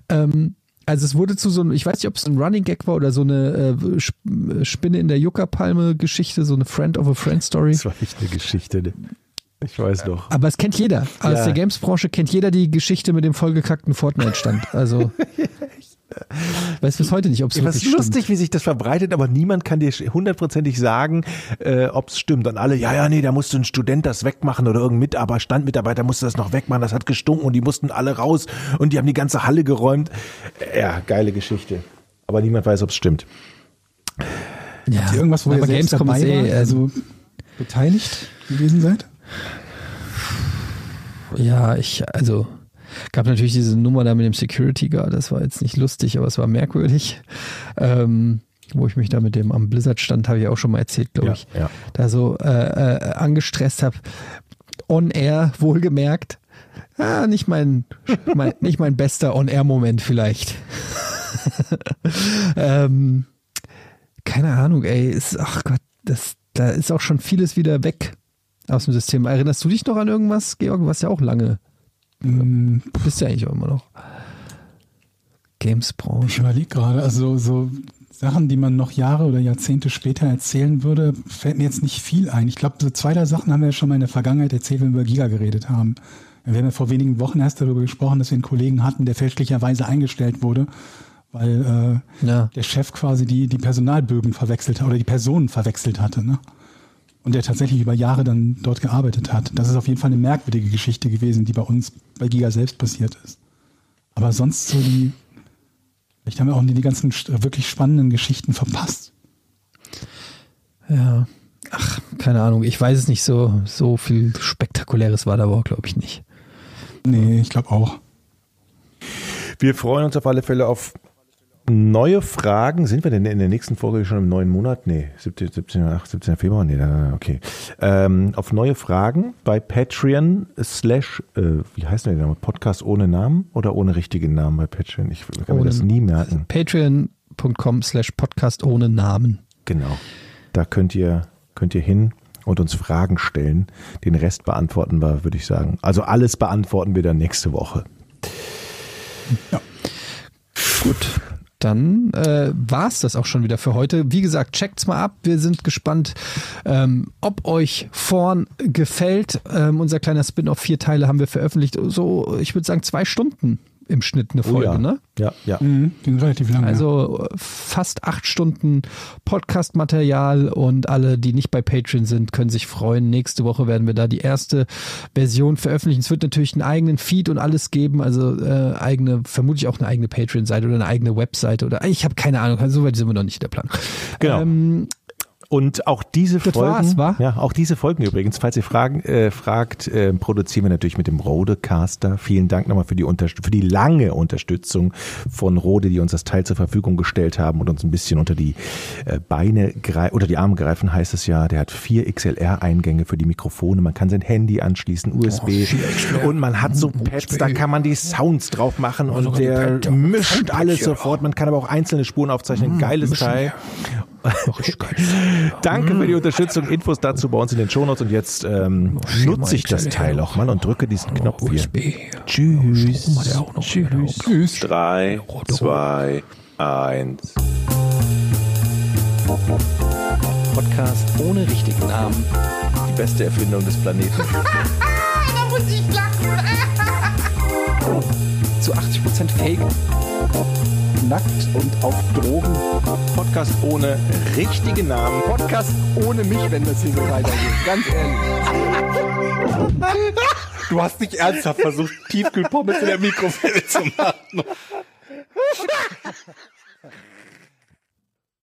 Ähm, also es wurde zu so einem, ich weiß nicht, ob es ein Running Gag war oder so eine äh, Sp- Spinne in der Juckerpalme-Geschichte, so eine Friend of a Friend Story. Das war echt eine Geschichte. Ne? Ich weiß doch. Aber es kennt jeder. Aus Ja. der Games-Branche kennt jeder die Geschichte mit dem vollgekackten Fortnite-Stand. Also, [laughs] weiß bis heute nicht, ob es Ja, was wirklich lustig, stimmt. wie sich das verbreitet, aber niemand kann dir hundertprozentig sagen, äh, ob es stimmt. Und alle, ja, ja, nee, da musste ein Student das wegmachen oder irgendein Mitarbeiter, Standmitarbeiter musste das noch wegmachen, das hat gestunken und die mussten alle raus und die haben die ganze Halle geräumt. Ja, geile Geschichte. Aber niemand weiß, ob es stimmt. Ja. Habt ihr irgendwas, wo ihr selbst Gamescom dabei ist eh, also, also beteiligt gewesen seid? Ja, ich, also, gab natürlich diese Nummer da mit dem Security Guard, das war jetzt nicht lustig, aber es war merkwürdig. Ähm, wo ich mich da mit dem am Blizzard-Stand, habe ich auch schon mal erzählt, glaube Ja, ich, ja. da so äh, äh, angestresst habe. On Air, wohlgemerkt. Ah, nicht mein, mein, [laughs] nicht mein bester On-Air-Moment vielleicht. [laughs] ähm, keine Ahnung, ey, ist, ach Gott, das, da ist auch schon vieles wieder weg aus dem System. Erinnerst du dich noch an irgendwas, Georg? Du warst ja auch lange, Hm, bist ja eigentlich auch immer noch. Games-Branche. Ich überlege gerade, also so Sachen, die man noch Jahre oder Jahrzehnte später erzählen würde, fällt mir jetzt nicht viel ein. Ich glaube, so zwei, drei Sachen haben wir ja schon mal in der Vergangenheit erzählt, wenn wir über Giga geredet haben. Wir haben ja vor wenigen Wochen erst darüber gesprochen, dass wir einen Kollegen hatten, der fälschlicherweise eingestellt wurde, weil äh, Ja. der Chef quasi die, die Personalbögen verwechselt oder die Personen verwechselt hatte. Ne? Und der tatsächlich über Jahre dann dort gearbeitet hat. Das ist auf jeden Fall eine merkwürdige Geschichte gewesen, die bei uns bei Giga selbst passiert ist. Aber sonst so die, vielleicht haben wir auch die, die ganzen wirklich spannenden Geschichten verpasst. Ja. Ach, keine Ahnung. Ich weiß es nicht so, so viel Spektakuläres war da aber auch, glaube ich, nicht. Nee, ich glaube auch. Wir freuen uns auf alle Fälle auf neue Fragen. Sind wir denn in der nächsten Folge schon im neuen Monat? Nee, 17, 17, ach, 17. Februar? Nee, okay. Ähm, auf neue Fragen bei Patreon slash, äh, wie heißt denn der Name? Podcast ohne Namen oder ohne richtigen Namen bei Patreon? Ich kann mir Ohne- das nie merken. Patreon.com slash Podcast ohne Namen. Genau. Da könnt ihr, könnt ihr hin und uns Fragen stellen. Den Rest beantworten wir, würde ich sagen. Also alles beantworten wir dann nächste Woche. Gut. Dann äh, war es das auch schon wieder für heute. Wie gesagt, checkt's mal ab. Wir sind gespannt, ähm, ob euch Vorn gefällt. Ähm, unser kleiner Spin-off, vier Teile haben wir veröffentlicht. So, ich würde sagen, zwei Stunden im Schnitt eine Folge, oh ja. ne? Ja, ja. Mhm, ging relativ lange. Also äh, fast acht Stunden Podcast-Material und alle, die nicht bei Patreon sind, können sich freuen. Nächste Woche werden wir da die erste Version veröffentlichen. Es wird natürlich einen eigenen Feed und alles geben, also äh, eigene, vermutlich auch eine eigene Patreon-Seite oder eine eigene Webseite oder ich habe keine Ahnung, also soweit sind wir noch nicht der Plan. Genau. Ähm, Und auch diese Das Folgen, war's, wa? ja, auch diese Folgen übrigens, falls ihr Fragen äh, fragt, äh, produzieren wir natürlich mit dem Rodecaster. Vielen Dank nochmal für die Unterst für die lange Unterstützung von Rode, die uns das Teil zur Verfügung gestellt haben und uns ein bisschen unter die äh, Beine oder die Arme greifen, heißt es ja. Der hat vier XLR-Eingänge für die Mikrofone. Man kann sein Handy anschließen, USB und man hat so Pads, da kann man die Sounds drauf machen und der mischt alles sofort. Man kann aber auch einzelne Spuren aufzeichnen. Geiles Teil. [laughs] Danke für die Unterstützung. Infos dazu bei uns in den Shownotes. Und jetzt ähm, nutze ich das Teil auch mal und drücke diesen Knopf hier. Tschüss. Tschüss. Tschüss. Drei, zwei, eins. Podcast ohne richtigen Namen. Die beste Erfindung des Planeten. [laughs] Da muss ich lachen. Zu 80% Fake. Nackt und auf Drogen. Podcast ohne richtigen Namen. Podcast ohne mich, wenn das hier so weitergeht. Ganz ehrlich. Du hast nicht ernsthaft versucht, Tiefkühlpommes in der Mikrowelle zu machen.